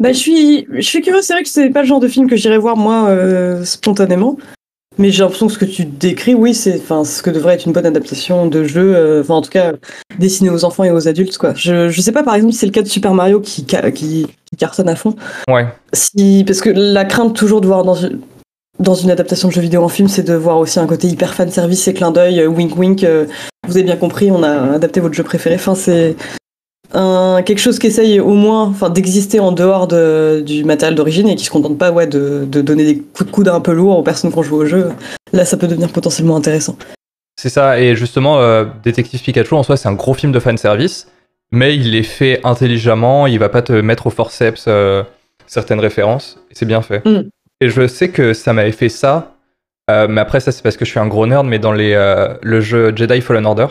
Bah, je suis, je suis curieux. C'est vrai que c'est pas le genre de film que j'irais voir moi euh, spontanément. Mais j'ai l'impression que ce que tu décris, oui, c'est enfin ce que devrait être une bonne adaptation de jeu, euh, enfin en tout cas destiné aux enfants et aux adultes quoi. Je, je sais pas par exemple si c'est le cas de Super Mario qui, qui, qui cartonne à fond. Ouais. Si parce que la crainte toujours de voir dans une dans une adaptation de jeu vidéo en film, c'est de voir aussi un côté hyper fan service et clin d'œil, euh, wink wink. euh, vous avez bien compris, on a adapté votre jeu préféré. Enfin c'est un, quelque chose qui essaye au moins enfin, d'exister en dehors de, du matériel d'origine et qui se contente pas ouais, de, de donner des coups de coude un peu lourds aux personnes qui ont joué au jeu. Là, ça peut devenir potentiellement intéressant. C'est ça, et justement, euh, Détective Pikachu en soi, c'est un gros film de fanservice, mais il est fait intelligemment, il va pas te mettre au forceps euh, certaines références, et c'est bien fait. Mm. Et je sais que ça m'avait fait ça, euh, mais après, ça c'est parce que je suis un gros nerd, mais dans les, le jeu Jedi Fallen Order,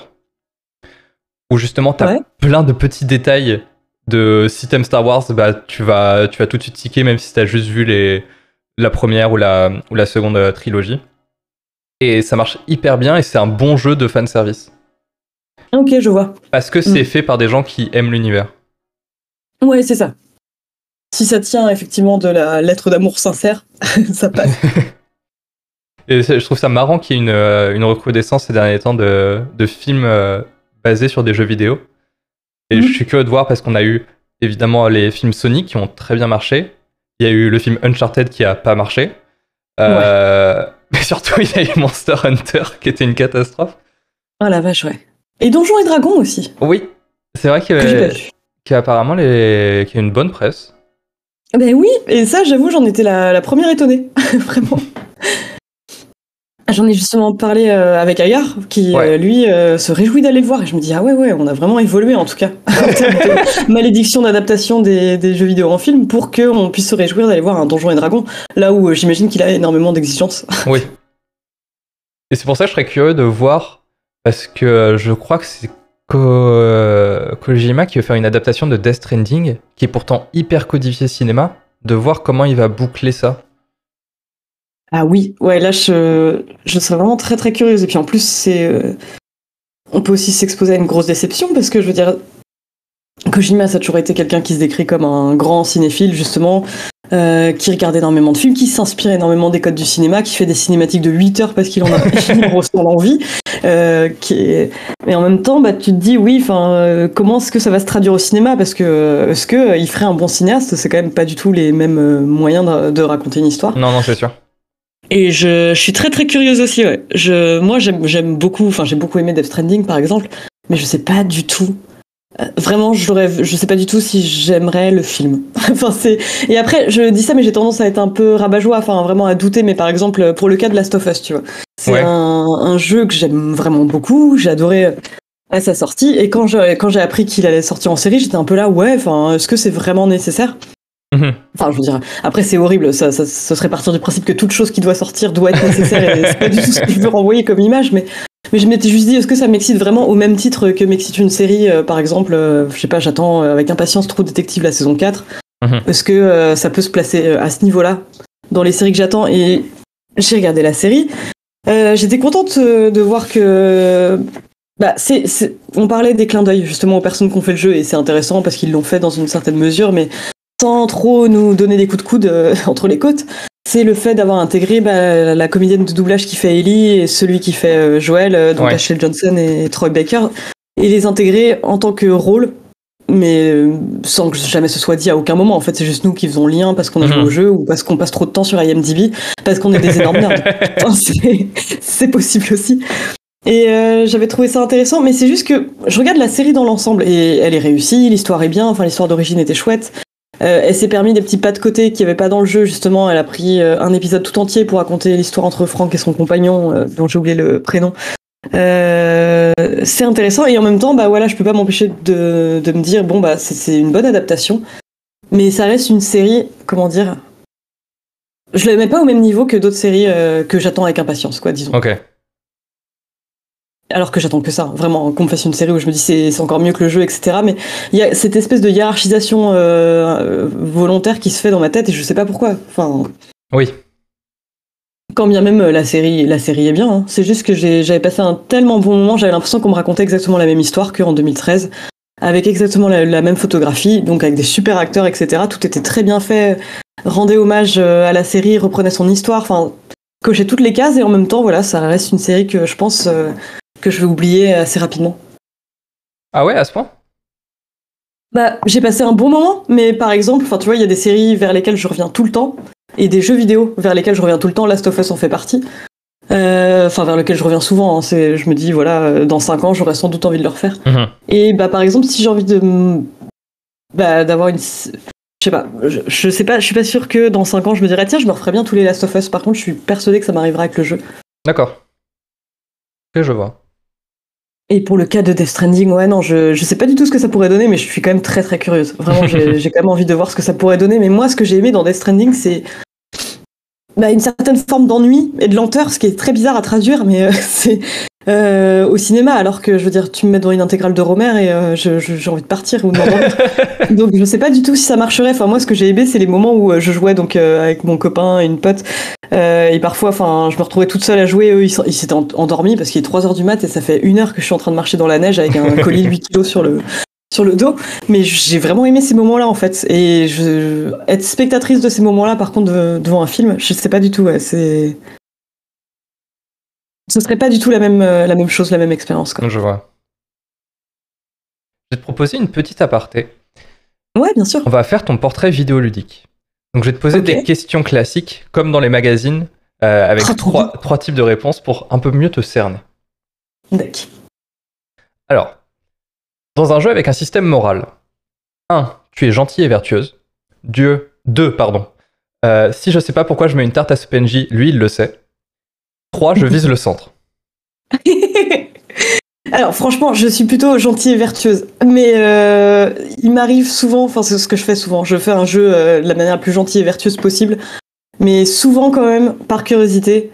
où justement, t'as Ouais. plein de petits détails de si t'aimes Star Wars, bah, tu, vas, tu vas tout de suite tiquer, même si t'as juste vu les, la première ou la, ou la seconde euh, trilogie. Et ça marche hyper bien et c'est un bon jeu de fanservice. Ok, je vois. Parce que c'est Mm. fait par des gens qui aiment l'univers. Ouais, c'est ça. Si ça tient effectivement de la lettre d'amour sincère, [LAUGHS] ça passe. [LAUGHS] Et je trouve ça marrant qu'il y ait une, euh, une recrudescence ces derniers temps de, de films basés sur des jeux vidéo. Et Mhm. je suis curieux de voir parce qu'on a eu évidemment les films Sonic qui ont très bien marché. Il y a eu le film Uncharted qui a pas marché. Euh, [LAUGHS] Mais surtout, il y a eu Monster Hunter qui était une catastrophe. Oh la vache, ouais. Et Donjons et Dragons aussi, Oui, c'est vrai qu'il y avait- y a apparemment les... qu'il y a une bonne presse. Ben oui, et ça, j'avoue, j'en étais la, la première étonnée, [LAUGHS] vraiment. J'en ai justement parlé euh, avec Agar, qui Ouais. euh, lui euh, se réjouit d'aller le voir. Et je me dis, ah ouais, ouais, on a vraiment évolué en tout cas, [LAUGHS] en termes de malédiction d'adaptation des, des jeux vidéo en film, pour qu'on puisse se réjouir d'aller voir un Donjon et Dragon, là où j'imagine qu'il a énormément d'exigences. [LAUGHS] Oui. Et c'est pour ça que je serais curieux de voir, parce que je crois que c'est Ko- Kojima qui veut faire une adaptation de Death Stranding, qui est pourtant hyper codifié cinéma, de voir comment il va boucler ça. Ah oui, ouais, là je, je serais vraiment très très curieuse. Et puis en plus, c'est. euh, on peut aussi s'exposer à une grosse déception parce que je veux dire, Kojima, ça a toujours été quelqu'un qui se décrit comme un grand cinéphile, justement, euh, qui regarde énormément de films, qui s'inspire énormément des codes du cinéma, qui fait des cinématiques de 8 heures parce qu'il en a ressent l'envie. Euh, qui est... Mais en même temps, bah, tu te dis, oui, enfin, euh, comment est-ce que ça va se traduire au cinéma? Parce que est-ce que euh, il ferait un bon cinéaste C'est quand même pas du tout les mêmes euh, moyens de, de raconter une histoire. Non, non, c'est sûr. Et je, je suis très très curieuse aussi, ouais. Je, moi, j'aime, j'aime beaucoup, enfin, j'ai beaucoup aimé Death Stranding, par exemple, mais je sais pas du tout. euh, Vraiment, j'aurais, je sais pas du tout si j'aimerais le film. [LAUGHS] enfin, c'est. Et après, je dis ça, mais j'ai tendance à être un peu rabat-joie, enfin, vraiment à douter. Mais par exemple, pour le cas de Last of Us, tu vois, c'est Ouais. un, un jeu que j'aime vraiment beaucoup. J'ai adoré euh, à sa sortie. Et quand je, quand j'ai appris qu'il allait sortir en série, j'étais un peu là, ouais. Enfin, est-ce que c'est vraiment nécessaire? Mhm. Enfin, je veux dire, après c'est horrible, ça, ça, ce serait partir du principe que toute chose qui doit sortir doit être nécessaire et c'est pas du tout ce que je veux renvoyer comme image, mais, mais je m'étais juste dit, est-ce que ça m'excite vraiment au même titre que m'excite une série, euh, par exemple, euh, je sais pas, j'attends euh, avec impatience True Detective la saison 4, Mhm. est-ce que euh, ça peut se placer à ce niveau-là dans les séries que j'attends et j'ai regardé la série, j'étais contente de voir que bah, c'est- on parlait des clins d'œil justement aux personnes qui ont fait le jeu et c'est intéressant parce qu'ils l'ont fait dans une certaine mesure, mais sans trop nous donner des coups de coude euh, [LAUGHS] entre les côtes. C'est le fait d'avoir intégré bah, la comédienne de doublage qui fait Ellie et celui qui fait euh, Joël, euh, donc Ouais. Ashley Johnson et Troy Baker, et les intégrer en tant que rôle, mais euh, sans que jamais ce soit dit à aucun moment. En fait, c'est juste nous qui faisons lien parce qu'on a joué Mhm. au jeu ou parce qu'on passe trop de temps sur IMDb, parce qu'on est des énormes nerds. [LAUGHS] C'est- c'est possible aussi. Et euh, j'avais trouvé ça intéressant, mais c'est juste que je regarde la série dans l'ensemble et elle est réussie, l'histoire est bien, enfin l'histoire d'origine était chouette. Euh, elle s'est permis des petits pas de côté qu'il n'y avait pas dans le jeu, justement. Elle a pris euh, un épisode tout entier pour raconter l'histoire entre Franck et son compagnon, euh, dont j'ai oublié le prénom. Euh, c'est intéressant et en même temps, bah voilà, je peux pas m'empêcher de, de me dire, bon, bah c'est- une bonne adaptation, mais ça reste une série, comment dire, je la mets pas au même niveau que d'autres séries que j'attends avec impatience, quoi, disons. Alors que j'attends que ça, vraiment, qu'on me fasse une série où je me dis c'est encore mieux que le jeu, etc. Mais il y a cette espèce de hiérarchisation euh, euh, volontaire qui se fait dans ma tête et je sais pas pourquoi. Enfin, Oui. quand bien même euh, la série, la série est bien, hein. c'est juste que j'avais passé un tellement bon moment, j'avais l'impression qu'on me racontait exactement la même histoire qu'en 2013, avec exactement la, la même photographie, donc avec des super acteurs, etc. Tout était très bien fait, rendait hommage à la série, reprenait son histoire, enfin, cochait toutes les cases et en même temps, voilà, ça reste une série que je pense euh, que je vais oublier assez rapidement. Ah ouais, à ce point? Bah, j'ai passé un bon moment, mais par exemple, enfin, tu vois, il y a des séries vers lesquelles je reviens tout le temps, et des jeux vidéo vers lesquels je reviens tout le temps. Last of Us en fait partie. Euh, Enfin, vers lesquels je reviens souvent. hein. C'est, je me dis, voilà, euh, dans 5 ans, j'aurais sans doute envie de le refaire. Mhm. Et bah, par exemple, si j'ai envie de, bah, d'avoir une, je sais pas, je, je sais pas, je suis pas sûre que dans 5 ans, je me dirais, tiens, je me referais bien tous les Last of Us. Par contre, je suis persuadée que ça m'arrivera avec le jeu. D'accord. Ok, je vois. Et pour le cas de Death Stranding, ouais, non, je, je sais pas du tout ce que ça pourrait donner, mais je suis quand même très très curieuse. Vraiment, j'ai [LAUGHS] j'ai quand même envie de voir ce que ça pourrait donner. Mais moi, ce que j'ai aimé dans Death Stranding, c'est bah, une certaine forme d'ennui et de lenteur, ce qui est très bizarre à traduire, mais euh, [LAUGHS] c'est euh, au cinéma, alors que je veux dire, tu me mets dans une intégrale de Romer et euh, j'ai envie de partir ou de [LAUGHS] donc je sais pas du tout si ça marcherait. Enfin, moi, ce que j'ai aimé, c'est les moments où euh, je jouais donc euh, avec mon copain et une pote. Euh, et parfois, enfin, je me retrouvais toute seule à jouer. Eux, ils s'étaient en- endormis parce qu'il est 3 heures du mat et ça fait une heure que je suis en train de marcher dans la neige avec un colis de 8 kilos sur le, sur le dos. Mais j'ai vraiment aimé ces moments-là, en fait. Et je, être spectatrice de ces moments-là, par contre, de- devant un film, je sais pas du tout. Ouais, c'est. Ce serait pas du tout la même, euh, la même chose, la même expérience. quoi. Je vois. Je vais te proposer une petite aparté. Ouais, bien sûr. On va faire ton portrait vidéoludique. Donc, je vais te poser des questions classiques, comme dans les magazines, euh, avec Ah, trois, trois types de réponses pour un peu mieux te cerner. D'accord. Alors, dans un jeu avec un système moral, 1. Tu es gentille et vertueuse. 2. 2, pardon. Euh, si je sais pas pourquoi je mets une tarte à ce PNJ, lui, il le sait. 3, je vise le centre. [LAUGHS] Alors franchement, je suis plutôt gentille et vertueuse, mais euh, il m'arrive souvent, enfin c'est ce que je fais souvent, je fais un jeu euh, de la manière la plus gentille et vertueuse possible, mais souvent quand même, par curiosité,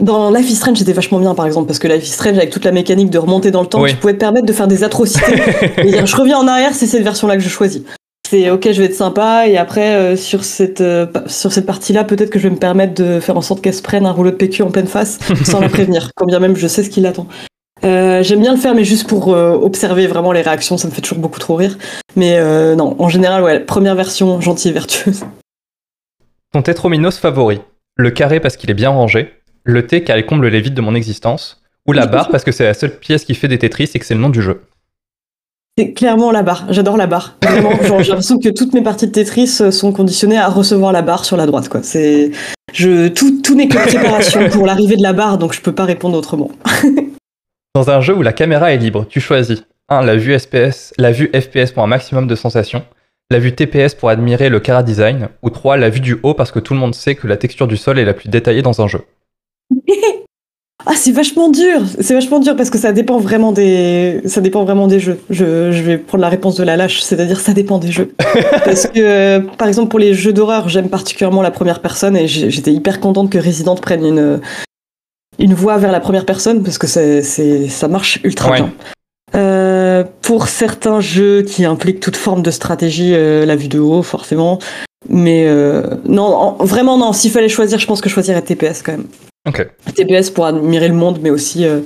dans Life is Strange, c'était vachement bien, par exemple, parce que Life is Strange, avec toute la mécanique de remonter dans le temps, Oui. tu pouvais te permettre de faire des atrocités. [LAUGHS] et dire, je reviens en arrière, c'est cette version-là que je choisis. C'est ok, je vais être sympa, et après, euh, sur cette, euh, sur cette partie-là, peut-être que je vais me permettre de faire en sorte qu'elle se prenne un rouleau de PQ en pleine face, [LAUGHS] sans la prévenir, quand bien même je sais ce qui l'attend. Euh, J'aime bien le faire, mais juste pour observer vraiment les réactions, ça me fait toujours beaucoup trop rire. Mais non, en général, ouais, première version, gentille et vertueuse. [LAUGHS] Ton Tetrominos favori? Le carré parce qu'il est bien rangé. Le T car il comble les vides de mon existence. Ou la barre parce que c'est la seule pièce qui fait des Tetris et que c'est le nom du jeu? C'est clairement la barre. J'adore la barre. Vraiment, [LAUGHS] genre, j'ai l'impression que toutes mes parties de Tetris euh, sont conditionnées à recevoir la barre sur la droite. Quoi. C'est, je, tout, tout n'est que préparation pour l'arrivée de la barre, donc je peux pas répondre autrement. [LAUGHS] Dans un jeu où la caméra est libre, tu choisis 1. La vue, SPS, la vue FPS pour un maximum de sensations. La vue TPS pour admirer le Cara Design. Ou 3. La vue du haut parce que tout le monde sait que la texture du sol est la plus détaillée dans un jeu. [LAUGHS] Ah, c'est vachement dur. C'est vachement dur parce que ça dépend vraiment des, ça dépend vraiment des jeux. Je, je vais prendre la réponse de la lâche, c'est-à-dire ça dépend des jeux. [LAUGHS] parce que, euh, par exemple, pour les jeux d'horreur, j'aime particulièrement la première personne et j'étais hyper contente que Resident prenne une, une voie vers la première personne parce que c'est, ça marche ultra Ouais. bien. Euh, pour certains jeux qui impliquent toute forme de stratégie, euh, la vue de haut, forcément. Mais non, en- vraiment non. S'il fallait choisir, je pense que je choisirais TPS quand même. Ok. TPS pour admirer le monde, mais aussi euh,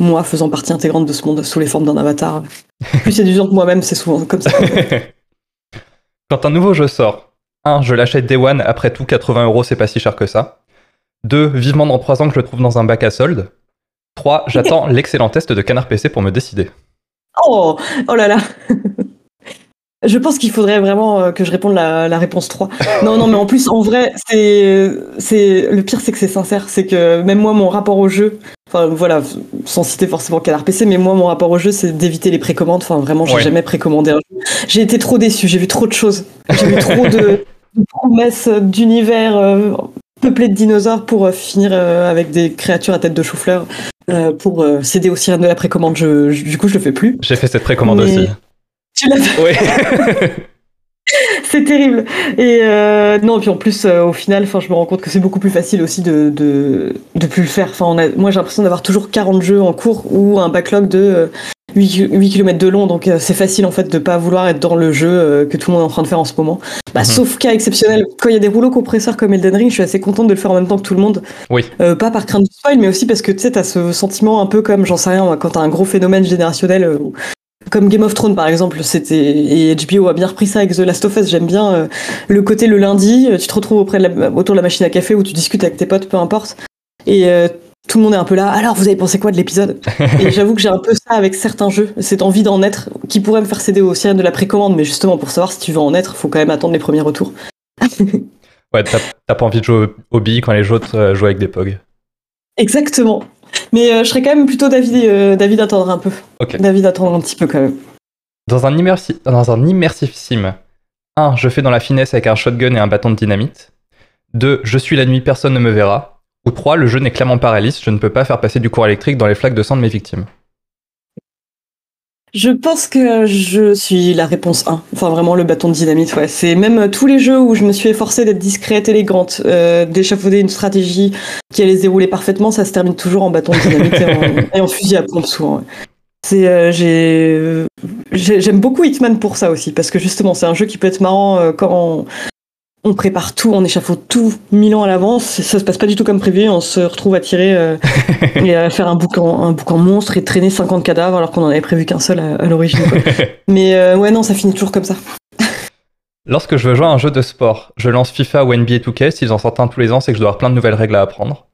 moi faisant partie intégrante de ce monde sous les formes d'un avatar. [LAUGHS] Plus séduisant que moi-même, c'est souvent comme ça. [LAUGHS] Quand un nouveau jeu sort, 1. Je l'achète Day One, après tout 80 euros c'est pas si cher que ça. 2. Vivement dans 3 ans que je le trouve dans un bac à solde. 3. J'attends [LAUGHS] l'excellent test de Canard PC pour me décider. Oh, oh là là. Je pense qu'il faudrait vraiment euh, que je réponde la, la réponse 3. Non, non, mais en plus, en vrai, c'est, c'est, le pire, c'est que c'est sincère. C'est que même moi, mon rapport au jeu, enfin, voilà, sans citer forcément Canard PC, mais moi, mon rapport au jeu, c'est d'éviter les précommandes. Enfin, vraiment, j'ai Ouais. jamais précommandé un jeu. J'ai été trop déçu, j'ai vu trop de choses. J'ai vu trop de, de promesses d'univers euh, peuplés de dinosaures pour euh, finir euh, avec des créatures à tête de chou-fleur. pour céder aux sirènes de la précommande, je, je- du coup, je le fais plus. J'ai fait cette précommande Mais- aussi. Tu l'as Oui. [LAUGHS] C'est terrible. Et euh, non, puis en plus, euh, au final, je me rends compte que c'est beaucoup plus facile aussi de de, de plus le faire. Enfin, on a, moi, j'ai l'impression d'avoir toujours 40 jeux en cours ou un backlog de euh, 8, 8 km de long. Donc, euh, c'est facile en fait de pas vouloir être dans le jeu euh, que tout le monde est en train de faire en ce moment. Bah, Mhm. Sauf cas exceptionnel, quand il y a des rouleaux compresseurs comme Elden Ring, je suis assez contente de le faire en même temps que tout le monde. Oui. Euh, pas par crainte de spoil, mais aussi parce que tu sais, t'as ce sentiment un peu comme, j'en sais rien, quand t'as un gros phénomène générationnel. Comme Game of Thrones par exemple, c'était et HBO a bien repris ça avec The Last of Us. J'aime bien euh, le côté le lundi, euh, tu te retrouves auprès de la, autour de la machine à café où tu discutes avec tes potes, peu importe, et euh, tout le monde est un peu là. Alors vous avez pensé quoi de l'épisode? Et [LAUGHS] j'avoue que j'ai un peu ça avec certains jeux, cette envie d'en être, qui pourrait me faire céder aux sirènes de la précommande, mais justement pour savoir si tu veux en être, faut quand même attendre les premiers retours. Ouais, t'as pas envie de jouer au billes quand les autres jouent avec des pogs. Exactement. Mais euh, je serais quand même plutôt d'avis euh, d'avis d'attendre un peu. Ok. D'avis d'attendre un petit peu quand même. Dans un, immersi- dans un immersif sim, 1. Je fais dans la finesse avec un shotgun et un bâton de dynamite. 2. Je suis la nuit, personne ne me verra. Ou 3. Le jeu n'est clairement pas réaliste, je ne peux pas faire passer du courant électrique dans les flaques de sang de mes victimes. Je pense que je suis la réponse 1. Enfin, vraiment, le bâton de dynamite, ouais. C'est même euh, tous les jeux où je me suis efforcée d'être discrète, élégante, euh, d'échafauder une stratégie qui allait se dérouler parfaitement, ça se termine toujours en bâton de dynamite et, en, [LAUGHS] et en fusil à pompe, souvent. ouais. C'est, euh, j'ai, j'ai- j'aime beaucoup Hitman pour ça aussi, parce que justement, c'est un jeu qui peut être marrant euh, quand on, on prépare tout, on échafaude tout mille ans à l'avance, ça se passe pas du tout comme prévu, on se retrouve à tirer euh, [LAUGHS] et à faire un boucan, un boucan monstre et traîner 50 cadavres alors qu'on en avait prévu qu'un seul à, à l'origine. [LAUGHS] Mais euh, ouais, non, ça finit toujours comme ça. Lorsque je veux jouer à un jeu de sport, je lance FIFA ou NBA 2K, s'ils en sortent un tous les ans, c'est que je dois avoir plein de nouvelles règles à apprendre.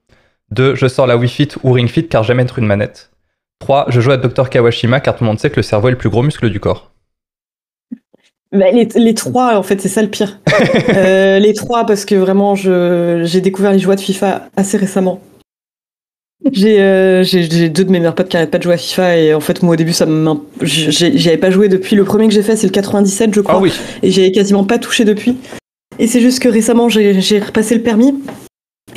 2. Je sors la Wii Fit ou Ring Fit car j'aime être une manette. 3. Je joue à Dr Kawashima car tout le monde sait que le cerveau est le plus gros muscle du corps. Bah, les, les trois, en fait, c'est ça le pire. [LAUGHS] Euh, les trois, parce que vraiment, je, j'ai découvert les joies de FIFA assez récemment. J'ai, euh, j'ai, j'ai deux de mes meilleurs potes qui arrêtent pas de jouer à FIFA et en fait moi au début ça j'y avais pas joué depuis le premier que j'ai fait c'est le 97 je crois Ah oui et j'y avais quasiment pas touché depuis. Et c'est juste que récemment, j'ai j'ai repassé le permis.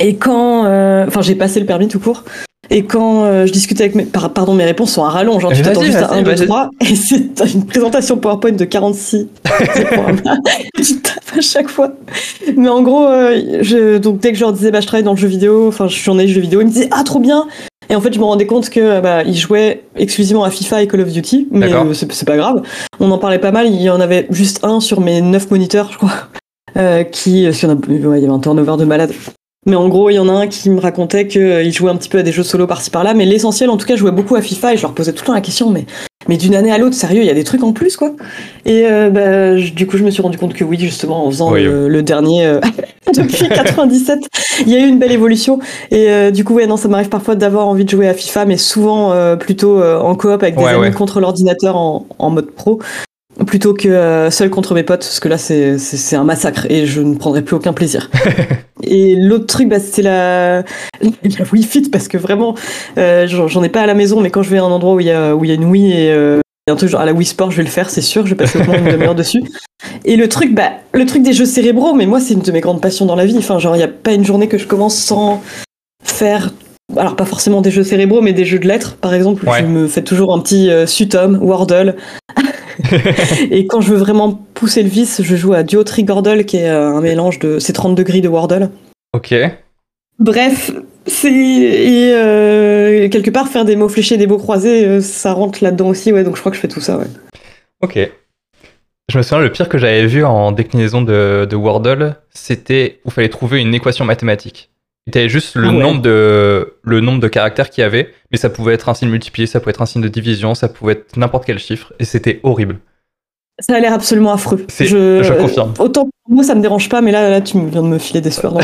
Et quand. euh, Enfin, j'ai passé le permis tout court. Et quand euh, je discute avec mes. par- Pardon, mes réponses sont à rallonge. Genre, tu t'attends juste à vas-y, 1, 2, vas-y. 3. [LAUGHS] Et c'est une présentation PowerPoint de 46 diaporamas. [LAUGHS] Et tu tapes à chaque fois. Mais en gros, euh, je, donc dès que je leur disais, bah, je travaille dans le jeu vidéo, enfin, je suis journaliste jeu vidéo, ils me disaient, ah, trop bien! Et en fait, je me rendais compte que euh, bah, ils jouaient exclusivement à FIFA et Call of Duty, mais euh, c'est pas grave. On en parlait pas mal. Il y en avait juste un sur mes 9 moniteurs, je crois, euh, qui, a- ouais, il y avait un turnover de malade. Mais en gros, il y en a un qui me racontait qu'il jouait un petit peu à des jeux solo par-ci par-là, mais l'essentiel, en tout cas, jouait beaucoup à FIFA et je leur posais tout le temps la question, mais, mais d'une année à l'autre, sérieux, il y a des trucs en plus, quoi. Et euh, bah, je- du coup, je me suis rendu compte que oui, justement, en faisant Oui, le, le dernier euh, [LAUGHS] depuis 97, il y a eu une belle évolution. Et euh, du coup, ouais, non, ça m'arrive parfois d'avoir envie de jouer à FIFA, mais souvent euh, plutôt euh, en coop avec des Ouais, amis ouais. contre l'ordinateur en, en mode pro. Plutôt que euh, seul contre mes potes, parce que là c'est c'est- c'est un massacre et je ne prendrai plus aucun plaisir. [LAUGHS] et l'autre truc, bah, c'était la, [LAUGHS] la Wii Fit, parce que vraiment, euh, j'en j'en ai pas à la maison, mais quand je vais à un endroit où il y a, où il y a une Wii et euh, un truc genre à la Wii Sport, je vais le faire, c'est sûr, je vais passer au moins une demi-heure dessus. Et le truc, bah, le truc des jeux cérébraux, mais moi c'est une de mes grandes passions dans la vie. Enfin, genre, il n'y a pas une journée que je commence sans faire alors pas forcément des jeux cérébraux, mais des jeux de lettres, par exemple. Ouais. Je me fais toujours un petit euh, Sutom, Wordle. [LAUGHS] et quand je veux vraiment pousser le vice, je joue à Duo Trigordle, qui est euh, un mélange de... C'est 30 degrés de Wordle. Ok. Bref, c'est... Et euh, quelque part, faire des mots fléchés, des mots croisés, euh, ça rentre là-dedans aussi, ouais, donc je crois que je fais tout ça, ouais. Ok. Je me souviens, le pire que j'avais vu en déclinaison de, de Wordle, c'était où fallait trouver une équation mathématique. Avais juste le, Ah ouais. nombre de, le nombre de caractères qu'il y avait, mais ça pouvait être un signe multiplié, ça pouvait être un signe de division, ça pouvait être n'importe quel chiffre, et c'était horrible. Ça a l'air absolument affreux. Je confirme. Autant pour moi, ça me dérange pas, mais là, là tu viens de me filer des sueurs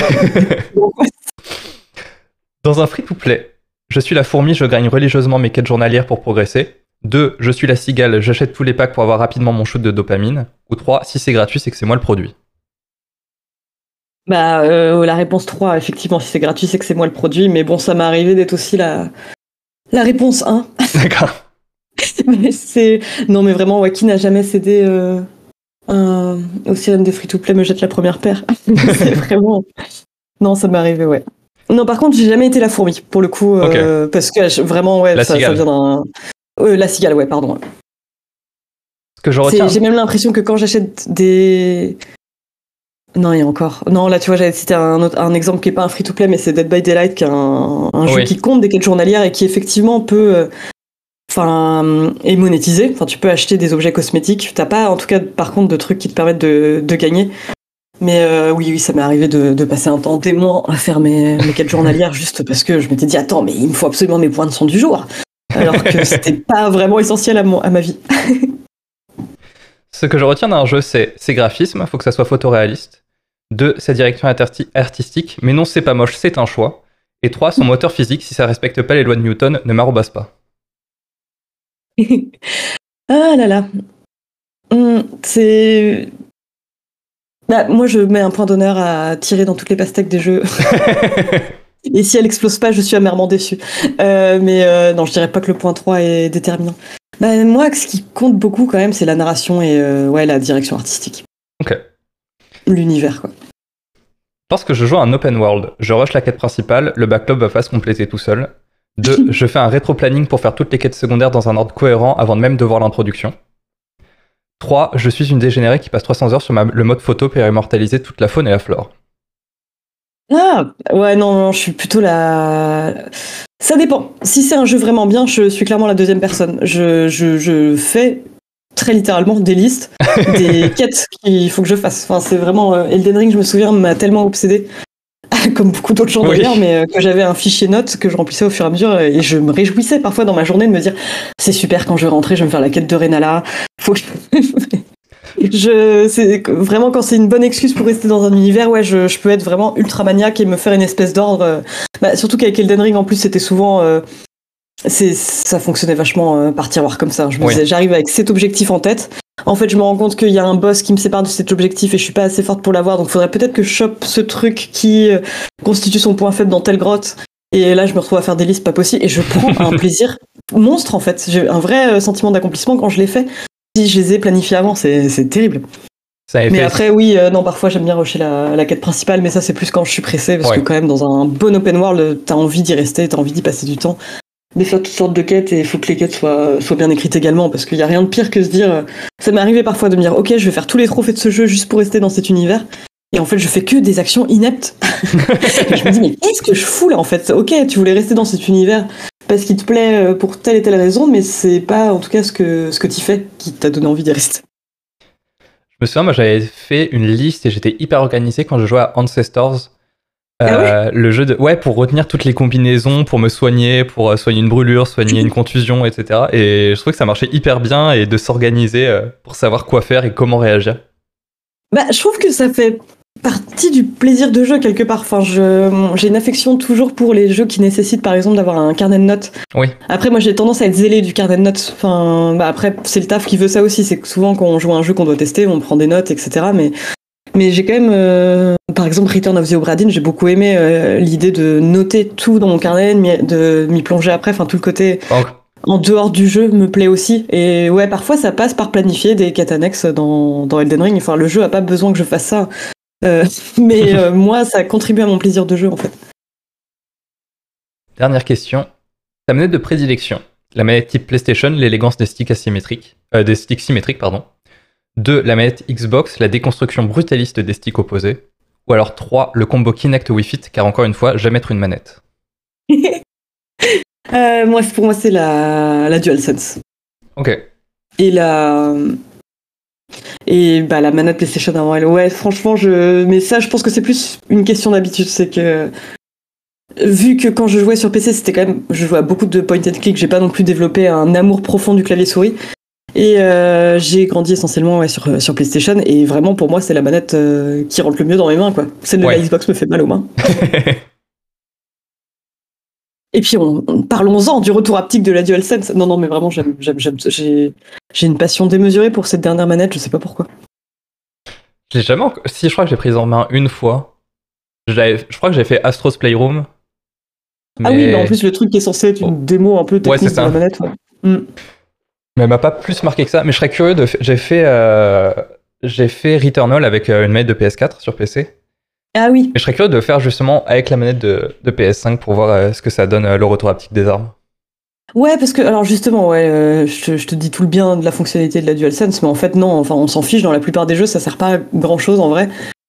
Dans [LAUGHS] un free-to-play, je suis la fourmi, je gagne religieusement mes quêtes journalières pour progresser. 2. Je suis la cigale, j'achète tous les packs pour avoir rapidement mon shoot de dopamine. Ou 3. Si c'est gratuit, c'est que c'est moi le produit. Bah, euh, la réponse 3, effectivement, si c'est gratuit, c'est que c'est moi le produit, mais bon, ça m'est arrivé d'être aussi la, la réponse 1. [LAUGHS] D'accord. mais c'est... Non, mais vraiment, qui n'a jamais cédé euh, un... au sirène des free-to-play me jette la première paire [LAUGHS] C'est vraiment... Non, ça m'est arrivé, ouais. Non, par contre, j'ai jamais été la fourmi, pour le coup, euh, parce que je- vraiment, ouais, La ça, vient d'un... Euh, la cigale, ouais, pardon. Ce que je retiens. J'ai même l'impression que quand j'achète des. Non, il y a encore. Non, là, tu vois, j'avais cité un, autre, un exemple qui est pas un free-to-play, mais c'est Dead by Daylight, qui est un, un jeu qui compte des quêtes journalières et qui effectivement peut. euh, Enfin, est monétisé. Enfin, tu peux acheter des objets cosmétiques. T'as pas, en tout cas, par contre, de trucs qui te permettent de, de gagner. Mais euh, oui, oui, ça m'est arrivé de, de passer un temps dément à faire mes, mes quêtes journalières juste parce que je m'étais dit, attends, mais il me faut absolument mes points de son du jour. Alors que [LAUGHS] c'était pas vraiment essentiel à, mon, à ma vie. Ce que je retiens d'un jeu, c'est ses graphismes, faut que ça soit photoréaliste. 2. Sa direction arti- artistique, mais non, c'est pas moche, c'est un choix. Et 3. Son moteur physique, si ça respecte pas les lois de Newton, ne m'arrobasse pas. [LAUGHS] ah là là. Hum, c'est. Bah, moi, je mets un point d'honneur à tirer dans toutes les pastèques des jeux. [LAUGHS] Et si elle explose pas, je suis amèrement déçue. Euh, mais euh, non, je dirais pas que le point 3 est déterminant. Bah, moi, ce qui compte beaucoup quand même, c'est la narration et euh, ouais, la direction artistique. Ok. L'univers, quoi. Lorsque je joue à un open world, je rush la quête principale, le backlog va pas se compléter tout seul. 2. [LAUGHS] je fais un rétro-planning pour faire toutes les quêtes secondaires dans un ordre cohérent avant même de voir l'introduction. 3. Je suis une dégénérée qui passe 300 heures sur ma- le mode photo pour immortaliser toute la faune et la flore. Ah, ouais, non, non, je suis plutôt la. Ça dépend. Si c'est un jeu vraiment bien, je suis clairement la deuxième personne. Je, je, je fais très littéralement des listes, [LAUGHS] des quêtes qu'il faut que je fasse. Enfin, c'est vraiment. euh, Elden Ring, je me souviens, m'a tellement obsédé, [LAUGHS] comme beaucoup d'autres gens Oui. d'ailleurs, mais euh, que j'avais un fichier notes que je remplissais au fur et à mesure et je me réjouissais parfois dans ma journée de me dire c'est super quand je vais rentrer, je vais me faire la quête de Renala. Faut que je. [LAUGHS] Je, c'est vraiment quand c'est une bonne excuse pour rester dans un univers, ouais, je, je peux être vraiment ultra maniaque et me faire une espèce d'ordre. euh, bah, surtout qu'avec Elden Ring, en plus, c'était souvent, euh, c'est, ça fonctionnait vachement euh, par tiroir comme ça. Je me Oui. disais, j'arrive avec cet objectif en tête. En fait, je me rends compte qu'il y a un boss qui me sépare de cet objectif et je suis pas assez forte pour l'avoir. Donc, faudrait peut-être que je chope ce truc qui euh, constitue son point faible dans telle grotte. Et là, je me retrouve à faire des listes pas possibles et je prends un [LAUGHS] plaisir monstre en fait. J'ai un vrai euh, sentiment d'accomplissement quand je l'ai fait. Si je les ai planifiés avant, c'est, c'est terrible. mais après, oui, euh, non, parfois j'aime bien rusher la, la, quête principale, mais ça c'est plus quand je suis pressé, parce que quand même dans un bon open world, t'as envie d'y rester, t'as envie d'y passer du temps, de faire toutes sortes de quêtes, et il faut que les quêtes soient, soient bien écrites également, parce qu'il y a rien de pire que se dire, euh, ça m'est arrivé parfois de me dire, ok, je vais faire tous les trophées de ce jeu juste pour rester dans cet univers, et en fait je fais que des actions ineptes. [LAUGHS] je me dis, mais qu'est-ce que je fous là en fait? Ok, tu voulais rester dans cet univers parce qu'il te plaît euh, pour telle et telle raison, mais c'est pas en tout cas ce que, ce que tu fais qui t'a donné envie d'y rester. Je me souviens, moi j'avais fait une liste et j'étais hyper organisé quand je jouais à Ancestors. Ah euh, le jeu de ouais pour retenir toutes les combinaisons pour me soigner pour euh, soigner une brûlure soigner une [LAUGHS] contusion etc et je trouvais que ça marchait hyper bien et de s'organiser pour savoir quoi faire et comment réagir bah je trouve que ça fait partie du plaisir de jeu quelque part. Enfin, j'ai une affection toujours pour les jeux qui nécessitent par exemple d'avoir un carnet de notes. Oui. Après, moi j'ai tendance à être zélé du carnet de notes. Enfin, bah après, c'est le taf qui veut ça aussi. C'est que souvent quand on joue à un jeu qu'on doit tester, on prend des notes, etc. Mais, mais j'ai quand même, euh, par exemple, Return of the Obra j'ai beaucoup aimé euh, l'idée de noter tout dans mon carnet, de m'y plonger après. Enfin, tout le côté. En dehors du jeu me plaît aussi. Et ouais, parfois ça passe par planifier des quêtes annexes dans, dans Elden Ring. Enfin, le jeu a pas besoin que je fasse ça. Euh, [LAUGHS] mais euh, moi, ça contribue à mon plaisir de jeu en fait. Dernière question. Ta manette de prédilection La manette type PlayStation, l'élégance des sticks asymétriques, euh, des sticks symétriques, pardon. 2. La manette Xbox, la déconstruction brutaliste des sticks opposés. Ou alors 3. Le combo Kinect Wii Fit, car encore une fois, jamais être une manette. [LAUGHS] moi, pour moi, c'est la, la DualSense. Ok. Et la, et bah, la manette PlayStation avant elle. Ouais, franchement, je. Mais ça, je pense que c'est plus une question d'habitude. C'est que. Vu que quand je jouais sur PC, c'était quand même. Je jouais à beaucoup de point and click, j'ai pas non plus développé un amour profond du clavier souris. Et euh, j'ai grandi essentiellement ouais, sur, sur PlayStation. Et vraiment, pour moi, c'est la manette euh, qui rentre le mieux dans mes mains. quoi. Celle de la Xbox me fait mal aux mains. [LAUGHS] Et puis, parlons-en du retour haptique de la DualSense. Non, non, mais vraiment, j'aime, j'ai, une passion démesurée pour cette dernière manette, je sais pas pourquoi. J'ai jamais. Si, je crois que j'ai prise en main une fois. Je crois que j'ai fait Astro's Playroom. Ah oui, mais en plus, le truc qui est censé être une démo un peu technique de la manette. Mm. Mais elle m'a pas plus marqué que ça. Mais je serais curieux de. J'ai fait. Euh, j'ai fait Returnal avec euh, une manette de PS4 sur PC. Ah oui. Mais je serais curieux de faire justement avec la manette de, PS5 pour voir euh, ce que ça donne euh, le retour haptique des armes. Ouais, parce que, alors justement, ouais, euh, je, te dis tout le bien de la fonctionnalité de la DualSense, mais en fait, non, enfin, on s'en fiche, dans la plupart des jeux, ça sert pas à grand chose en vrai.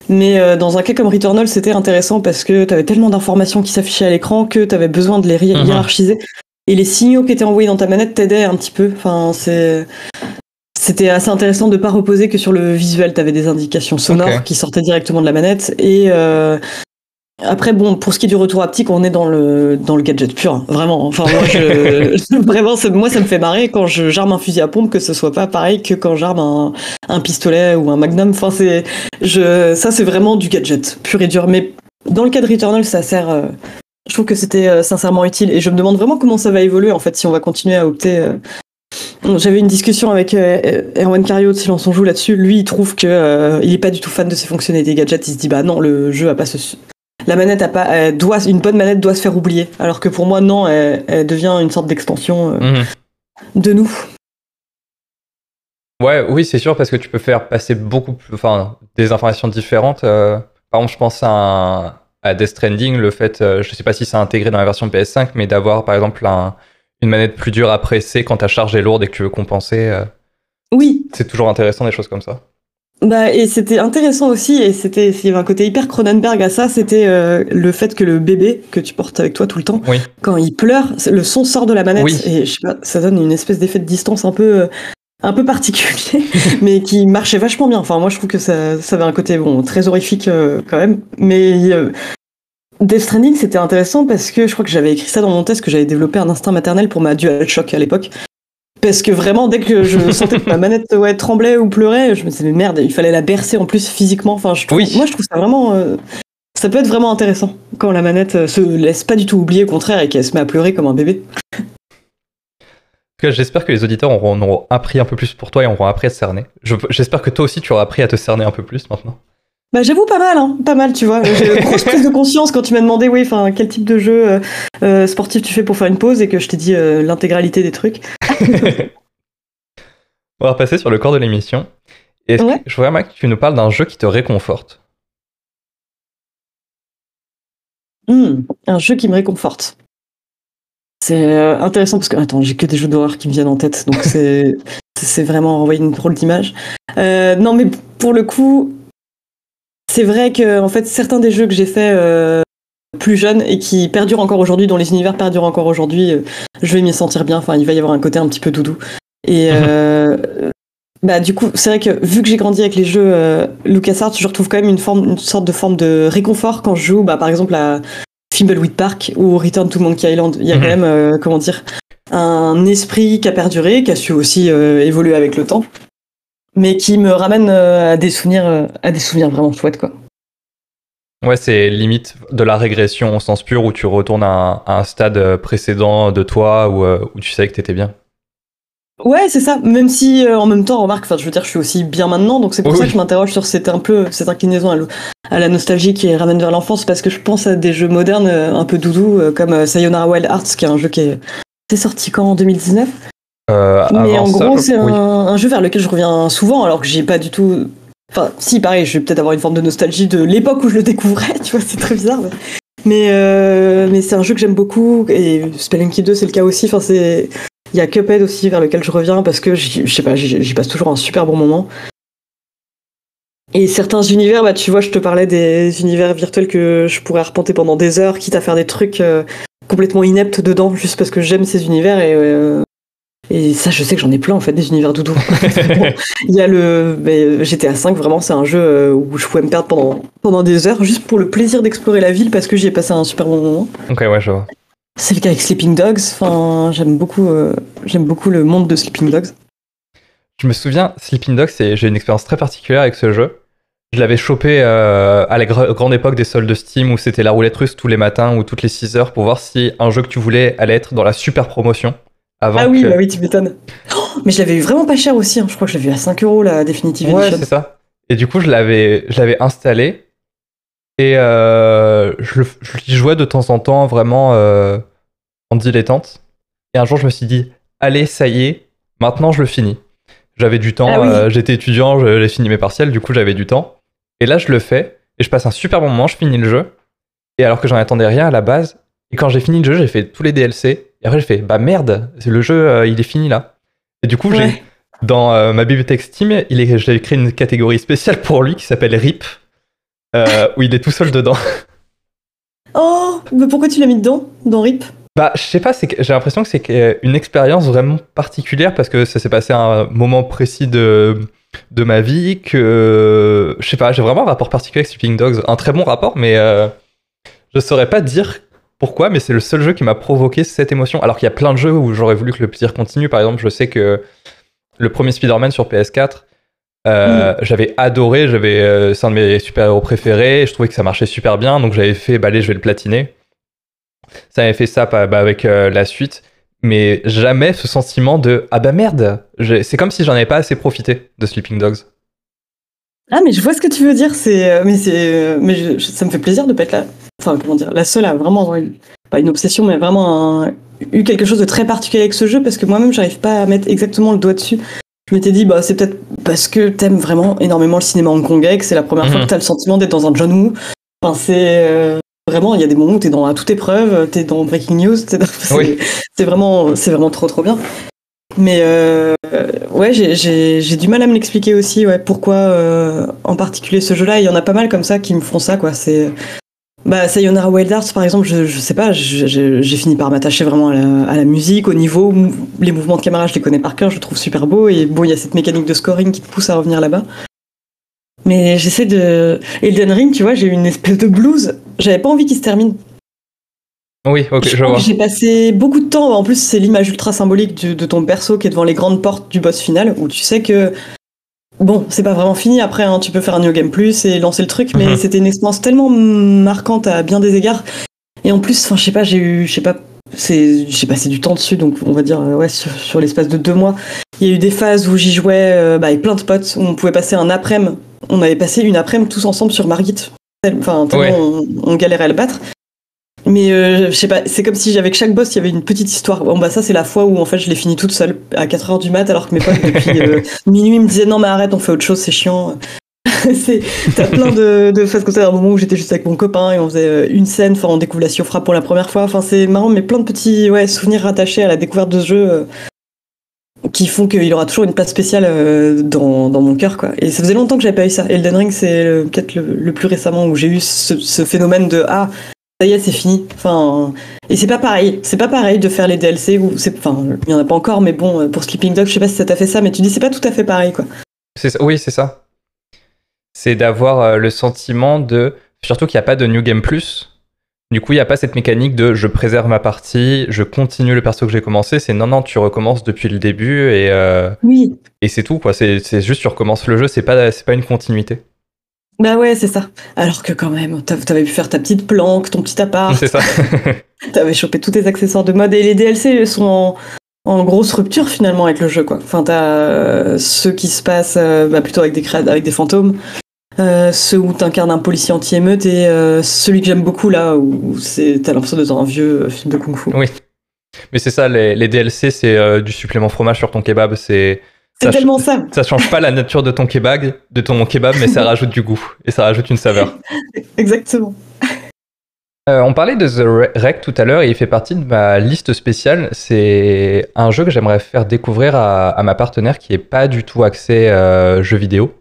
Mais dans un cas comme Returnal, c'était intéressant parce que t'avais tellement d'informations qui s'affichaient à l'écran que t'avais besoin de les mhm. hiérarchiser. Et les signaux qui étaient envoyés dans ta manette t'aidaient un petit peu. Enfin, c'est c'était assez intéressant de pas reposer que sur le visuel. Tu avais des indications sonores qui sortaient directement de la manette. Et euh, après, bon, pour ce qui est du retour haptique, on est dans le dans le gadget pur, hein. vraiment. Enfin, moi, je, [LAUGHS] [LAUGHS] vraiment, moi, ça me fait marrer quand je j'arme un fusil à pompe que ce soit pas pareil que quand j'arme un, un pistolet ou un magnum. Enfin, c'est je ça, c'est vraiment du gadget pur et dur. Mais dans le cas de Returnal, ça sert. Euh, je trouve que c'était euh, sincèrement utile et je me demande vraiment comment ça va évoluer en fait si on va continuer à opter j'avais une discussion avec euh, Erwan Cario de Silence on joue là-dessus. Lui, il trouve que euh, il est pas du tout fan de ces fonctionnalités gadgets. Il se dit bah non, le jeu a pas ce la manette a pas doit une bonne manette doit se faire oublier. Alors que pour moi non, elle, devient une sorte d'extension euh, mhm. de nous. Ouais, oui, c'est sûr parce que tu peux faire passer beaucoup plus, enfin, des informations différentes. par exemple, je pense à, à Death Stranding, le fait, je sais pas si c'est intégré dans la version PS5, mais d'avoir par exemple un une manette plus dure à presser quand ta charge est lourde et que tu veux compenser. Euh, oui. C'est toujours intéressant des choses comme ça. Bah, et c'était intéressant aussi, et c'était, il y avait un côté hyper Cronenberg à ça, c'était euh, le fait que le bébé que tu portes avec toi tout le temps, quand il pleure, le son sort de la manette, et je sais pas, ça donne une espèce d'effet de distance un peu, euh, un peu particulier, [LAUGHS] mais qui marchait vachement bien. Enfin, moi, je trouve que ça, ça avait un côté bon très horrifique quand même, mais Death Stranding, c'était intéressant parce que je crois que j'avais écrit ça dans mon test que j'avais développé un instinct maternel pour ma DualShock à l'époque. Parce que vraiment, dès que je [LAUGHS] sentais que ma manette ouais, tremblait ou pleurait, je me disais, mais merde, il fallait la bercer en plus physiquement. Enfin, je trouve, Moi, je trouve ça vraiment. Euh, ça peut être vraiment intéressant quand la manette euh, se laisse pas du tout oublier, au contraire, et qu'elle se met à pleurer comme un bébé. J'espère que les auditeurs auront, appris un peu plus pour toi et auront appris à te cerner. J'espère que toi aussi tu auras appris à te cerner un peu plus maintenant. Bah j'avoue pas mal, hein, pas mal, tu vois. [LAUGHS] J'ai une grosse prise de conscience quand tu m'as demandé, oui, enfin, quel type de jeu euh, euh, sportif tu fais pour faire une pause et que je t'ai dit euh, l'intégralité des trucs. [LAUGHS] On va repasser sur le corps de l'émission. Et je voudrais que tu nous parles d'un jeu qui te réconforte. Hmm, un jeu qui me réconforte. C'est intéressant parce que attends, j'ai que des jeux d'horreur qui me viennent en tête, donc c'est [LAUGHS] c'est vraiment envoyer une drôle d'image. Euh, non, mais pour le coup, c'est vrai que en fait certains des jeux que j'ai fait euh, plus jeunes et qui perdurent encore aujourd'hui, dont les univers perdurent encore aujourd'hui, je vais m'y sentir bien. Enfin, il va y avoir un côté un petit peu doudou. Et mhm. bah du coup, c'est vrai que vu que j'ai grandi avec les jeux LucasArts, je retrouve quand même une forme, une sorte de forme de réconfort quand je joue, bah, par exemple à Thimbleweed Park ou Return to Monkey Island. Il y a quand mhm. même, euh, comment dire, un esprit qui a perduré, qui a su aussi euh, évoluer avec le temps, mais qui me ramène euh, à des souvenirs, à des souvenirs vraiment chouettes, quoi. Ouais, c'est limite de la régression au sens pur où tu retournes à un, stade précédent de toi où, où tu sais que t'étais bien. Ouais, c'est ça. Même si euh, en même temps, remarque, enfin, je veux dire, je suis aussi bien maintenant, donc c'est pour ça que je m'interroge sur cette un peu cette inclinaison à, la nostalgie qui ramène vers l'enfance, parce que je pense à des jeux modernes euh, un peu doudou, euh, comme Sayonara Wild Hearts, qui est un jeu qui est, sorti quand? En 2019. Mais en gros, c'est un, jeu vers lequel je reviens souvent, alors que j'ai pas du tout. Enfin, si, pareil, je vais peut-être avoir une forme de nostalgie de l'époque où je le découvrais, [LAUGHS] tu vois, c'est très bizarre. Mais, mais, c'est un jeu que j'aime beaucoup, et Spelunky 2, c'est le cas aussi. Enfin, c'est il y a Cuphead aussi vers lequel je reviens parce que je sais pas, j'y passe toujours un super bon moment. Et certains univers, bah tu vois, je te parlais des univers virtuels que je pourrais arpenter pendant des heures, quitte à faire des trucs euh, complètement ineptes dedans, juste parce que j'aime ces univers et euh, et ça, je sais que j'en ai plein en fait des univers doudou. [LAUGHS] Il y a le GTA 5, vraiment, c'est un jeu euh, où je pouvais me perdre pendant pendant des heures juste pour le plaisir d'explorer la ville parce que j'y ai passé un super bon moment. Ok, ouais, je vois. C'est le cas avec Sleeping Dogs. Enfin, j'aime beaucoup, euh, j'aime beaucoup le monde de Sleeping Dogs. Je me souviens, Sleeping Dogs, j'ai une expérience très particulière avec ce jeu. Je l'avais chopé euh, à la grande époque des soldes de Steam où c'était la roulette russe tous les matins ou toutes les 6 heures pour voir si un jeu que tu voulais allait être dans la super promotion. Avant ah oui, bah oui, tu m'étonnes. Oh, mais je l'avais eu vraiment pas cher aussi. Hein. Je crois que je l'ai vu à 5 euros la Definitive ouais, c'est ça. Et du coup, je l'avais, je l'avais installé et euh, je, je jouais de temps en temps vraiment en dilettante. Et un jour, je me suis dit, allez, ça y est, maintenant je le finis. J'avais du temps, ah euh, j'étais étudiant, j'ai fini mes partiels, du coup j'avais du temps. Et là, je le fais, et je passe un super bon moment, je finis le jeu. Et alors que j'en attendais rien à la base, et quand j'ai fini le jeu, j'ai fait tous les DLC. Et après, j'ai fait, bah merde, le jeu, euh, il est fini là. Et du coup, j'ai dans euh, ma bibliothèque Steam, j'ai créé une catégorie spéciale pour lui qui s'appelle RIP, où il est tout seul dedans. [LAUGHS] Oh, mais pourquoi tu l'as mis dedans, dans RIP bah, je sais pas, j'ai l'impression que c'est une expérience vraiment particulière parce que ça s'est passé à un moment précis de, de ma vie que je sais pas, j'ai vraiment un rapport particulier avec Sleeping Dogs, un très bon rapport, mais euh, je saurais pas dire pourquoi, mais c'est le seul jeu qui m'a provoqué cette émotion. Alors qu'il y a plein de jeux où j'aurais voulu que le plaisir continue. Par exemple, je sais que le premier Spider-Man sur PS4, euh, mm. j'avais adoré, j'avais, euh, c'est un de mes super-héros préférés, je trouvais que ça marchait super bien, donc j'avais fait, bah allez, je vais le platiner. Ça avait fait ça bah, avec euh, la suite, mais jamais ce sentiment de ah bah merde, c'est comme si j'en avais pas assez profité de Sleeping Dogs. Ah mais je vois ce que tu veux dire, c'est mais c'est mais ça me fait plaisir de pas être la enfin comment dire la seule à vraiment une, pas une obsession mais vraiment eu quelque chose de très particulier avec ce jeu parce que moi-même j'arrive pas à mettre exactement le doigt dessus. Je m'étais dit bah c'est peut-être parce que t'aimes vraiment énormément le cinéma hongkongais que c'est la première fois mhm. que t'as le sentiment d'être dans un John Woo. Enfin c'est Vraiment, il y a des moments où tu es dans à toute épreuve, tu es dans Breaking News, [LAUGHS] c'est vraiment, vraiment trop trop bien. Mais euh, ouais, j'ai du mal à me l'expliquer aussi, ouais, pourquoi euh, en particulier ce jeu-là. Il y en a pas mal comme ça qui me font ça, quoi. C'est bah, Sayonara Wild Arts, par exemple, je, je sais pas, j'ai fini par m'attacher vraiment à la, à la, musique, au niveau, les mouvements de caméra, je les connais par cœur, je trouve super beau, et bon, il y a cette mécanique de scoring qui te pousse à revenir là-bas. Mais j'essaie de. Elden Ring, tu vois, j'ai eu une espèce de blues. J'avais pas envie qu'il se termine. Oui, ok, je, vois. J'ai passé beaucoup de temps. En plus, c'est l'image ultra symbolique de ton perso qui est devant les grandes portes du boss final, où tu sais que. Bon, c'est pas vraiment fini. Après, hein, tu peux faire un New Game Plus et lancer le truc, mais mhm. c'était une expérience tellement marquante à bien des égards. Et en plus, enfin, je sais pas, j'ai eu, je sais pas, c'est, j'ai passé du temps dessus, donc on va dire, ouais, sur, l'espace de deux mois. Il y a eu des phases où j'y jouais euh, bah, avec plein de potes, où on pouvait passer un après-midi on avait passé une après-midi tous ensemble sur Margit. Enfin, on, galérait à le battre. Mais euh, je sais pas, c'est comme si avec chaque boss il y avait une petite histoire. Bon bah ça c'est la fois où en fait je l'ai fini toute seule à 4h du mat alors que mes potes depuis euh, [LAUGHS] minuit me disaient non mais arrête on fait autre chose c'est chiant. [LAUGHS] t'as plein de, de phases comme ça, un moment où j'étais juste avec mon copain et on faisait euh, une scène, enfin on découvre la Siofra pour la première fois. Enfin c'est marrant mais plein de petits ouais, souvenirs rattachés à la découverte de ce jeu qui font qu'il aura toujours une place spéciale dans, dans mon cœur quoi. Et ça faisait longtemps que j'avais pas eu ça. Elden Ring c'est peut-être le, le, plus récemment où j'ai eu ce, ce, phénomène de ah ça y est, c'est fini. Enfin, et c'est pas pareil. C'est pas pareil de faire les DLC ou c'est, enfin, il y en a pas encore, mais bon, pour Sleeping Dog, je sais pas si ça t'a fait ça, mais tu dis c'est pas tout à fait pareil, quoi. C'est oui, c'est ça. C'est d'avoir euh, le sentiment de, surtout qu'il n'y a pas de New Game Plus. Du coup, il n'y a pas cette mécanique de je préserve ma partie, je continue le perso que j'ai commencé. C'est non, non, tu recommences depuis le début et, euh, oui. et c'est tout, quoi. C'est juste tu recommences le jeu, c'est pas, pas une continuité. Bah ouais, c'est ça. Alors que quand même, t'avais pu faire ta petite planque, ton petit appart. C'est ça. [LAUGHS] t'avais chopé tous tes accessoires de mode et les DLC sont en, grosse rupture finalement avec le jeu quoi. Enfin t'as euh, ceux qui se passent euh, bah, plutôt avec des avec des fantômes, euh, ceux où t'incarnes un policier anti-émeute et celui que j'aime beaucoup là où c'est t'as l'impression d'être un vieux film de kung-fu. Oui. Mais c'est ça, les, les DLC c'est du supplément fromage sur ton kebab, c'est c'est tellement ça. Ça change pas la nature de ton kebab, de ton kebab, mais ça rajoute du goût et ça rajoute une saveur. [LAUGHS] Exactement. Euh, on parlait de The Rec tout à l'heure et il fait partie de ma liste spéciale. C'est un jeu que j'aimerais faire découvrir à, ma partenaire qui est pas du tout axé euh, jeux vidéo.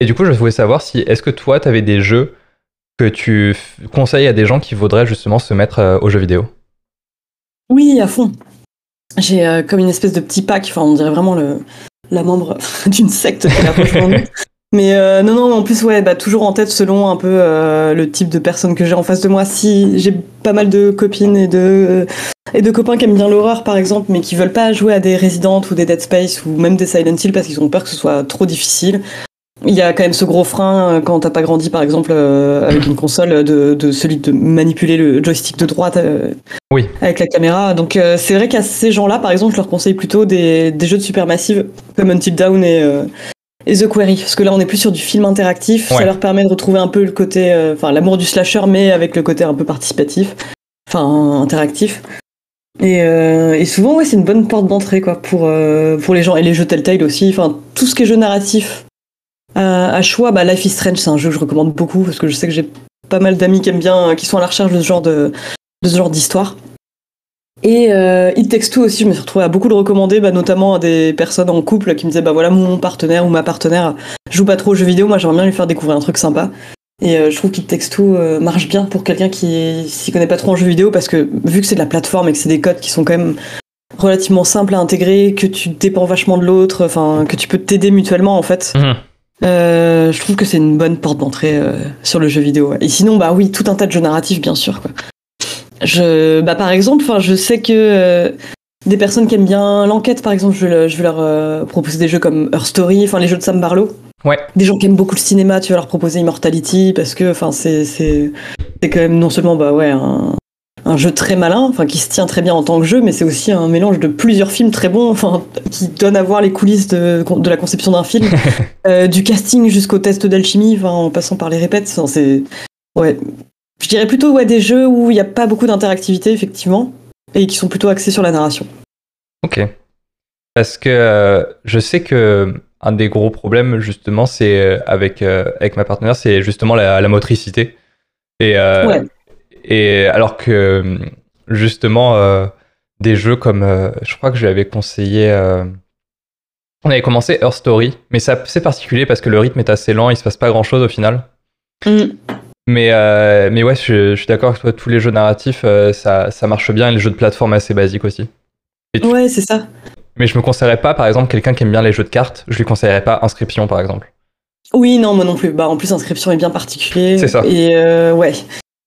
Et du coup, je voulais savoir si est-ce que toi, tu avais des jeux que tu conseilles à des gens qui voudraient justement se mettre euh, aux jeux vidéo? Oui, à fond j'ai euh, comme une espèce de petit pack, enfin on dirait vraiment le, la membre [LAUGHS] d'une secte Mais euh, non, non, en plus, ouais, bah, toujours en tête selon un peu euh, le type de personne que j'ai en face de moi. Si j'ai pas mal de copines et de, et de copains qui aiment bien l'horreur, par exemple, mais qui veulent pas jouer à des Resident ou des Dead Space ou même des Silent Hill parce qu'ils ont peur que ce soit trop difficile, il y a quand même ce gros frein euh, quand t'as pas grandi, par exemple, euh, avec une console, de, de, celui de manipuler le joystick de droite euh, oui. avec la caméra. Donc c'est vrai qu'à ces gens-là, par exemple, je leur conseille plutôt des, des jeux de supermassive comme Until Down et, et The Quarry, parce que là on est plus sur du film interactif. Ça leur permet de retrouver un peu le côté, enfin l'amour du slasher, mais avec le côté un peu participatif, enfin interactif. Et, et, souvent, ouais, c'est une bonne porte d'entrée quoi pour pour les gens et les jeux Telltale aussi. Enfin, tout ce qui est jeu narratif euh, à choix, bah, Life is Strange, c'est un jeu que je recommande beaucoup parce que je sais que j'ai pas mal d'amis qui aiment bien, qui sont à la recherche de ce genre de, de ce genre d'histoire. Et euh, It Takes aussi, je me suis retrouvée à beaucoup le recommander, bah, notamment à des personnes en couple qui me disaient bah voilà mon partenaire ou ma partenaire joue pas trop aux jeux vidéo, moi j'aimerais bien lui faire découvrir un truc sympa. Et euh, je trouve qu'It Takes Two euh, marche bien pour quelqu'un qui s'y connaît pas trop en jeux vidéo parce que vu que c'est de la plateforme et que c'est des codes qui sont quand même relativement simples à intégrer, que tu dépends vachement de l'autre, enfin que tu peux t'aider mutuellement en fait. Mhm. Euh, je trouve que c'est une bonne porte d'entrée euh, sur le jeu vidéo. Et sinon, bah oui, tout un tas de jeux narratifs, bien sûr. Quoi. Je, bah par exemple, enfin, je sais que euh, des personnes qui aiment bien l'enquête, par exemple, je, je vais leur proposer des jeux comme Her Story, enfin les jeux de Sam Barlow. Ouais. Des gens qui aiment beaucoup le cinéma, tu vas leur proposer Immortality parce que, enfin, c'est c'est c'est quand même non seulement bah ouais un, un jeu très malin, enfin qui se tient très bien en tant que jeu, mais c'est aussi un mélange de plusieurs films très bons, enfin qui donnent à voir les coulisses de, de la conception d'un film, [LAUGHS] euh, du casting jusqu'au test d'alchimie, enfin en passant par les répètes. c'est ouais, je dirais plutôt ouais des jeux où il n'y a pas beaucoup d'interactivité effectivement et qui sont plutôt axés sur la narration. Ok, parce que euh, je sais que un des gros problèmes justement c'est euh, avec avec ma partenaire, c'est justement la, la motricité. Et ouais et alors que justement, euh, des jeux comme, euh, je crois que je lui avais conseillé, euh, on avait commencé Earth Story, mais c'est particulier parce que le rythme est assez lent, il se passe pas grand chose au final. Mm. Mais, mais ouais, je, suis d'accord avec toi, tous les jeux narratifs, ça, ça, marche bien, et les jeux de plateforme assez basiques aussi. Ouais, c'est ça. Mais je me conseillerais pas, par exemple, quelqu'un qui aime bien les jeux de cartes, je lui conseillerais pas Inscription, par exemple. Oui, non, moi non plus. Bah, en plus, Inscription est bien particulier. C'est ça. Et ouais.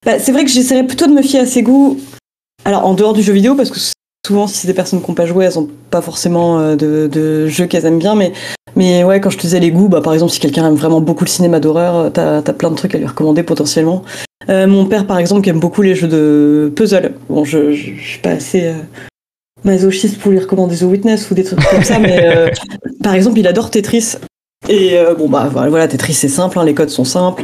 Bah, c'est vrai que j'essaierais plutôt de me fier à ses goûts. Alors, en dehors du jeu vidéo, parce que souvent, si c'est des personnes qui n'ont pas joué, elles n'ont pas forcément euh, de, jeux qu'elles aiment bien. Mais, mais ouais, quand je te disais les goûts, bah, par exemple, si quelqu'un aime vraiment beaucoup le cinéma d'horreur, t'as as plein de trucs à lui recommander potentiellement. Euh, mon père, par exemple, qui aime beaucoup les jeux de puzzle. Bon, je, je, suis pas assez. Euh, masochiste pour lui recommander The Witness ou des trucs comme ça, mais par exemple, il adore Tetris. Et bon, bah voilà, Tetris c'est simple, hein, les codes sont simples.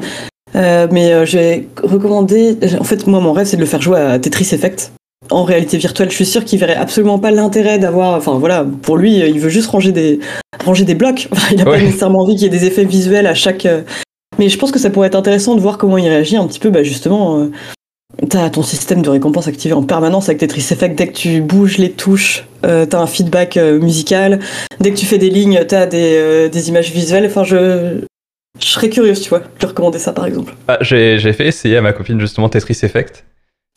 Mais j'ai recommandé. En fait, moi, mon rêve, c'est de le faire jouer à Tetris Effect en réalité virtuelle. Je suis sûr qu'il verrait absolument pas l'intérêt d'avoir. Enfin voilà, pour lui, il veut juste ranger des ranger des blocs. [LAUGHS] il n'a pas nécessairement envie qu'il y ait des effets visuels à chaque. Mais je pense que ça pourrait être intéressant de voir comment il réagit un petit peu, bah, justement. T'as ton système de récompense activé en permanence avec Tetris Effect. Dès que tu bouges les touches, euh, t'as un feedback euh, musical. Dès que tu fais des lignes, t'as des, euh, des images visuelles. Enfin, je, je serais curieuse, tu vois, de recommander ça par exemple. Ah, j'ai, fait essayer à ma copine justement Tetris Effect.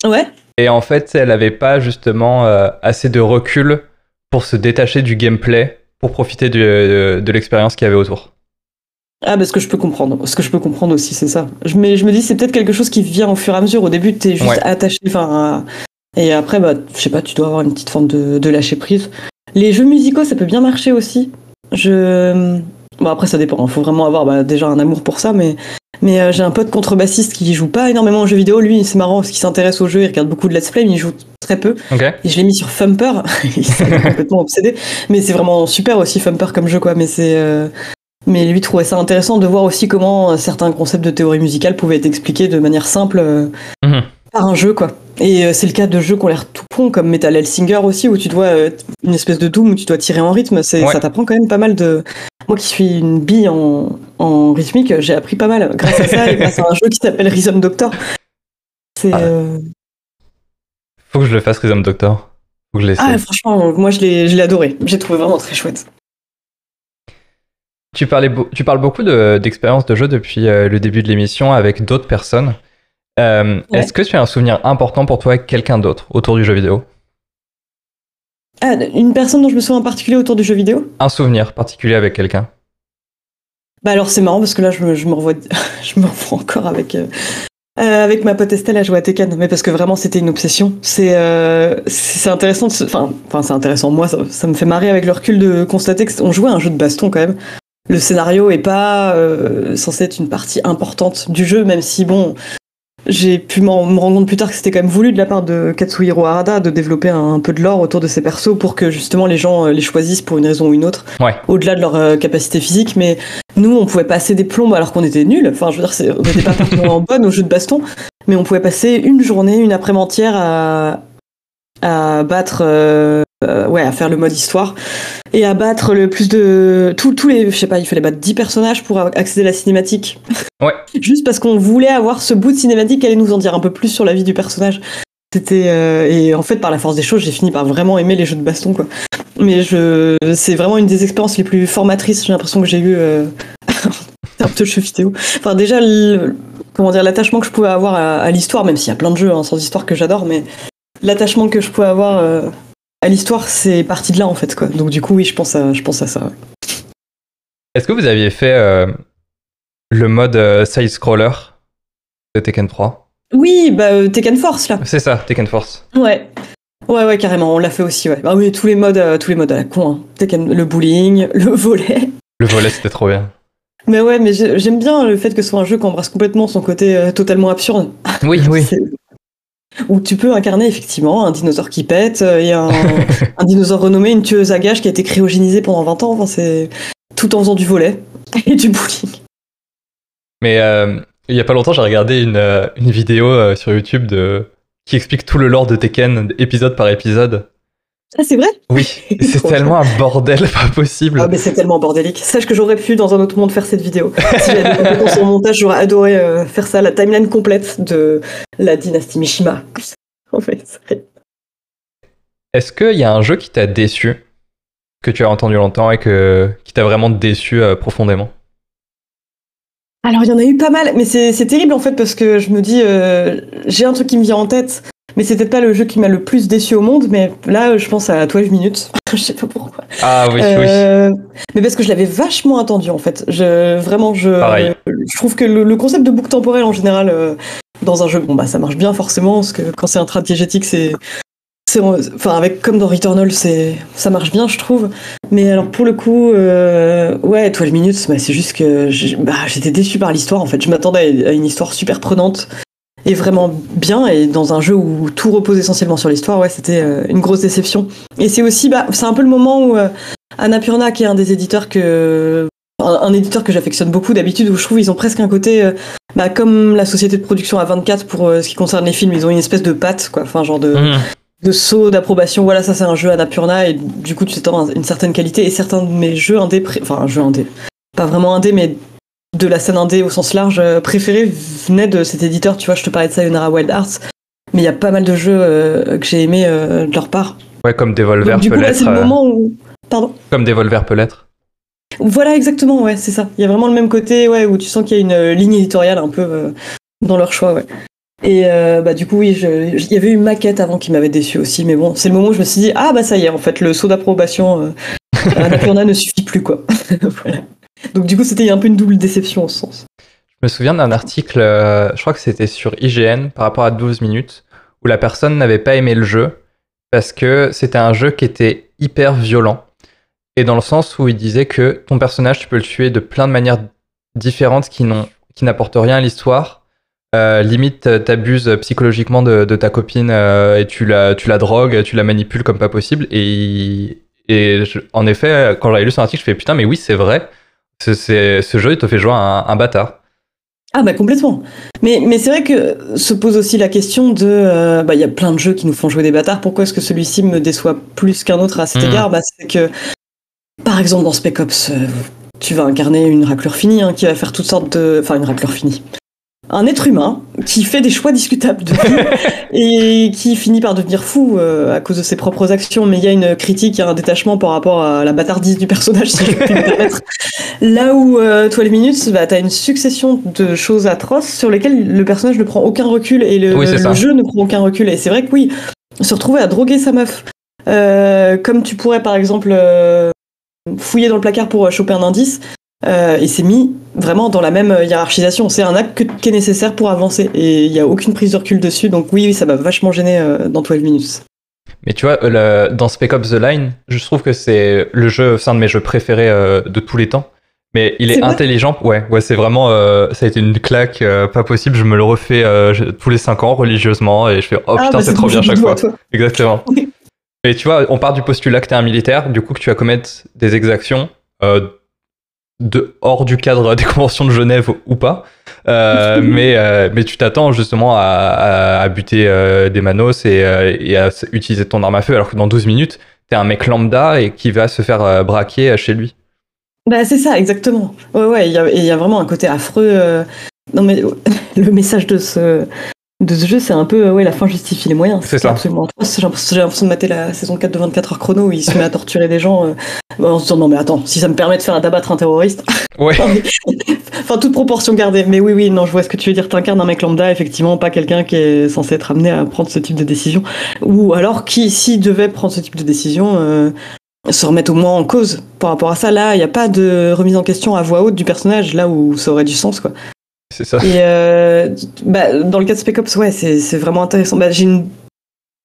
Ouais. Et en fait, elle avait pas justement assez de recul pour se détacher du gameplay pour profiter de, de l'expérience qu'il y avait autour. Ah, bah, ce que je peux comprendre. Ce que je peux comprendre aussi, c'est ça. Je, mais je me dis, c'est peut-être quelque chose qui vient au fur et à mesure. Au début, t'es juste attaché. Enfin, et après, bah, je sais pas, tu dois avoir une petite forme de, de lâcher prise. Les jeux musicaux, ça peut bien marcher aussi. Je. Bon, après, ça dépend. Il faut vraiment avoir bah, déjà un amour pour ça, mais. Mais euh, j'ai un pote contrebassiste qui joue pas énormément aux jeux vidéo. Lui, c'est marrant parce qu'il s'intéresse aux jeux, il regarde beaucoup de let's play, mais il joue très peu. Et je l'ai mis sur Fumper. [LAUGHS] il est [LAUGHS] complètement obsédé. Mais c'est vraiment super aussi Fumper comme jeu, quoi. Mais c'est. Euh, mais lui trouvait ça intéressant de voir aussi comment euh, certains concepts de théorie musicale pouvaient être expliqués de manière simple euh, mhm. par un jeu, quoi. Et euh, c'est le cas de jeux qui ont l'air tout con, comme Metal Hellsinger aussi, où tu dois une espèce de doom où tu dois tirer en rythme. Ça t'apprend quand même pas mal de. Moi qui suis une bille en, en rythmique, j'ai appris pas mal grâce à ça et grâce à un jeu qui s'appelle Rhythm Doctor. C'est. Ah. Faut que je le fasse Rhythm Doctor. Faut que je ah, franchement, moi je l'ai adoré. J'ai trouvé vraiment très chouette. Tu, parlais tu parles beaucoup d'expériences de, jeu depuis euh, le début de l'émission avec d'autres personnes. Euh, est-ce que tu as un souvenir important pour toi avec quelqu'un d'autre autour du jeu vidéo? Ah, Une personne dont je me souviens en particulier autour du jeu vidéo Un souvenir particulier avec quelqu'un Bah alors c'est marrant parce que là je me, je me revois, [LAUGHS] je me revois encore avec, euh, avec ma pote Estelle à jouer à Tekken, mais parce que vraiment c'était une obsession. C'est c'est intéressant, enfin enfin c'est intéressant. Moi ça, ça, me fait marrer avec le recul de constater qu'on jouait à un jeu de baston quand même le scénario est pas euh, censé être une partie importante du jeu, même si bon, j'ai pu me rendre compte plus tard que c'était quand même voulu de la part de Katsuhiro Harada de développer un, peu de lore autour de ces persos pour que justement les gens euh, les choisissent pour une raison ou une autre, au-delà de leur euh, capacité physique. Mais nous, on pouvait passer des plombes alors qu'on était nuls. Enfin, je veux dire, on n'était pas particulièrement [LAUGHS] bonne au jeu de baston, mais on pouvait passer une journée, une après-midi entière à, à battre euh, ouais, à faire le mode histoire et à battre le plus de tous les je sais pas, il fallait battre 10 personnages pour accéder à la cinématique. Ouais. [LAUGHS] Juste parce qu'on voulait avoir ce bout de cinématique qui allait nous en dire un peu plus sur la vie du personnage. C'était euh, et en fait par la force des choses, j'ai fini par vraiment aimer les jeux de baston quoi. Mais je c'est vraiment une des expériences les plus formatrices, j'ai l'impression que j'ai eu euh, [LAUGHS] en termes de vidéo. Enfin déjà comment dire l'attachement que je pouvais avoir à, l'histoire même s'il y a plein de jeux hein, sans histoire que j'adore mais l'attachement que je pouvais avoir euh, à l'histoire, c'est parti de là en fait. Quoi. Donc du coup, oui, je pense à, je pense à ça. Est-ce que vous aviez fait euh, le mode euh, side-scroller de Tekken 3 Oui, bah, Tekken Force là. C'est ça, Tekken Force. Ouais. Ouais, ouais, carrément, on l'a fait aussi, ouais. Bah oui, tous les modes, tous les modes à la con. Hein. Tekken, le bowling, [LAUGHS] le volet. Le volet, c'était trop bien. Mais ouais, mais j'aime bien le fait que ce soit un jeu qui embrasse complètement son côté totalement absurde. Oui, [LAUGHS] oui. Où tu peux incarner effectivement un dinosaure qui pète euh, et un, [LAUGHS] dinosaure renommé, une tueuse à gages qui a été cryogénisée pendant 20 ans. Enfin, c'est tout en faisant du volet [LAUGHS] et du bowling. Mais euh, il y a pas longtemps, j'ai regardé une, euh, une vidéo sur YouTube de qui explique tout le lore de Tekken épisode par épisode. Ah, c'est vrai? Oui, [LAUGHS] c'est tellement un bordel, [LAUGHS] pas possible. Ah, mais c'est tellement bordélique. Sache que j'aurais pu, dans un autre monde, faire cette vidéo. [LAUGHS] si j'avais des compétences en montage, j'aurais adoré euh, faire ça, la timeline complète de la dynastie Mishima. en fait. Est-ce qu'il y a un jeu qui t'a déçu, que tu as entendu longtemps et que, qui t'a vraiment déçu euh, profondément? Alors il y en a eu pas mal, mais c'est terrible en fait parce que je me dis, euh, j'ai un truc qui me vient en tête, mais c'était pas le jeu qui m'a le plus déçu au monde, mais là, je pense à 12 minutes. [LAUGHS] je sais pas pourquoi. Ah oui, euh, oui. Mais parce que je l'avais vachement attendu, en fait. Je, vraiment, je, je trouve que le, concept de boucle temporelle, en général, euh, dans un jeu, bon, bah, ça marche bien, forcément, parce que quand c'est un trait diégétique, c'est. Enfin, avec comme dans Returnal, ça marche bien, je trouve. Mais alors pour le coup, euh, ouais, 12 minutes, bah, c'est juste que bah, j'étais déçu par l'histoire. En fait, je m'attendais à une histoire super prenante est vraiment bien et dans un jeu où tout repose essentiellement sur l'histoire, ouais, c'était euh, une grosse déception. Et c'est aussi, bah, c'est un peu le moment où euh, Annapurna, qui est un des éditeurs que un, éditeur que j'affectionne beaucoup d'habitude où je trouve ils ont presque un côté euh, bah, comme la société de production à 24 pour ce qui concerne les films ils ont une espèce de patte quoi enfin genre de mmh. de saut d'approbation voilà ça c'est un jeu Annapurna et du coup tu t'attends une certaine qualité et certains de mes jeux indé enfin un jeu indé pas vraiment indé mais de la scène indé au sens large préférés venaient de cet éditeur tu vois je te parlais de Sayonara Wild Arts mais il y a pas mal de jeux que j'ai aimé de leur part ouais comme Devolver peut l'être c'est le moment où pardon comme Devolver peut l'être voilà, exactement, ouais, c'est ça. Il y a vraiment le même côté, ouais, où tu sens qu'il y a une euh, ligne éditoriale un peu euh, dans leur choix, ouais. Et euh, bah du coup, oui, il y avait une maquette avant qui m'avait déçu aussi, mais bon, c'est le moment où je me suis dit, ah bah ça y est, en fait, le saut d'approbation euh, [LAUGHS] ne suffit plus, quoi. [LAUGHS] voilà. Donc du coup, c'était un peu une double déception en ce sens. Je me souviens d'un article, je crois que c'était sur IGN par rapport à 12 minutes, où la personne n'avait pas aimé le jeu parce que c'était un jeu qui était hyper violent et dans le sens où il disait que ton personnage, tu peux le tuer de plein de manières différentes qui n'apportent rien à l'histoire. Euh, limite, t'abuses psychologiquement de, ta copine euh, et tu la, tu la drogues, tu la manipules comme pas possible. Et, et en effet, quand j'avais lu son article, je fais putain, mais oui, c'est vrai. Ce jeu, il te fait jouer un, un bâtard. Ah bah complètement. Mais, mais c'est vrai que se pose aussi la question de... Euh, bah il y a plein de jeux qui nous font jouer des bâtards. Pourquoi est-ce que celui-ci me déçoit plus qu'un autre à cet hmm. égard? Bah, C'est que par exemple, dans Spec Ops, euh, tu vas incarner une raclure finie hein, qui va faire toutes sortes de. Enfin, une raclure finie. Un être humain qui fait des choix discutables de [LAUGHS] et qui finit par devenir fou euh, à cause de ses propres actions. Mais il y a une critique, il y a un détachement par rapport à la bâtardise du personnage, si je puis me permettre. [LAUGHS] Là où euh, 12 Minutes, bah, t'as une succession de choses atroces sur lesquelles le personnage ne prend aucun recul et le, le jeu ne prend aucun recul. Et c'est vrai que oui, se retrouver à droguer sa meuf, euh, comme tu pourrais par exemple euh, fouillé dans le placard pour euh, choper un indice. Euh, et c'est mis vraiment dans la même euh, hiérarchisation. C'est un acte qui est nécessaire pour avancer et il n'y a aucune prise de recul dessus. Donc oui, ça m'a vachement gêné dans 12 minutes. Mais tu vois, dans Spec Ops The Line, je trouve que c'est le jeu, c'est un de mes jeux préférés de tous les temps. Mais il est, intelligent. Ouais, ouais, c'est vraiment, ça a été une claque pas possible. Je me le refais tous les 5 ans religieusement et je fais oh ah, putain, bah, c'est trop bien chaque fois. Exactement. [LAUGHS] Et tu vois, on part du postulat que tu es un militaire, du coup que tu vas commettre des exactions euh, de, hors du cadre des [LAUGHS] conventions de Genève ou pas. Euh, [LAUGHS] mais, euh, mais tu t'attends justement à, à, buter des manos et, et, à utiliser ton arme à feu, alors que dans 12 minutes, t'es un mec lambda et qui va se faire braquer chez lui. Bah c'est ça, exactement. Ouais, ouais, il y, y, a vraiment un côté affreux. Non mais [LAUGHS] le message de ce, de ce jeu, c'est un peu ouais, la fin justifie les moyens. C'est ça. Absolument J'ai l'impression de mater la saison 4 de 24 heures chrono où il se met à torturer des gens euh, en se disant non mais attends, si ça me permet de faire d'abattre un terroriste. Ouais. [LAUGHS] enfin, toute proportion gardée. Mais oui, oui, non, je vois ce que tu veux dire. T'incarnes un mec lambda, effectivement, pas quelqu'un qui est censé être amené à prendre ce type de décision. Ou alors qui, s'il devait prendre ce type de décision, euh, se remettre au moins en cause par rapport à ça. Là, il n'y a pas de remise en question à voix haute du personnage, là où ça aurait du sens, quoi. C'est ça. Et euh, bah, dans le cas de Spec Ops, ouais, c'est vraiment intéressant. Bah, j'ai une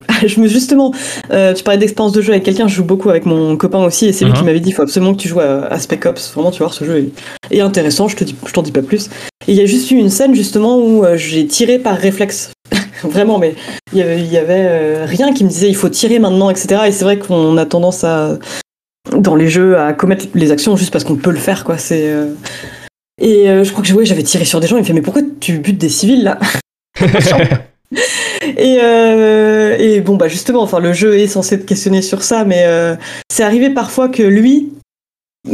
[LAUGHS] je me justement, euh, tu parlais d'expérience de jeu avec quelqu'un, je joue beaucoup avec mon copain aussi, et c'est lui qui mhm. m'avait dit il faut absolument que tu joues à, Spec Ops. Vraiment, tu vois, ce jeu est, intéressant. Je te dis, je t'en dis pas plus. Et il y a juste eu une scène justement où euh, j'ai tiré par réflexe, [LAUGHS] vraiment, mais il y avait, y avait rien qui me disait il faut tirer maintenant, etc. Et c'est vrai qu'on a tendance à dans les jeux à commettre les actions juste parce qu'on peut le faire, quoi. C'est et euh, je crois que j'avais tiré sur des gens. Il me fait Mais pourquoi tu butes des civils là? [LAUGHS] Et, euh, et, bon, bah justement, enfin, le jeu est censé te questionner sur ça, mais euh, c'est arrivé parfois que lui,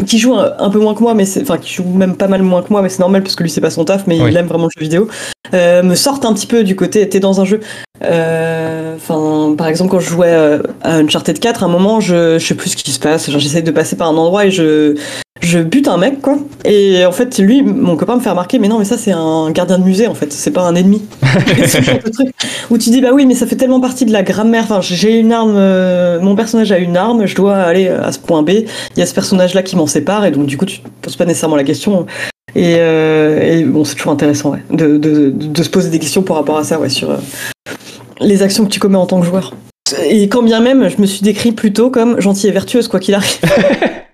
qui joue un, peu moins que moi, mais enfin qui joue même pas mal moins que moi, mais c'est normal parce que lui c'est pas son taf, mais il aime vraiment le jeu vidéo, euh, me sorte un petit peu du côté t'es dans un jeu. Euh, enfin, par exemple quand je jouais à Uncharted 4, à un moment je, je sais plus ce qui se passe, genre j'essaye de passer par un endroit et je je bute un mec quoi. Et en fait lui mon copain me fait remarquer mais non mais ça c'est un gardien de musée en fait. C'est pas un ennemi. [LAUGHS] Ce genre de truc où tu dis bah oui mais ça fait tellement partie de la grammaire. Enfin j'ai une arme euh, mon personnage a une arme je dois aller à ce point B. Il y a ce personnage là qui m'en sépare et donc du coup tu te poses pas nécessairement la question. Et, euh, et bon c'est toujours intéressant ouais, de, de, de, se poser des questions par rapport à ça ouais sur euh, les actions que tu commets en tant que joueur et quand bien même je me suis décrit plutôt comme gentille et vertueuse quoi qu'il arrive [LAUGHS]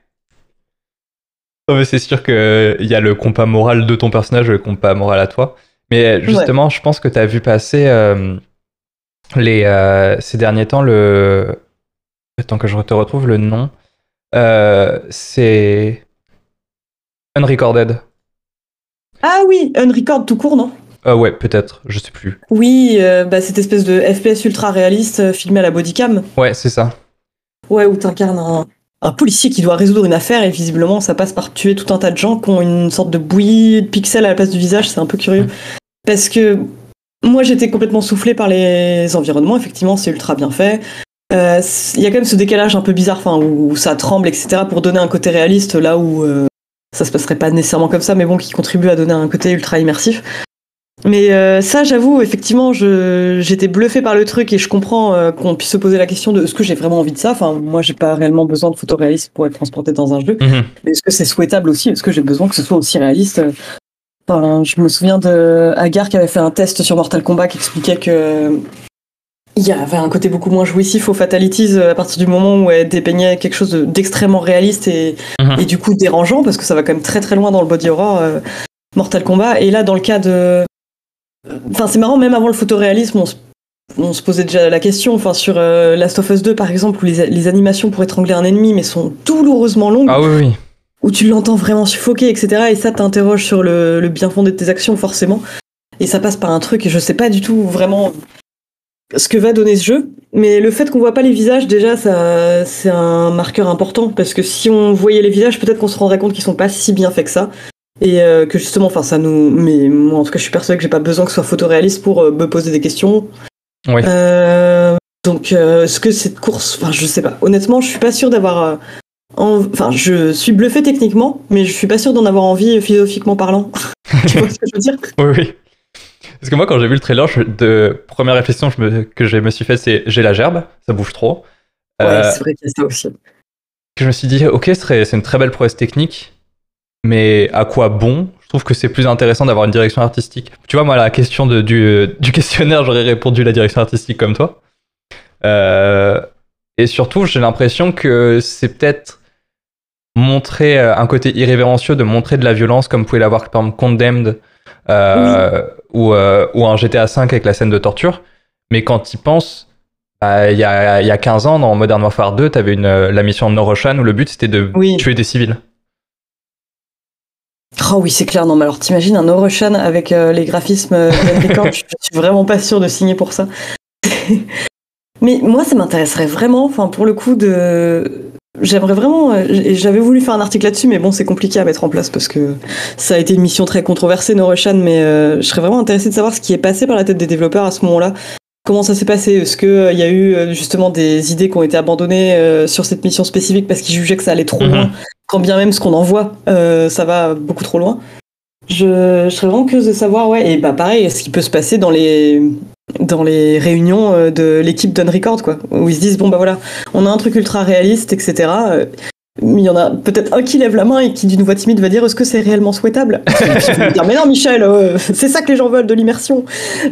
c'est sûr qu'il y a le compas moral de ton personnage et le compas moral à toi. Mais justement, je pense que tu as vu passer euh, les, euh, ces derniers temps le. Attends que je te retrouve le nom. Euh, c'est. Unrecorded. Ah oui, Unrecord tout court, non? Euh, ouais, peut-être, je sais plus. Oui, euh, bah, cette espèce de FPS ultra réaliste euh, filmé à la bodycam. Ouais, c'est ça. Ouais, où t'incarnes un, un policier qui doit résoudre une affaire et visiblement ça passe par tuer tout un tas de gens qui ont une sorte de bouillie de pixels à la place du visage, c'est un peu curieux. Parce que moi j'étais complètement soufflé par les environnements, effectivement c'est ultra bien fait. Euh, Il y a quand même ce décalage un peu bizarre, enfin, où ça tremble, etc., pour donner un côté réaliste là où euh, ça se passerait pas nécessairement comme ça, mais bon, qui contribue à donner un côté ultra immersif. Mais euh, ça, j'avoue, effectivement, je- j'étais bluffé par le truc et je comprends euh, qu'on puisse se poser la question de est-ce que j'ai vraiment envie de ça Enfin, moi, j'ai pas réellement besoin de photoréalisme pour être transporté dans un jeu. Mhm. Mais est-ce que c'est souhaitable aussi? Est-ce que j'ai besoin que ce soit aussi réaliste? Enfin, je me souviens de Agar qui avait fait un test sur Mortal Kombat qui expliquait que il y avait un côté beaucoup moins jouissif aux fatalities euh, à partir du moment où elle dépeignait quelque chose de- d'extrêmement réaliste et, Mhm. et du coup dérangeant parce que ça va quand même très très loin dans le body horror euh, Mortal Kombat. Et là, dans le cas de, enfin, c'est marrant même avant le photoréalisme, on se on se posait déjà la question, enfin sur euh, Last of Us 2 par exemple, où les, les animations pour étrangler un ennemi mais sont douloureusement longues Ah oui, oui. où tu l'entends vraiment suffoquer, etc. Et ça t'interroge sur le, le bien fondé de tes actions, forcément. Et ça passe par un truc, et je sais pas du tout vraiment ce que va donner ce jeu. Mais le fait qu'on voit pas les visages, déjà, ça, c'est un marqueur important. Parce que si on voyait les visages, peut-être qu'on se rendrait compte qu'ils sont pas si bien faits que ça. Et euh, que justement, enfin, ça nous. Mais moi, en tout cas, je suis persuadée que j'ai pas besoin que ce soit photoréaliste pour euh, me poser des questions. Oui. Euh, donc, est-ce que cette course. Enfin, je sais pas. Honnêtement, je suis pas sûre d'avoir. en- Enfin, je suis bluffé techniquement, mais je suis pas sûr d'en avoir envie philosophiquement parlant. [LAUGHS] tu vois ce que je veux dire? Oui, oui. Parce que moi, quand j'ai vu le trailer, je- de première réflexion je me- que je me suis fait, c'est j'ai la gerbe, ça bouge trop. Ouais, c'est vrai qu'il y a ça aussi. que je me suis dit, ok, c'est une très belle prouesse technique, mais à quoi bon? Je trouve que c'est plus intéressant d'avoir une direction artistique. Tu vois, moi, à la question de- du, du questionnaire, j'aurais répondu la direction artistique comme toi. Euh, et surtout, j'ai l'impression que c'est peut-être montrer euh, un côté irrévérencieux de montrer de la violence, comme vous pouvez l'avoir par exemple Condemned euh, ou, euh, ou un GTA V avec la scène de torture. Mais quand il pense, bah, il y, a, il y a 15 ans, dans Modern Warfare 2, tu avais une, la mission No Russian où le but c'était de Oui. tuer des civils. Oh oui, c'est clair. Non, mais alors t'imagines un Orushan avec euh, les graphismes euh, d'Henry [LAUGHS] Record, je suis vraiment pas sûre de signer pour ça. [LAUGHS] mais moi, ça m'intéresserait vraiment, enfin, pour le coup, de. J'aimerais vraiment. euh, J'avais voulu faire un article là-dessus, mais bon, c'est compliqué à mettre en place parce que ça a été une mission très controversée, No Russian, mais euh, je serais vraiment intéressée de savoir ce qui est passé par la tête des développeurs à ce moment-là. Comment ça s'est passé? Est-ce qu'il y a eu euh, justement des idées qui ont été abandonnées euh, sur cette mission spécifique parce qu'ils jugeaient que ça allait trop Mhm. loin? Quand bien même ce qu'on envoie, euh, ça va beaucoup trop loin. Je, je serais vraiment curieuse de savoir, ouais, et bah pareil, ce qui peut se passer dans les, dans les réunions euh, de l'équipe d'Unrecord, quoi, où ils se disent, bon bah voilà, on a un truc ultra réaliste, etc. mais il y en a peut-être un qui lève la main et qui, d'une voix timide, va dire est-ce que c'est réellement souhaitable? Puis je vais dire mais non, Michel, euh, c'est ça que les gens veulent de l'immersion.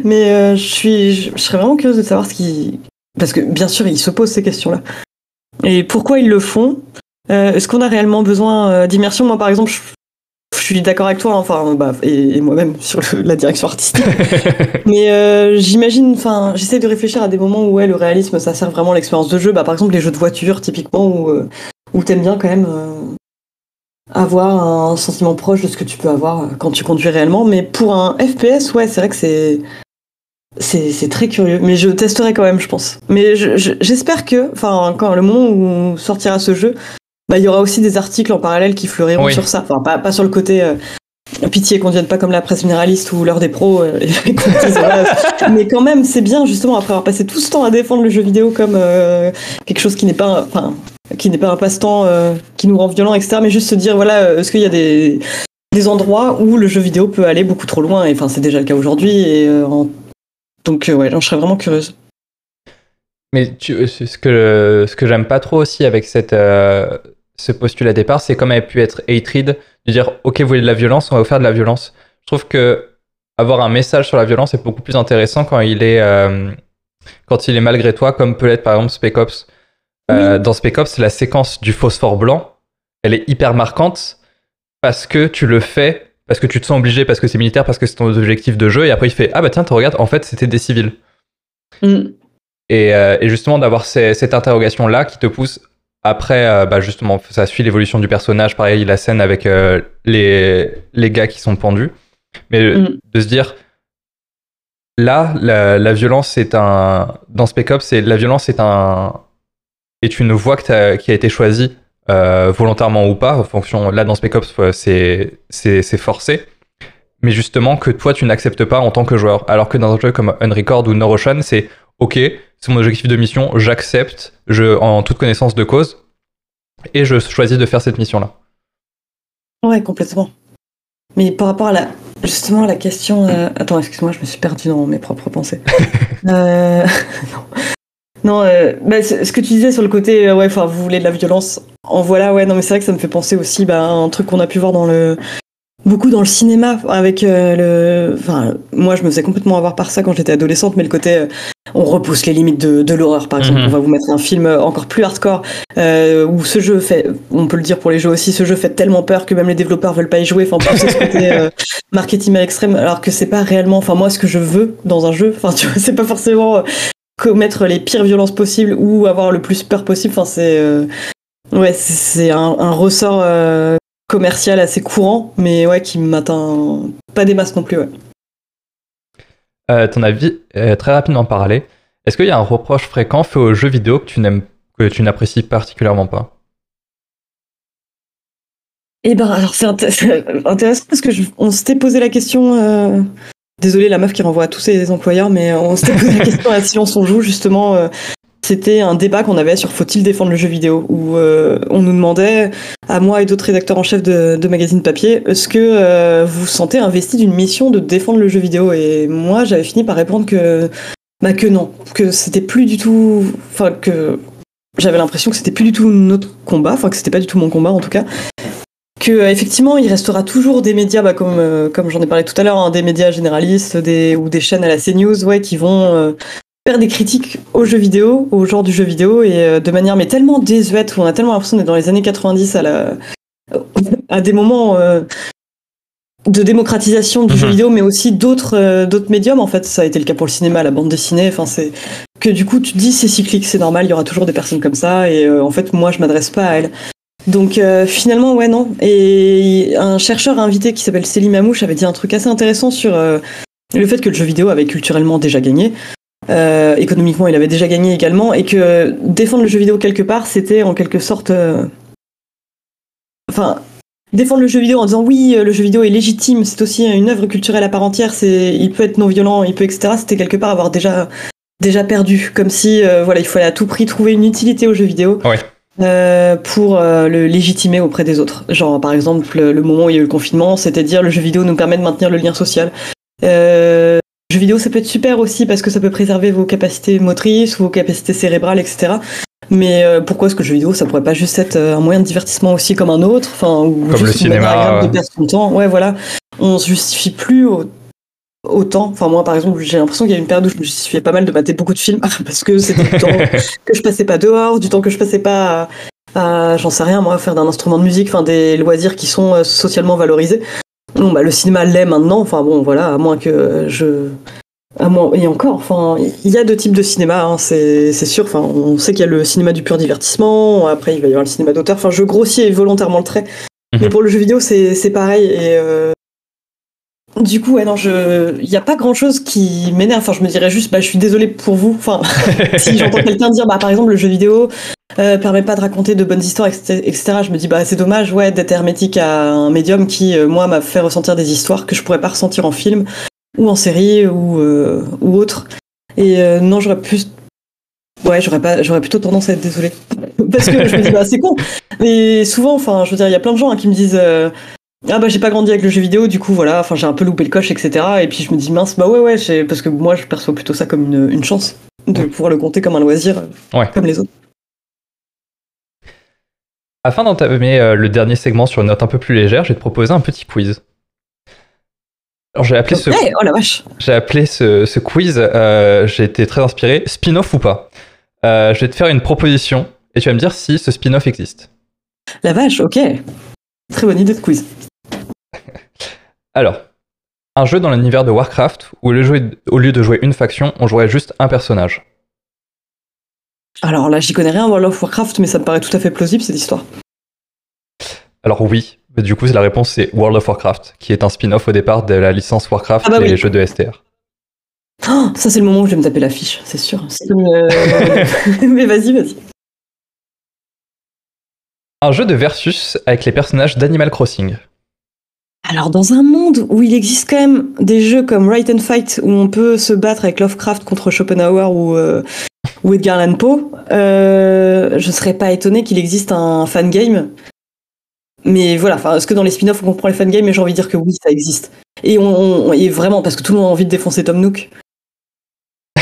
Mais euh, je suis, je, je serais vraiment curieuse de savoir ce qui, parce que bien sûr, ils se posent ces questions-là. Et pourquoi ils le font? Euh, Est-ce qu'on a réellement besoin d'immersion? Moi, par exemple, je, je suis d'accord avec toi, hein, enfin, bah, et, et moi-même sur le- la direction artistique. [LAUGHS] Mais j'imagine, enfin, j'essaie de réfléchir à des moments où ouais, le réalisme, ça sert vraiment à l'expérience de jeu. Bah, par exemple, les jeux de voiture, typiquement, où, où t'aimes bien quand même euh, avoir un sentiment proche de ce que tu peux avoir euh, quand tu conduis réellement. Mais pour un FPS, ouais, c'est vrai que c'est c'est c'est très curieux. Mais je testerai quand même, je pense. Mais je- je- j'espère que, enfin, quand le moment où sortira ce jeu, bah, il y aura aussi des articles en parallèle qui fleuriront Oui. sur ça. Enfin, pas, pas sur le côté euh, pitié qu'on ne devienne pas comme la presse généraliste ou l'heure des pros. euh, [LAUGHS] et qu'on dise, voilà. Mais quand même, c'est bien, justement, après avoir passé tout ce temps à défendre le jeu vidéo comme euh, quelque chose qui n'est pas, enfin, qui n'est pas un passe-temps euh, qui nous rend violents, etc. Mais juste se dire, voilà, euh, est-ce qu'il y a des, endroits où le jeu vidéo peut aller beaucoup trop loin? Et enfin, c'est déjà le cas aujourd'hui. Et euh, donc, euh, ouais, non, je serais vraiment curieuse. Mais ce que, ce que j'aime pas trop aussi avec cette, ce postulat départ, c'est comme elle a pu être hatred, de dire ok, vous voulez de la violence, on va vous faire de la violence. Je trouve que avoir un message sur la violence est beaucoup plus intéressant quand il est, quand il est malgré toi, comme peut l'être par exemple Spec Ops. Euh, Dans Spec Ops, la séquence du phosphore blanc, elle est hyper marquante parce que tu le fais, parce que tu te sens obligé, parce que c'est militaire, parce que c'est ton objectif de jeu, et après il fait ah bah tiens, tu regardes, en fait c'était des civils. Mm. Et, euh, et justement, d'avoir cette interrogation-là qui te pousse après, euh, bah, justement, ça suit l'évolution du personnage. Pareil, la scène avec euh, les, les gars qui sont pendus. Mais Mm. de se dire, là, la, la violence est un. Dans Spec Ops, c'est la violence est un. Est une voie que t'as- qui a été choisie euh, volontairement ou pas. En fonction. Là, dans Spec Ops, c'est forcé. Mais justement, que toi, tu n'acceptes pas en tant que joueur. Alors que dans un jeu comme Unrecord ou Neuroshine, c'est OK, c'est mon objectif de mission, j'accepte, je, en toute connaissance de cause, et je choisis de faire cette mission-là. Ouais, complètement. Mais par rapport à la, justement, à la question. euh, Attends, excuse-moi, je me suis perdu dans mes propres pensées. [LAUGHS] Euh, [LAUGHS] Non, non euh, bah, ce que tu disais sur le côté, euh, ouais, enfin, vous voulez de la violence. En voilà, ouais, non, mais c'est vrai que ça me fait penser aussi bah, à un truc qu'on a pu voir dans le. Beaucoup dans le cinéma, avec euh, le. Enfin, moi, je me faisais complètement avoir par ça quand j'étais adolescente, mais le côté. euh, on repousse les limites de, de l'horreur, par exemple. Mhm. On va vous mettre un film encore plus hardcore, euh, où ce jeu fait. On peut le dire pour les jeux aussi, ce jeu fait tellement peur que même les développeurs veulent pas y jouer. Enfin, pousser ce côté euh, [LAUGHS] marketing à l'extrême, alors que c'est pas réellement. Enfin, moi, ce que je veux dans un jeu, enfin, tu vois, c'est pas forcément euh, commettre les pires violences possibles ou avoir le plus peur possible. Enfin, c'est. euh, Ouais, c'est- un, un ressort euh, commercial assez courant, mais ouais, qui m'atteint pas des masses non plus, ouais. Euh, ton avis, très rapidement parler, est-ce qu'il y a un reproche fréquent fait aux jeux vidéo que tu n'aimes, que tu n'apprécies particulièrement pas? Eh ben, alors c'est int- [LAUGHS] c'est intéressant parce que je- on s'était posé la question. Euh... Désolé, la meuf qui renvoie à tous ses employeurs, mais on s'était posé la question à Silence on joue justement. euh, C'était un débat qu'on avait sur faut-il défendre le jeu vidéo où euh, on nous demandait à moi et d'autres rédacteurs en chef de, de papier est-ce que euh, vous vous sentez investi d'une mission de défendre le jeu vidéo? Et moi j'avais fini par répondre que bah que non que c'était plus du tout enfin que j'avais l'impression que c'était plus du tout notre combat enfin que c'était pas du tout mon combat en tout cas que euh, effectivement il restera toujours des médias bah, comme euh, comme j'en ai parlé tout à l'heure hein, des médias généralistes des ou des chaînes à la CNews ouais qui vont euh, faire des critiques aux jeux vidéo au genre du jeu vidéo et euh, de manière mais tellement désuète où on a tellement l'impression d'être dans les années 90 à la à des moments de démocratisation du Mhm. jeu vidéo mais aussi d'autres d'autres médiums en fait ça a été le cas pour le cinéma la bande dessinée enfin c'est que du coup tu te dis c'est cyclique c'est normal il y aura toujours des personnes comme ça et en fait moi je m'adresse pas à elles donc euh, finalement, ouais, non. Et un chercheur invité qui s'appelle Céline Mamouche avait dit un truc assez intéressant sur euh, le fait que le jeu vidéo avait culturellement déjà gagné. Euh, économiquement, il avait déjà gagné également, et que défendre le jeu vidéo quelque part, c'était en quelque sorte... Enfin, défendre le jeu vidéo en disant oui, le jeu vidéo est légitime, c'est aussi une œuvre culturelle à part entière, c'est, il peut être non violent, il peut etc. C'était quelque part avoir déjà déjà perdu, comme si voilà, il fallait à tout prix trouver une utilité au jeu vidéo Ouais. Euh, pour euh, le légitimer auprès des autres. Genre par exemple le, le moment où il y a eu le confinement, c'était dire le jeu vidéo nous permet de maintenir le lien social. Euh, le jeu vidéo ça peut être super aussi parce que ça peut préserver vos capacités motrices, vos capacités cérébrales, etc. Mais pourquoi est-ce que le jeu vidéo ça pourrait pas juste être un moyen de divertissement aussi comme un autre, enfin ou Comme juste le cinéma, de perdre son temps. Ouais voilà, on se justifie plus au- autant. Enfin moi par exemple j'ai l'impression qu'il y a une période où je me justifiais pas mal de mater beaucoup de films [LAUGHS] parce que c'était du temps [LAUGHS] que je passais pas dehors, du temps que je passais pas à, à, j'en sais rien moi, faire d'un instrument de musique, enfin des loisirs qui sont euh, socialement valorisés. Bon bah le cinéma l'est maintenant, enfin bon voilà, à moins que je à moins, et encore, enfin, il y a deux types de cinéma, hein, c'est sûr. Enfin, on sait qu'il y a le cinéma du pur divertissement. Après, il va y avoir le cinéma d'auteur. Enfin, je grossis volontairement le trait. Mais Mhm. pour le jeu vidéo, c'est c'est pareil. Et euh, du coup, ouais, non, je, il n'y a pas grand chose qui m'énerve. Enfin, je me dirais juste, bah, je suis désolée pour vous. Enfin, [LAUGHS] si j'entends quelqu'un dire, bah, par exemple, le jeu vidéo euh, permet pas de raconter de bonnes histoires, etc., je me dis, bah, c'est dommage, ouais, d'être hermétique à un médium qui, euh, moi, m'a fait ressentir des histoires que je pourrais pas ressentir en film ou en série ou euh, ou autre. Et euh, non, j'aurais plus, ouais, j'aurais pas, j'aurais plutôt tendance à être désolée [LAUGHS] parce que je me dis, bah, c'est con. Et souvent, enfin, je veux dire, il y a plein de gens hein, qui me disent. Ah bah j'ai pas grandi avec le jeu vidéo du coup voilà enfin j'ai un peu loupé le coche etc et puis je me dis mince bah ouais ouais parce que moi je perçois plutôt ça comme une, une chance de pouvoir le compter comme un loisir euh, Ouais. comme les autres Afin d'entamer euh, le dernier segment sur une note un peu plus légère, je vais te proposer un petit quiz. Alors j'ai appelé ce, oh la vache j'ai appelé ce, ce quiz, euh, j'ai été très inspiré, spin-off ou pas? Euh, je vais te faire une proposition et tu vas me dire si ce spin-off existe. la vache ok très bonne idée de quiz Alors, un jeu dans l'univers de Warcraft où au lieu de jouer- au lieu de jouer une faction, on jouerait juste un personnage. Alors là, j'y connais rien World of Warcraft, mais ça me paraît tout à fait plausible cette histoire. Alors oui, mais du coup la réponse c'est World of Warcraft, qui est un spin-off au départ de la licence Warcraft Ah bah et oui. les jeux de STR. Oh, ça, c'est le moment où je vais me taper l'affiche, c'est sûr. [LAUGHS] Mais vas-y, vas-y. Un jeu de versus avec les personnages d'Animal Crossing. Alors, dans un monde où il existe quand même des jeux comme Right and Fight, où on peut se battre avec Lovecraft contre Schopenhauer ou, euh, ou Edgar Allan Poe, euh, je serais pas étonné qu'il existe un fangame. Mais voilà, enfin, est-ce que dans les spin-offs on comprend les fangames Mais j'ai envie de dire que oui, ça existe. Et, on, on- et vraiment, parce que tout le monde a envie de défoncer Tom Nook. [LAUGHS]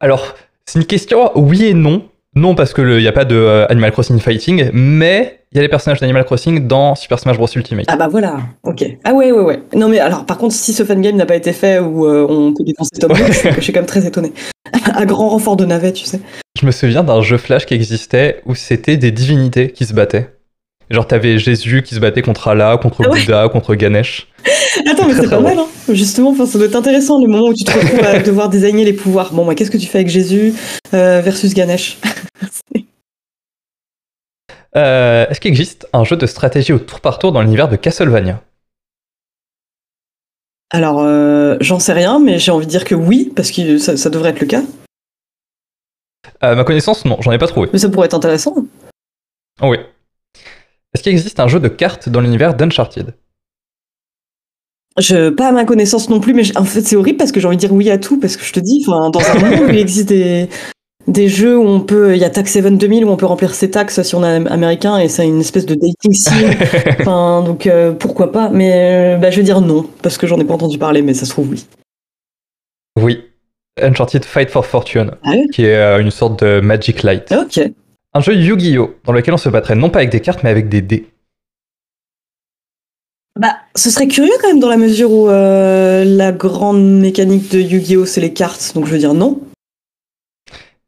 Alors, c'est une question oui et non. Non, parce qu'il n'y a pas de euh, Animal Crossing Fighting, mais il y a les personnages d'Animal Crossing dans Super Smash Bros. Ultimate. Ah bah voilà, ok. Ah ouais, ouais, ouais. Non mais alors, par contre, si ce fangame n'a pas été fait où euh, on peut défoncer Tom Nook, je, suis- je suis quand même très étonné. à [LAUGHS] grand renfort de navets, tu sais. Je me souviens d'un jeu Flash qui existait où c'était des divinités qui se battaient. Genre, t'avais Jésus qui se battait contre Allah, contre Ah ouais. Bouddha, contre Ganesh. Attends, mais c'est pas mal, hein. Justement, enfin, ça doit être intéressant le moment où tu te retrouves à [LAUGHS] devoir désigner les pouvoirs. Bon, moi, qu'est-ce que tu fais avec Jésus euh, versus Ganesh? [LAUGHS] Euh, Est-ce qu'il existe un jeu de stratégie au tour par tour dans l'univers de Castlevania? Alors, euh, j'en sais rien, mais j'ai envie de dire que oui, parce que ça, ça devrait être le cas. À ma connaissance, non, j'en ai pas trouvé. Mais ça pourrait être intéressant. Oh oui. Est-ce qu'il existe un jeu de cartes dans l'univers d'Uncharted? Je, pas à ma connaissance non plus, mais en fait, c'est horrible parce que j'ai envie de dire oui à tout, parce que je te dis, dans un monde où il existe des, des jeux où on peut, il y a Tax 7 2000 où on peut remplir ses taxes si on est américain et c'est une espèce de dating [LAUGHS] sim. Enfin, donc euh, pourquoi pas, mais euh, bah, je vais dire non, parce que j'en ai pas entendu parler, mais ça se trouve oui. Oui. Uncharted Fight for Fortune, Ah ouais qui est euh, une sorte de Magic Light. Ok. Un jeu Yu-Gi-Oh! dans lequel on se battrait non pas avec des cartes mais avec des dés. Bah, ce serait curieux quand même dans la mesure où euh, la grande mécanique de Yu-Gi-Oh c'est les cartes, donc je veux dire non.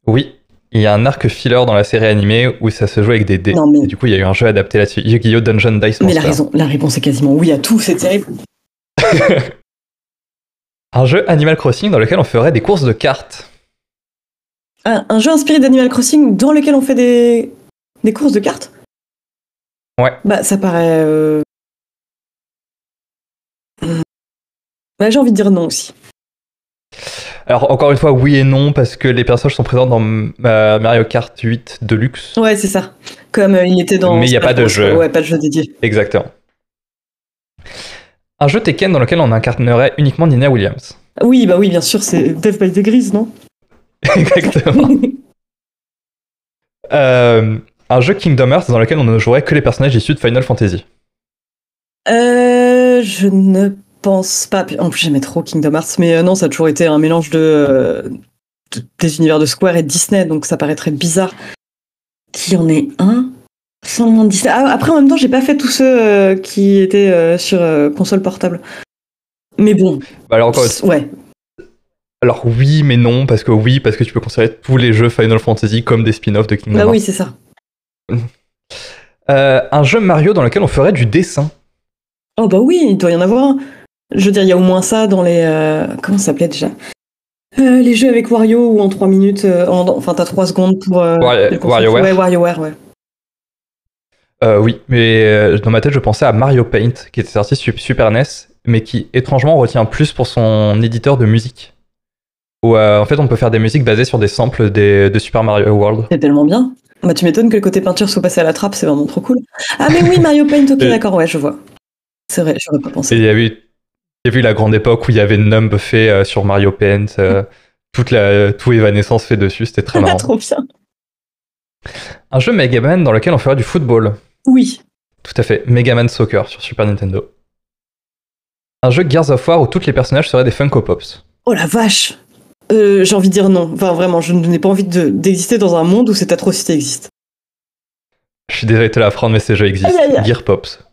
Oui, il y a un arc filler dans la série animée où ça se joue avec des dés. Non, mais- Et du coup, il y a eu un jeu adapté là-dessus. Yu-Gi-Oh! Dungeon Dice Mais la raison, la réponse est quasiment oui à tout, c'est terrible. [LAUGHS] Un jeu Animal Crossing dans lequel on ferait des courses de cartes. Un, un jeu inspiré d'Animal Crossing dans lequel on fait des, des courses de cartes? Ouais. Bah, ça paraît. euh, hmm. Bah, j'ai envie de dire non aussi. Alors, encore une fois, oui et non, parce que les personnages sont présents dans euh, Mario Kart 8 Deluxe. Ouais, c'est ça. Comme euh, il était dans. Mais il y a pas de jeu. Ouais, pas de jeu dédié. Exactement. Un jeu Tekken dans lequel on incarnerait uniquement Nina Williams. Oui, bah oui, bien sûr, c'est Death by the Grise, non [LAUGHS] Exactement. [LAUGHS] Euh, un jeu Kingdom Hearts dans lequel on ne jouerait que les personnages issus de Final Fantasy. Euh, je ne pense pas. En plus, j'aimais trop Kingdom Hearts, mais euh, non, ça a toujours été un mélange de, euh, de- des univers de Square et de Disney, donc ça paraîtrait bizarre qu'il y en ait un sans le nom de Disney. Ah, après, en même temps, j'ai pas fait tous ceux euh, qui étaient sur console portable. Mais bon, Bah alors, encore, ouais. alors oui, mais non, parce que oui, parce que tu peux considérer tous les jeux Final Fantasy comme des spin-offs de Kingdom Bah Hearts. oui, c'est ça. Euh, un jeu Mario dans lequel on ferait du dessin. Oh bah oui, il doit y en avoir un. Je veux dire, il y a au moins ça dans les... euh, comment ça s'appelait déjà? Euh, Les jeux avec Wario où en 3 minutes... euh, en- enfin, t'as 3 secondes pour... euh, Wario-. WarioWare. Ouais, WarioWare, ouais. Oui, mais dans ma tête, je pensais à Mario Paint, qui était sorti sur Super NES, mais qui étrangement retient plus pour son éditeur de musique. Où en fait, on peut faire des musiques basées sur des samples des- de Super Mario World. C'est tellement bien. Bah, tu m'étonnes que le côté peinture soit passé à la trappe, c'est vraiment trop cool. Ah, mais oui, Mario Paint, ok, [LAUGHS] Et- d'accord, ouais, je vois. C'est vrai, j'aurais pas Et pensé. il y avait eu, il y avait eu la grande époque où il y avait Numb fait euh, sur Mario Paint, euh, [LAUGHS] toute la, tout Evanescence fait dessus, c'était très marrant. trop bien. Un jeu Mega Man dans lequel on ferait du football. Oui. Tout à fait, Mega Man Soccer sur Super Nintendo. Un jeu Gears of War où tous les personnages seraient des Funko Pops. Oh la vache Euh, J'ai envie de dire non. Enfin, vraiment, je n'ai pas envie de- d'exister dans un monde où cette atrocité existe. Je suis désolé de te l'apprendre, mais ces jeux existent. Gear Pops.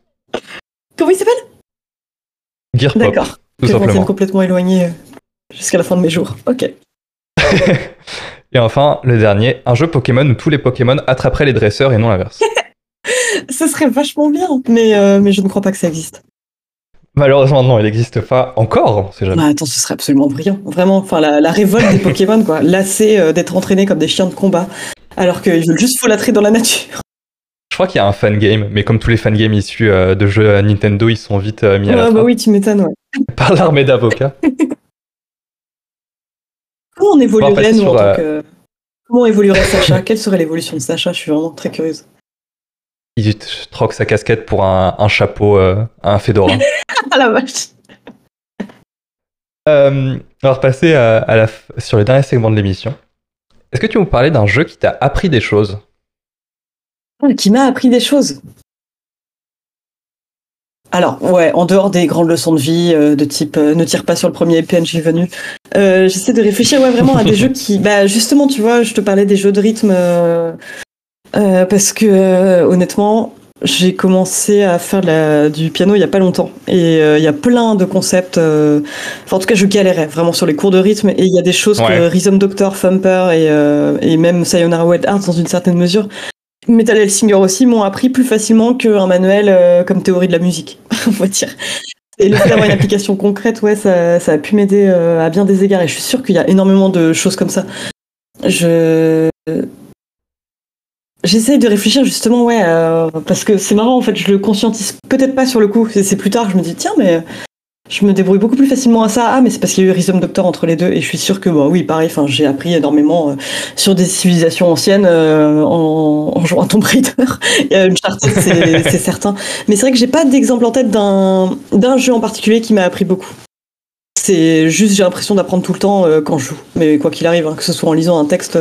Comment il s'appelle? Gear Pop, D'accord. tout Que je simplement. complètement éloigné euh, jusqu'à la fin de mes jours. Ok. [LAUGHS] Et enfin, le dernier, un jeu Pokémon où tous les Pokémon attraperaient les dresseurs et non l'inverse. [LAUGHS] Ce serait vachement bien, mais, euh, mais je ne crois pas que ça existe. Malheureusement, non, il n'existe pas encore. sait jamais. Bah, attends, ce serait absolument brillant. Vraiment, enfin, la, la révolte des [LAUGHS] Pokémon, quoi. Lassés euh, d'être entraînés comme des chiens de combat, alors qu'ils veulent juste folâtrer dans la nature. Crois qu'il y a un fan game, mais comme tous les fan games issus euh, de jeux euh, Nintendo, ils sont vite euh, mis à la bah trappe oui, tu m'étonnes, ouais. [LAUGHS] par l'armée d'avocats. [LAUGHS] Comment on évoluerait, nous, sur, en tant que... Comment évoluerait Sacha? Quelle serait l'évolution de Sacha? Je suis vraiment très curieuse. Il troque sa casquette pour un, un chapeau, un fedora. [LAUGHS] Ah la vache Euh, on va repasser à, à la sur le dernier segment de l'émission. Est-ce que tu veux me parler d'un jeu qui t'a appris des choses? Qui m'a appris des choses. Alors, ouais, en dehors des grandes leçons de vie, euh, de type euh, ne tire pas sur le premier PNJ venu, euh, j'essaie de réfléchir ouais, vraiment à des jeux qui. [LAUGHS] Bah, justement, tu vois, je te parlais des jeux de rythme parce que, honnêtement, j'ai commencé à faire la- du piano il y a pas longtemps. Et il y a plein de concepts. Enfin, en tout cas, je galérais vraiment sur les cours de rythme. Et il y a des choses Ouais. que Rhythm Doctor, Thumper et, et même Sayonara Wild Hearts, dans une certaine mesure, Metal Hellsinger aussi m'ont appris plus facilement qu'un manuel euh, comme théorie de la musique, [LAUGHS] on va dire. Et le fait d'avoir une application concrète, ouais, ça, ça a pu m'aider euh, à bien des égards. Et je suis sûre qu'il y a énormément de choses comme ça. Je. J'essaye de réfléchir justement, ouais, euh, parce que c'est marrant, en fait, je le conscientise peut-être pas sur le coup. C'est plus tard je me dis, tiens, mais je me débrouille beaucoup plus facilement à ça. Ah, mais c'est parce qu'il y a eu Rhythm Doctor entre les deux. Et je suis sûre que, bah oui, pareil, enfin, j'ai appris énormément euh, sur des civilisations anciennes euh, en, en jouant à Tomb Raider. [LAUGHS] Il y a Uncharted, c'est [LAUGHS] c'est certain. Mais c'est vrai que j'ai pas d'exemple en tête d'un d'un jeu en particulier qui m'a appris beaucoup. C'est juste, j'ai l'impression d'apprendre tout le temps euh, quand je joue. Mais quoi qu'il arrive, hein, que ce soit en lisant un texte,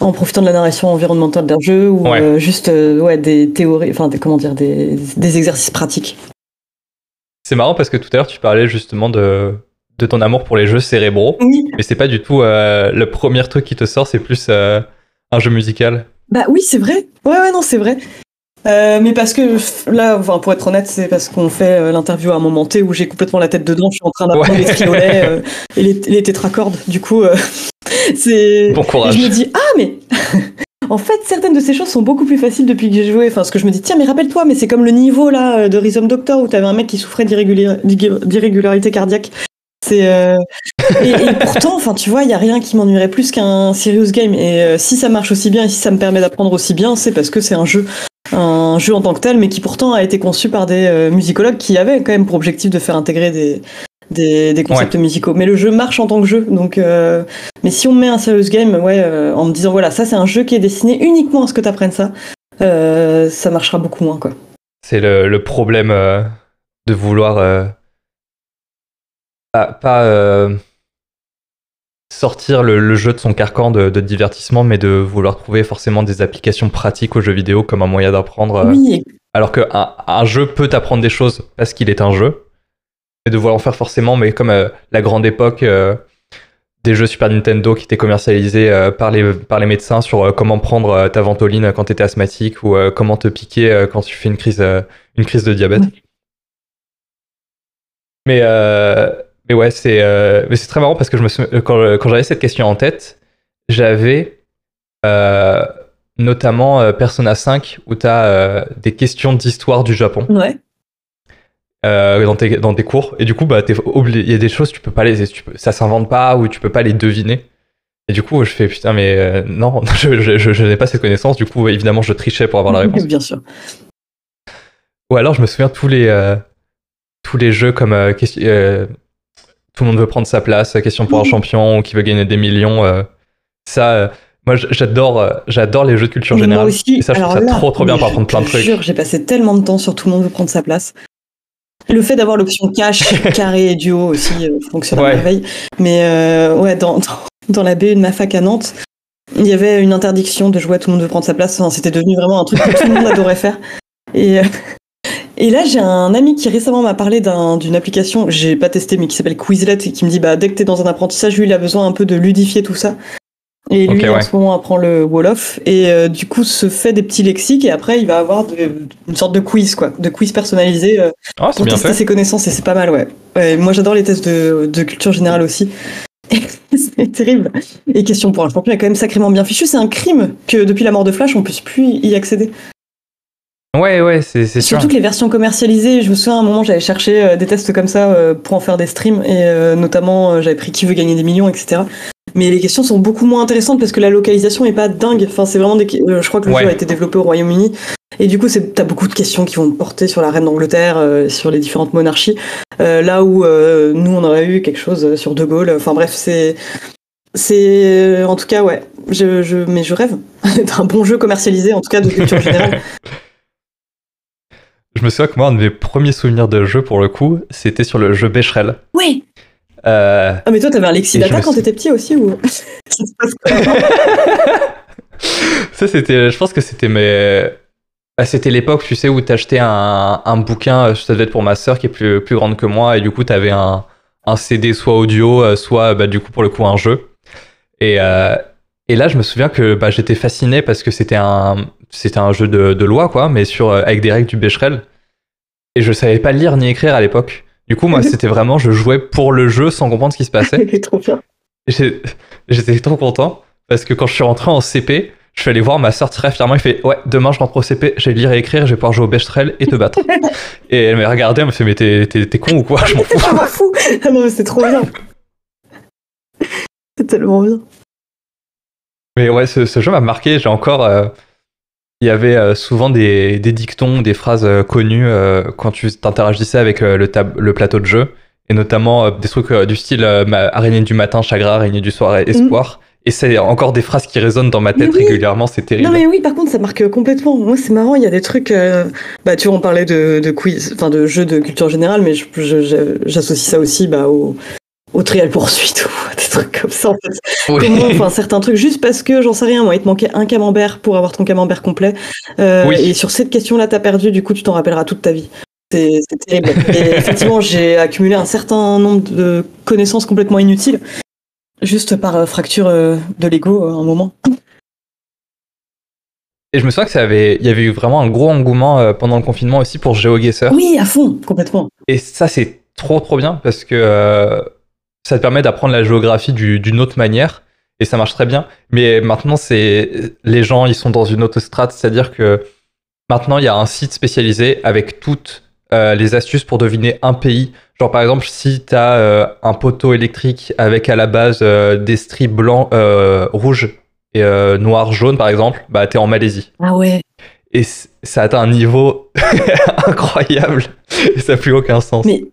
en profitant de la narration environnementale d'un jeu, ou Ouais. juste ouais, des théories, enfin, des, comment dire, des, des exercices pratiques. C'est marrant parce que tout à l'heure tu parlais justement de, de ton amour pour les jeux cérébraux, Oui, mais c'est pas du tout euh, le premier truc qui te sort, c'est plus euh, un jeu musical. Bah oui, c'est vrai. Ouais, ouais, non, c'est vrai. Euh, mais parce que là, enfin, pour être honnête, c'est parce qu'on fait l'interview à un moment T où j'ai complètement la tête dedans. Je suis en train d'apprendre Ouais. les triolets et les, les tétracordes. Du coup, [LAUGHS] c'est. Bon Et courage. je me dis, ah, mais en fait, certaines de ces choses sont beaucoup plus faciles depuis que j'ai joué. Enfin, ce que je me dis, tiens, mais rappelle-toi, mais c'est comme le niveau là euh, de Rhythm Doctor où t'avais un mec qui souffrait d'irrégula- d'irrégularité cardiaque. C'est euh, et, et pourtant, enfin, tu vois, il y a rien qui m'ennuierait plus qu'un serious game. Et euh, si ça marche aussi bien et si ça me permet d'apprendre aussi bien, c'est parce que c'est un jeu, un jeu en tant que tel, mais qui pourtant a été conçu par des euh, musicologues qui avaient quand même pour objectif de faire intégrer des des, des concepts musicaux. Mais le jeu marche en tant que jeu, donc. euh, mais si on met un serious game, ouais, euh, en me disant voilà, ça c'est un jeu qui est destiné uniquement à ce que tu apprennes ça, euh, ça marchera beaucoup moins, quoi. C'est le, le problème de vouloir pas, pas, sortir le, le jeu de son carcan de, de divertissement, mais de vouloir trouver forcément des applications pratiques aux jeux vidéo comme un moyen d'apprendre. Oui, Alors qu'un un jeu peut t'apprendre des choses parce qu'il est un jeu, et de vouloir en faire forcément, mais comme euh, la grande époque euh, des jeux Super Nintendo qui étaient commercialisés euh, par, les, par les médecins sur euh, comment prendre ta ventoline quand tu étais asthmatique ou comment te piquer quand tu fais une crise, une crise de diabète. Mais, mais ouais, c'est c'est très marrant parce que je me souviens- quand, quand j'avais cette question en tête, j'avais notamment Persona 5 où tu as des questions d'histoire du Japon ouais. Euh, dans, tes, dans tes cours. Et du coup, bah, il y a des choses, tu peux pas les, tu peux, ça s'invente pas ou tu peux pas les deviner. Et du coup, je fais putain, mais euh, non, [LAUGHS] je, je, je- je n'ai pas cette connaissance. Du coup, évidemment, je trichais pour avoir la [LAUGHS] réponse. Bien sûr. Ou alors, je me souviens tous les, euh, tous les jeux comme tout le monde veut prendre sa place, question pour un champion ou qui veut gagner des millions. ça, moi, j'adore, j'adore les jeux de culture Mais générale. Moi aussi. Et ça, je trouve alors ça là, trop, trop bien pour apprendre plein de trucs. jure, j'ai passé tellement de temps sur tout le monde veut prendre sa place. Le fait d'avoir l'option cash, [LAUGHS] carré et duo aussi euh, fonctionne à Ouais. merveille. Mais euh, ouais, dans, dans, dans la BU de ma fac à Nantes, il y avait une interdiction de jouer à tout le monde veut prendre sa place. Enfin, C'était devenu vraiment un truc que tout le monde adorait faire. Et, euh, et là, j'ai un ami qui récemment m'a parlé d'un- d'une application, j'ai pas testé, mais qui s'appelle Quizlet, et qui me dit bah, dès que t'es dans un apprentissage, lui, il a besoin un peu de ludifier tout ça. Et lui, en ce moment, apprend le Wolof, et euh, du coup, se fait des petits lexiques, et après, il va avoir de- une sorte de quiz, quoi, de quiz personnalisé euh, c'est pour bien tester fait. ses connaissances, et c'est pas mal, ouais. Ouais, moi, j'adore les tests de, de culture générale aussi. [LAUGHS] c'est terrible. Et question pour un champion est quand même sacrément bien fichu. C'est un crime que depuis la mort de Flash, on puisse plus y accéder. Ouais, ouais, c'est sûr. Surtout que les versions commercialisées, je me souviens à un moment, j'avais cherché euh, des tests comme ça pour en faire des streams, et notamment, j'avais pris Qui veut gagner des millions, etc. Mais les questions sont beaucoup moins intéressantes parce que la localisation est pas dingue. Enfin, c'est vraiment des. je crois que le jeu a été développé au Royaume-Uni. Et du coup, t'as beaucoup de questions qui vont porter sur la reine d'Angleterre, sur les différentes monarchies. là où nous, on aurait eu quelque chose sur De Gaulle. Enfin bref, c'est. C'est. En tout cas, ouais. Je, je, mais je rêve [LAUGHS] d'un bon jeu commercialisé, en tout cas de culture générale. [LAUGHS] Je me souviens que moi, un de mes premiers souvenirs de jeu, pour le coup, c'était sur le jeu Becherel. Oui euh... Ah, mais toi, t'avais un Lexidata quand t'étais petit aussi ou [LAUGHS] Ça, c'était. Je pense que c'était mes. Bah, c'était l'époque, tu sais, où t'achetais un, un bouquin, euh, ça devait être pour ma sœur qui est plus, plus grande que moi, et du coup, t'avais un, un CD soit audio, euh, soit, bah, du coup, pour le coup, un jeu. Et, euh, et là, je me souviens que bah, j'étais fasciné parce que c'était un, c'était un jeu de, loi, quoi, mais sur, avec des règles du Becherel. Et je savais pas lire ni écrire à l'époque. Du coup, moi, [LAUGHS] c'était vraiment, je jouais pour le jeu sans comprendre ce qui se passait. trop bien. J'étais trop content parce que quand je suis rentré en CP, je suis allé voir ma soeur très fièrement. Il fait Ouais, demain je rentre au CP, je vais lire et écrire, je vais pouvoir jouer au Becherel et te battre. [LAUGHS] et elle m'a regardé, elle me fait Mais t'es con ou quoi? Je m'en [LAUGHS] fous. m'en fous. Ah non, mais c'est trop bien. c'est tellement bien. Mais ouais, ce, jeu m'a marqué. J'ai encore. Euh, il y avait euh, souvent des, dictons, des phrases euh, connues euh, quand tu t'interagissais avec le, le, plateau de jeu, et notamment des trucs du style araignée du matin, chagrin, araignée du soir, espoir. Mm. Et c'est encore des phrases qui résonnent dans ma tête régulièrement, c'est terrible. Non mais oui, par contre, ça marque complètement. Moi, c'est marrant, il y a des trucs. bah, tu vois, on parlait de, de quiz, enfin de jeux de culture générale, mais j'associe ça aussi bah, au, au trial poursuite ou [LAUGHS] des trucs comme ça en fait. enfin certains trucs juste parce que j'en sais rien, moi il te manquait un camembert pour avoir ton camembert complet. Euh, Et sur cette question-là, t'as perdu, du coup tu t'en rappelleras toute ta vie. C'est terrible. Et [LAUGHS] effectivement, j'ai accumulé un certain nombre de connaissances complètement inutiles, juste par euh, fracture euh, de l'ego à un moment. Et je me souviens que ça avait, il y avait eu vraiment un gros engouement pendant le confinement aussi pour GeoGuessr. Oui, à fond, complètement. Et ça, c'est trop trop bien parce que ça te permet d'apprendre la géographie d'une autre manière et ça marche très bien. Mais maintenant, c'est les gens, ils sont dans une autre strate, c'est-à-dire que maintenant, il y a un site spécialisé avec toutes euh, les astuces pour deviner un pays. Genre, par exemple, si tu as euh, un poteau électrique avec à la base euh, des strips blancs, rouges et noirs, jaunes, par exemple, bah, tu es en Malaisie. Ah ouais. Et ça atteint un niveau [LAUGHS] incroyable et ça n'a plus aucun sens. Mais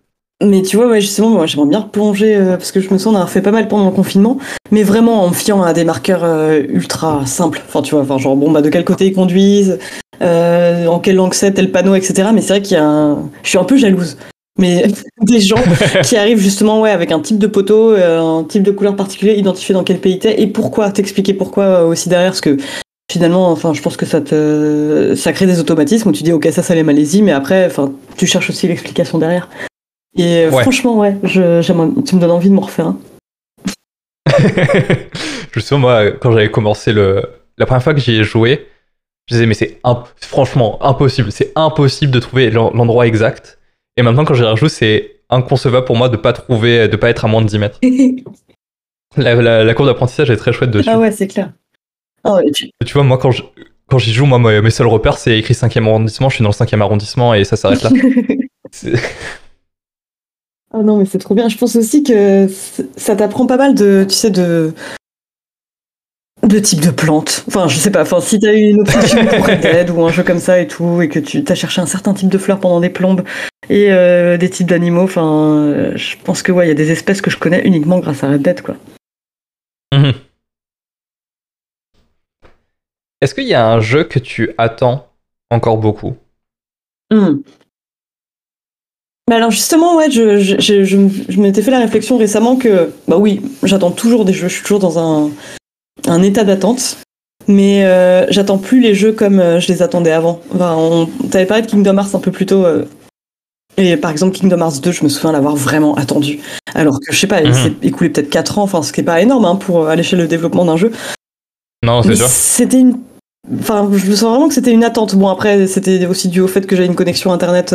mais tu vois, ouais, justement, moi, j'aimerais bien replonger, euh, parce que je me sens d'avoir fait pas mal pendant le confinement, mais vraiment en me fiant à des marqueurs euh, ultra simples. Enfin, tu vois, enfin, genre, bon, bah, de quel côté ils conduisent, euh, en quelle langue c'est, tel panneau, etc. Mais c'est vrai qu'il y a un... Je suis un peu jalouse. Mais [LAUGHS] des gens [LAUGHS] qui arrivent justement, ouais, avec un type de poteau, un type de couleur particulier, identifié dans quel pays t'es, et pourquoi, t'expliquer pourquoi aussi derrière, parce que finalement, enfin, je pense que ça te, ça crée des automatismes où tu dis, ok, ça, ça les Malaisie, mais après, enfin, tu cherches aussi l'explication derrière. Et euh, franchement, ouais, je, tu me donnes envie de m'en refaire je me souviens, moi, quand j'avais commencé le. La première fois que j'y ai joué, je disais, mais c'est franchement impossible. C'est impossible de trouver l'endroit exact. Et maintenant, quand j'y rejoue, c'est inconcevable pour moi de pas trouver, de pas être à moins de 10 mètres. [LAUGHS] la, la, courbe d'apprentissage est très chouette dessus. Ah ouais, c'est clair. Oh, tu... vois, moi, quand quand j'y joue, moi, mes seuls repères, c'est écrit 5e arrondissement. Je suis dans le 5e arrondissement et ça s'arrête là. [LAUGHS] Ah non, mais c'est trop bien. Je pense aussi que ça t'apprend pas mal de, tu sais, de de type de plantes. Enfin, je sais pas. Enfin, si t'as eu une obsession pour Red Dead ou un jeu comme ça et tout, et que tu t'as cherché un certain type de fleurs pendant des plombes et euh, des types d'animaux, enfin, je pense que ouais, il y a des espèces que je connais uniquement grâce à Red Dead, quoi. Mhm. Est-ce qu'il y a un jeu que tu attends encore beaucoup? Hmm. Mais alors justement, ouais, je, je, je, je m'étais fait la réflexion récemment que, bah oui, j'attends toujours des jeux, je suis toujours dans un, un état d'attente, mais euh, j'attends plus les jeux comme euh, je les attendais avant. Enfin, on, t'avais parlé de Kingdom Hearts un peu plus tôt, euh, et par exemple Kingdom Hearts 2, je me souviens l'avoir vraiment attendu. Alors que je sais pas, il mhm. s'est écoulé peut-être 4 ans, enfin ce qui est pas énorme hein, pour à l'échelle de développement d'un jeu. Non, c'est sûr. C'était une Enfin, je sens vraiment que c'était une attente. Bon, après, c'était aussi dû au fait que j'avais une connexion internet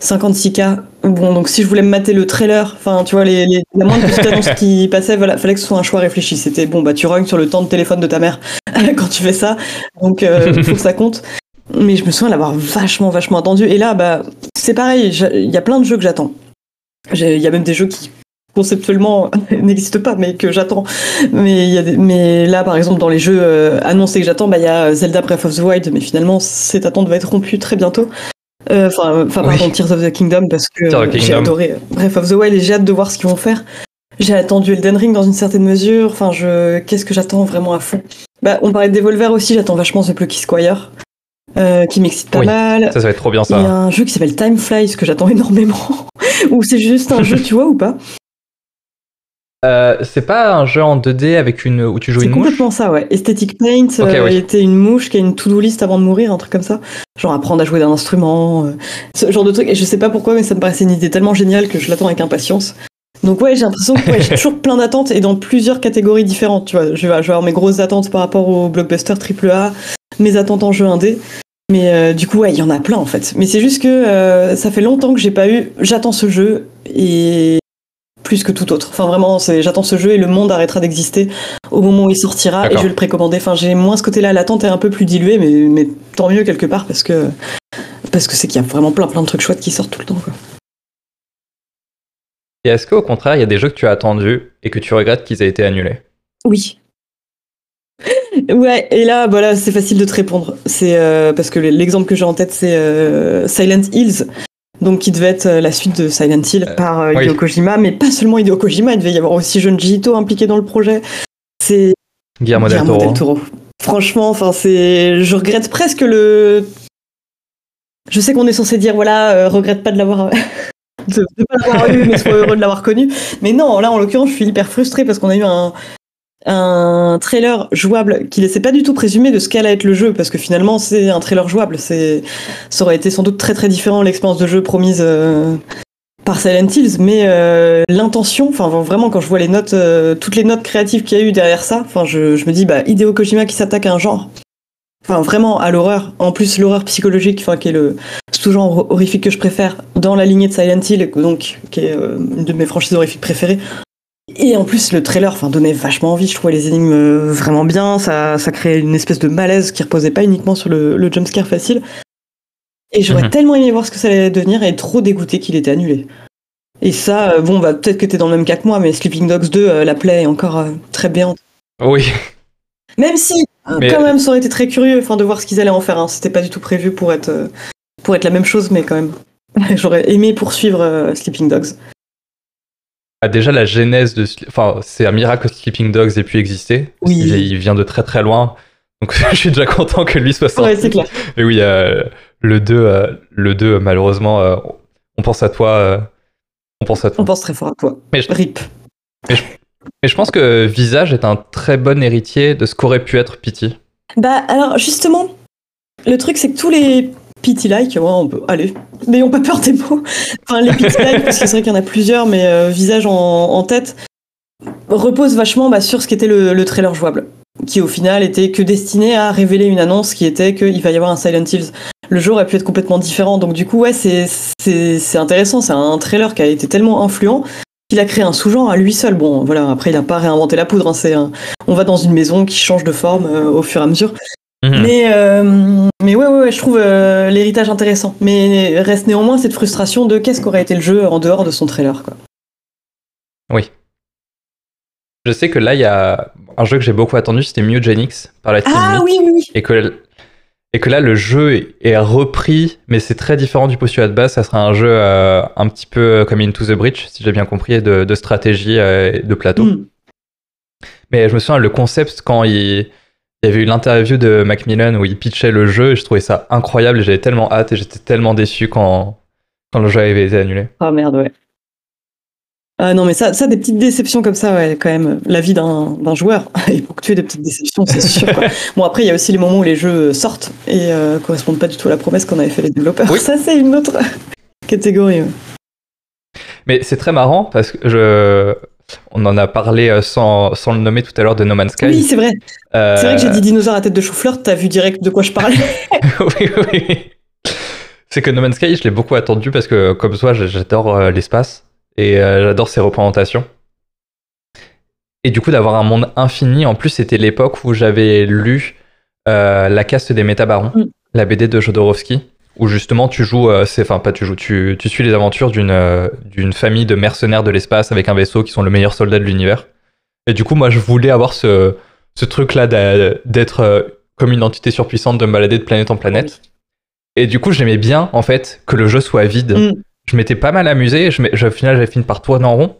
56K. Euh, bon, donc si je voulais me mater le trailer, enfin, tu vois, les, les, la moindre petite annonce qui [LAUGHS] passait, voilà, fallait que ce soit un choix réfléchi. C'était bon, bah, tu rognes sur le temps de téléphone de ta mère [LAUGHS] quand tu fais ça. Donc, euh, faut que ça compte. Mais je me souviens l'avoir vachement, vachement attendu. Et là, bah, c'est pareil, il y a plein de jeux que j'attends. Il y a même des jeux qui conceptuellement [LAUGHS] n'existent pas, mais que j'attends. Mais, y a mais là, par exemple, dans les jeux euh, annoncés que j'attends, bah, il y a Zelda Breath of the Wild, mais finalement, cette attente va être rompue très bientôt. Euh, enfin, enfin, pardon, Tears of the Kingdom, parce que j'ai adoré Breath of the Wild et j'ai hâte de voir ce qu'ils vont faire. J'ai attendu Elden Ring dans une certaine mesure. Enfin, je, qu'est-ce que j'attends vraiment à fond? Bah, on parlait de Devolver aussi. J'attends vachement The Plucky Squire. Euh, qui m'excite pas mal. Ça, ça va être trop bien ça. Il y a un jeu qui s'appelle Time Flies que j'attends [LAUGHS] énormément. ou c'est juste un jeu, tu vois, ou pas euh, c'est pas un jeu en 2D avec une où tu joues une mouche. C'est complètement ça, ouais. Aesthetic Paint, euh, était une mouche qui a une to-do list avant de mourir, un truc comme ça. Genre apprendre à jouer d'un instrument, euh, ce genre de truc. Et je sais pas pourquoi, mais ça me paraissait une idée tellement géniale que je l'attends avec impatience. Donc ouais, j'ai l'impression que j'ai [LAUGHS] toujours plein d'attentes et dans plusieurs catégories différentes. Tu vois, je vais, avoir mes grosses attentes par rapport au blockbuster AAA, mes attentes en jeu indé. Mais du coup, ouais, il y en a plein en fait. Mais c'est juste que ça fait longtemps que j'ai pas eu. J'attends ce jeu et plus que tout autre. Enfin vraiment, j'attends ce jeu et le monde arrêtera d'exister au moment où il sortira et je vais le précommander. Enfin, j'ai moins ce côté-là, l'attente est un peu plus diluée, mais, mais tant mieux quelque part parce que parce que c'est qu'il y a vraiment plein plein de trucs chouettes qui sortent tout le temps. Quoi. Et est-ce qu'au contraire, il y a des jeux que tu as attendus et que tu regrettes qu'ils aient été annulés? Oui. Ouais, et là, voilà, c'est facile de te répondre. C'est euh, parce que l'exemple que j'ai en tête, c'est euh, Silent Hills donc qui devait être euh, la suite de Silent Hill euh, par euh, Hideo Kojima, mais pas seulement Hideo Kojima, il devait y avoir aussi Junji Ito impliqué dans le projet. C'est Guillermo, del, Toro. Franchement, enfin c'est, je regrette presque le. Je sais qu'on est censé dire voilà, regrette pas de l'avoir. [LAUGHS] de, de pas l'avoir eu, mais sois heureux de l'avoir connu. Mais non, là en l'occurrence, je suis hyper frustré parce qu'on a eu un, un trailer jouable qui laissait pas du tout présumer de ce qu'allait être le jeu parce que finalement c'est un trailer jouable. C'est ça aurait été sans doute très très différent l'expérience de jeu promise euh, par Silent Hills mais euh, l'intention enfin vraiment quand je vois les notes euh, toutes les notes créatives qu'il y a eu derrière ça je, me dis bah Hideo Kojima qui s'attaque à un genre. Enfin vraiment à l'horreur. En plus l'horreur psychologique enfin qui est le sous-genre horrifique que je préfère dans la lignée de Silent Hill donc qui est une de mes franchises horrifiques préférées et en plus, le trailer enfin, donnait vachement envie. Je trouvais les énigmes euh, vraiment bien. Ça, ça créait une espèce de malaise qui reposait pas uniquement sur le, le jumpscare facile. Et j'aurais mhm. tellement aimé voir ce que ça allait devenir et trop dégoûté qu'il était annulé. Et ça, euh, bon, bah, peut-être que t'es dans le même cas que moi, mais Sleeping Dogs 2, euh, la play est encore très bien. Oui. Même si, quand même, ça aurait été très curieux enfin, de voir ce qu'ils allaient en faire. Hein. C'était pas du tout prévu pour être, pour être la même chose, mais quand même. [LAUGHS] J'aurais aimé poursuivre Sleeping Dogs. Ah, déjà la genèse de. Enfin, c'est un miracle que Sleeping Dogs ait pu exister. Oui. Il vient de très très loin. Donc [LAUGHS] je suis déjà content que lui soit sorti. Ouais, c'est clair. Mais oui, euh, le 2, euh, le 2 malheureusement, euh, on pense à toi. on pense à toi. On pense très fort à toi. Mais je, Rip. Mais je, mais je pense que Visage est un très bon héritier de ce qu'aurait pu être Pity. Bah alors justement, le truc c'est que tous les pity-like, ouais, on peut, allez, n'ayons pas peur des mots. Enfin, les pity-like, parce que c'est vrai qu'il y en a plusieurs, mais euh, visage en, tête, repose vachement bah, sur ce qu'était le, le, trailer jouable, qui au final était que destiné à révéler une annonce qui était qu'il va y avoir un Silent Hills. Le jeu aurait pu être complètement différent, donc du coup, ouais, c'est, c'est, intéressant, c'est un trailer qui a été tellement influent qu'il a créé un sous-genre à lui seul. Bon, voilà, après, il n'a pas réinventé la poudre, hein, c'est on va dans une maison qui change de forme euh, au fur et à mesure. Mhm. Mais, euh, mais ouais, ouais, je trouve euh, l'héritage intéressant. Mais reste néanmoins cette frustration de qu'est-ce qu'aurait été le jeu en dehors de son trailer. Quoi. Oui. Je sais que là, il y a un jeu que j'ai beaucoup attendu, c'était Mutagenics par la team Ah oui, oui, oui. Et que, et que là, le jeu est repris, mais c'est très différent du postulat de base. Ça sera un jeu euh, un petit peu comme Into the Breach, si j'ai bien compris, de, de stratégie et de plateau. Hmm. Mais je me souviens, le concept, quand il il y avait eu l'interview de Macmillan où il pitchait le jeu et je trouvais ça incroyable et j'avais tellement hâte et j'étais tellement déçu quand, quand le jeu avait été annulé. Oh merde, ouais. Ah non, mais ça, ça, des petites déceptions comme ça, ouais, quand même, la vie d'un joueur, [LAUGHS] il faut que tu aies des petites déceptions, c'est sûr. [LAUGHS] bon, après, il y a aussi les moments où les jeux sortent et euh, correspondent pas du tout à la promesse qu'on avait fait les développeurs. Oui. [LAUGHS] Ça, c'est une autre catégorie. Mais c'est très marrant parce que je, on en a parlé euh, sans, le nommer tout à l'heure de No Man's Sky. Oui, c'est vrai. Euh, c'est vrai que j'ai dit dinosaure à tête de chou-fleur, t'as vu direct de quoi je parlais. [LAUGHS] [LAUGHS] oui, oui. C'est que No Man's Sky, je l'ai beaucoup attendu parce que, comme toi, j'adore euh, l'espace et j'adore ses représentations. Et du coup, d'avoir un monde infini, en plus, c'était l'époque où j'avais lu La caste des métabarons. Mm. la BD de Jodorowsky, où justement tu joues, euh, c'est, enfin pas tu joues, tu, tu suis les aventures d'une euh, d'une famille de mercenaires de l'espace avec un vaisseau qui sont le meilleur soldat de l'univers. Et du coup, moi, je voulais avoir ce, ce truc-là d'a- d'être euh, comme une entité surpuissante, de me balader de planète en planète. Et du coup, j'aimais bien, en fait, que le jeu soit vide. Mm. Je m'étais pas mal amusé. Je, je- au final, j'avais fini par tourner en rond.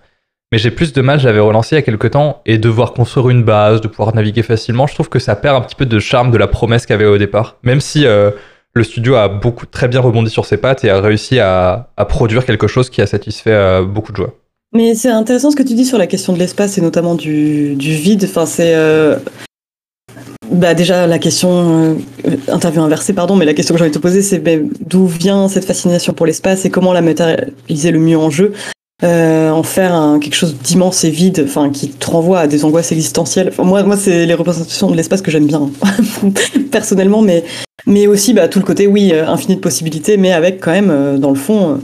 Mais j'ai plus de mal, j'avais relancé il y a quelques temps, et devoir construire une base, de pouvoir naviguer facilement, je trouve que ça perd un petit peu de charme de la promesse qu'il y avait au départ. Même si le studio a beaucoup très bien rebondi sur ses pattes et a réussi à, produire quelque chose qui a satisfait euh, beaucoup de joueurs. Mais c'est intéressant ce que tu dis sur la question de l'espace et notamment du, vide. Enfin, c'est euh, bah déjà la question euh, interview inversée, pardon, mais la question que j'ai envie de te poser, c'est ben, d'où vient cette fascination pour l'espace et comment la matérialiser le mieux en jeu, en faire un, quelque chose d'immense et vide, enfin qui te renvoie à des angoisses existentielles. Moi, moi, c'est les représentations de l'espace que j'aime bien [LAUGHS] personnellement, mais mais aussi bah, tout le côté oui, euh, infini de possibilités, mais avec quand même euh, dans le fond. euh,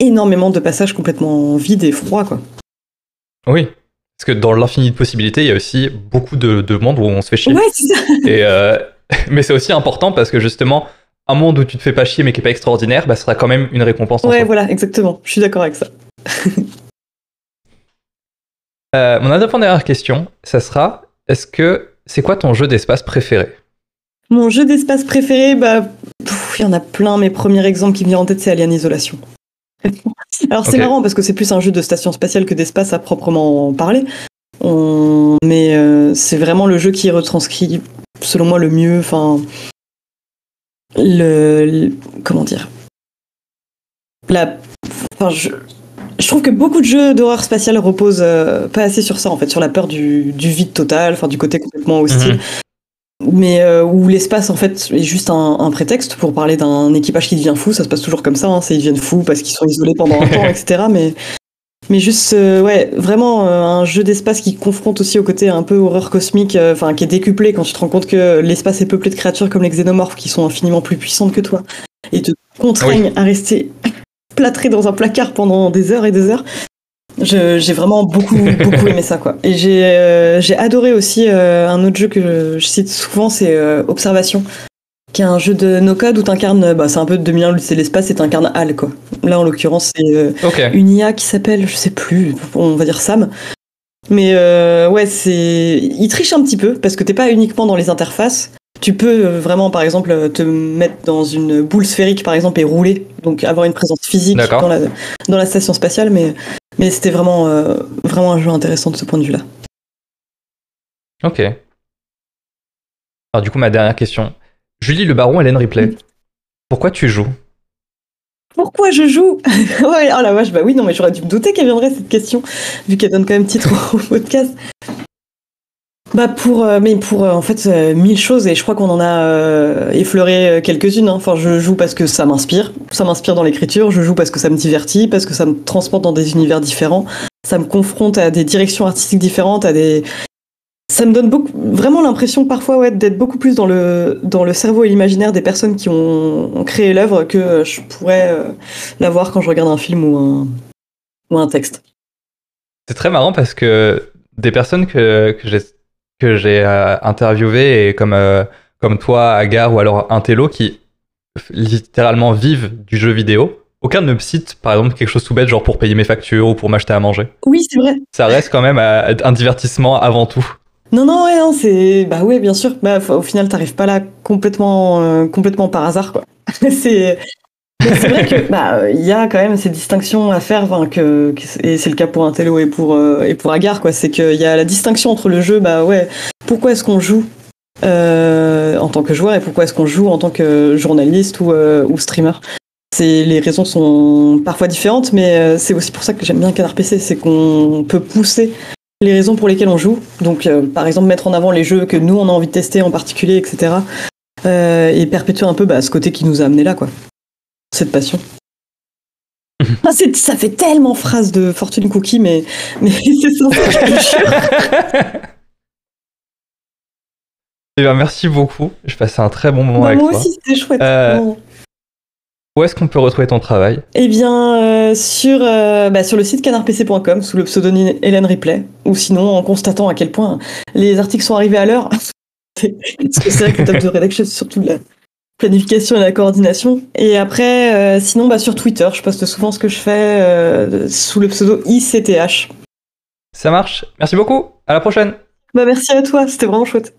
énormément de passages complètement vides et froids, quoi. Oui. Parce que dans l'infini de possibilités, il y a aussi beaucoup de, de mondes où on se fait chier. Ouais, c'est ça. Et, euh, [LAUGHS] mais c'est aussi important parce que justement, un monde où tu te fais pas chier mais qui est pas extraordinaire, bah, ce sera quand même une récompense en Ouais, voilà, exactement. Je suis d'accord avec ça. [LAUGHS] Euh, mon avant-dernière question, ça sera est-ce que c'est quoi ton jeu d'espace préféré? Mon jeu d'espace préféré, bah, il y en a plein. Mes premiers exemples qui me viennent en tête, c'est Alien Isolation. [LAUGHS] Alors c'est marrant parce que c'est plus un jeu de station spatiale que d'espace à proprement parler. On- Mais euh, c'est vraiment le jeu qui retranscrit, selon moi, le mieux. Enfin, le, le- comment dire? La, enfin, je, je trouve que beaucoup de jeux d'horreur spatiale reposent euh, pas assez sur ça, en fait, sur la peur du, du vide total, enfin, du côté complètement hostile. Mais euh, où l'espace, en fait, est juste un, un prétexte pour parler d'un équipage qui devient fou. Ça se passe toujours comme ça, hein, c'est ils deviennent fous parce qu'ils sont isolés pendant un temps, [LAUGHS] etc. Mais, mais juste, euh, ouais, vraiment euh, un jeu d'espace qui confronte aussi au côté un peu horreur cosmique, euh, enfin, qui est décuplé quand tu te rends compte que l'espace est peuplé de créatures comme les xénomorphes qui sont infiniment plus puissantes que toi et te contraignent à rester [LAUGHS] plâtré dans un placard pendant des heures et des heures. J'ai vraiment beaucoup, [LAUGHS] beaucoup aimé ça, quoi. Et j'ai euh, adoré aussi euh, un autre jeu que je, je cite souvent, c'est euh, Observation, qui est un jeu de no-code où t'incarnes, bah, c'est un peu de 2001, c'est l'espace et t'incarnes Hal, quoi. Là, en l'occurrence, c'est une IA qui s'appelle, je sais plus, on va dire Sam. Mais ouais, c'est. Il triche un petit peu parce que t'es pas uniquement dans les interfaces. Tu peux euh, vraiment, par exemple, euh, te mettre dans une boule sphérique, par exemple, et rouler. Donc avoir une présence physique dans la, dans la station spatiale. Mais, mais c'était vraiment, euh, vraiment un jeu intéressant de ce point de vue-là. Ok. Alors du coup, ma dernière question. Julie Le Baron, Hélène Ripley. Pourquoi tu joues? Pourquoi je joue? [LAUGHS] Ouais, oh la vache, bah oui, non, mais j'aurais dû me douter qu'elle viendrait cette question, vu qu'elle donne quand même titre au podcast. Bah pour, euh, mais pour euh, en fait euh, mille choses et je crois qu'on en a effleuré quelques-unes. hein. Enfin, je joue parce que ça m'inspire, ça m'inspire dans l'écriture. Je joue parce que ça me divertit, parce que ça me transporte dans des univers différents. Ça me confronte à des directions artistiques différentes, à des. Ça me donne beaucoup, vraiment l'impression parfois ouais, d'être beaucoup plus dans le dans le cerveau et l'imaginaire des personnes qui ont, créé l'œuvre que je pourrais euh, l'avoir quand je regarde un film ou un ou un texte. C'est très marrant parce que des personnes que, que j'ai que j'ai euh, interviewées et comme euh, comme toi, Agar ou alors Intello qui littéralement vivent du jeu vidéo, aucun ne me cite par exemple quelque chose tout bête genre pour payer mes factures ou pour m'acheter à manger. Oui, c'est vrai. Ça reste quand même euh, un divertissement avant tout. Non, non, ouais, non, c'est. Bah ouais, bien sûr. Bah, au final, t'arrives pas là complètement, euh, complètement par hasard, quoi. [LAUGHS] c'est. C'est vrai que bah il y a quand même ces distinctions à faire, et c'est le cas pour Intello et pour euh, et pour Agar, quoi. C'est qu'il y a la distinction entre le jeu, bah ouais. Pourquoi est-ce qu'on joue euh, en tant que joueur et pourquoi est-ce qu'on joue en tant que journaliste ou, euh, ou streamer? C'est les raisons sont parfois différentes, mais c'est aussi pour ça que j'aime bien Canard PC, c'est qu'on peut pousser les raisons pour lesquelles on joue. Donc, par exemple, mettre en avant les jeux que nous, on a envie de tester en particulier, etc. Et perpétuer un peu bah, ce côté qui nous a amené là, quoi. Cette passion. [LAUGHS] Ah, ça fait tellement phrase de Fortune Cookie, mais, mais [LAUGHS] c'est ça. [LAUGHS] Eh bien, merci beaucoup. Je passais un très bon moment Bah, avec moi toi. aussi, c'était chouette. Euh. Où est-ce qu'on peut retrouver ton travail? Eh bien, euh, sur, euh, bah, sur le site canardpc.com, sous le pseudonyme Hélène Ripley, ou sinon en constatant à quel point les articles sont arrivés à l'heure. Parce que c'est vrai que le top de rédaction, c'est surtout de la, planification et la coordination. Et après, euh, sinon, bah, sur Twitter, je poste souvent ce que je fais euh, sous le pseudo ICTH. Ça marche. Merci beaucoup. À la prochaine. Bah, merci à toi, c'était vraiment chouette.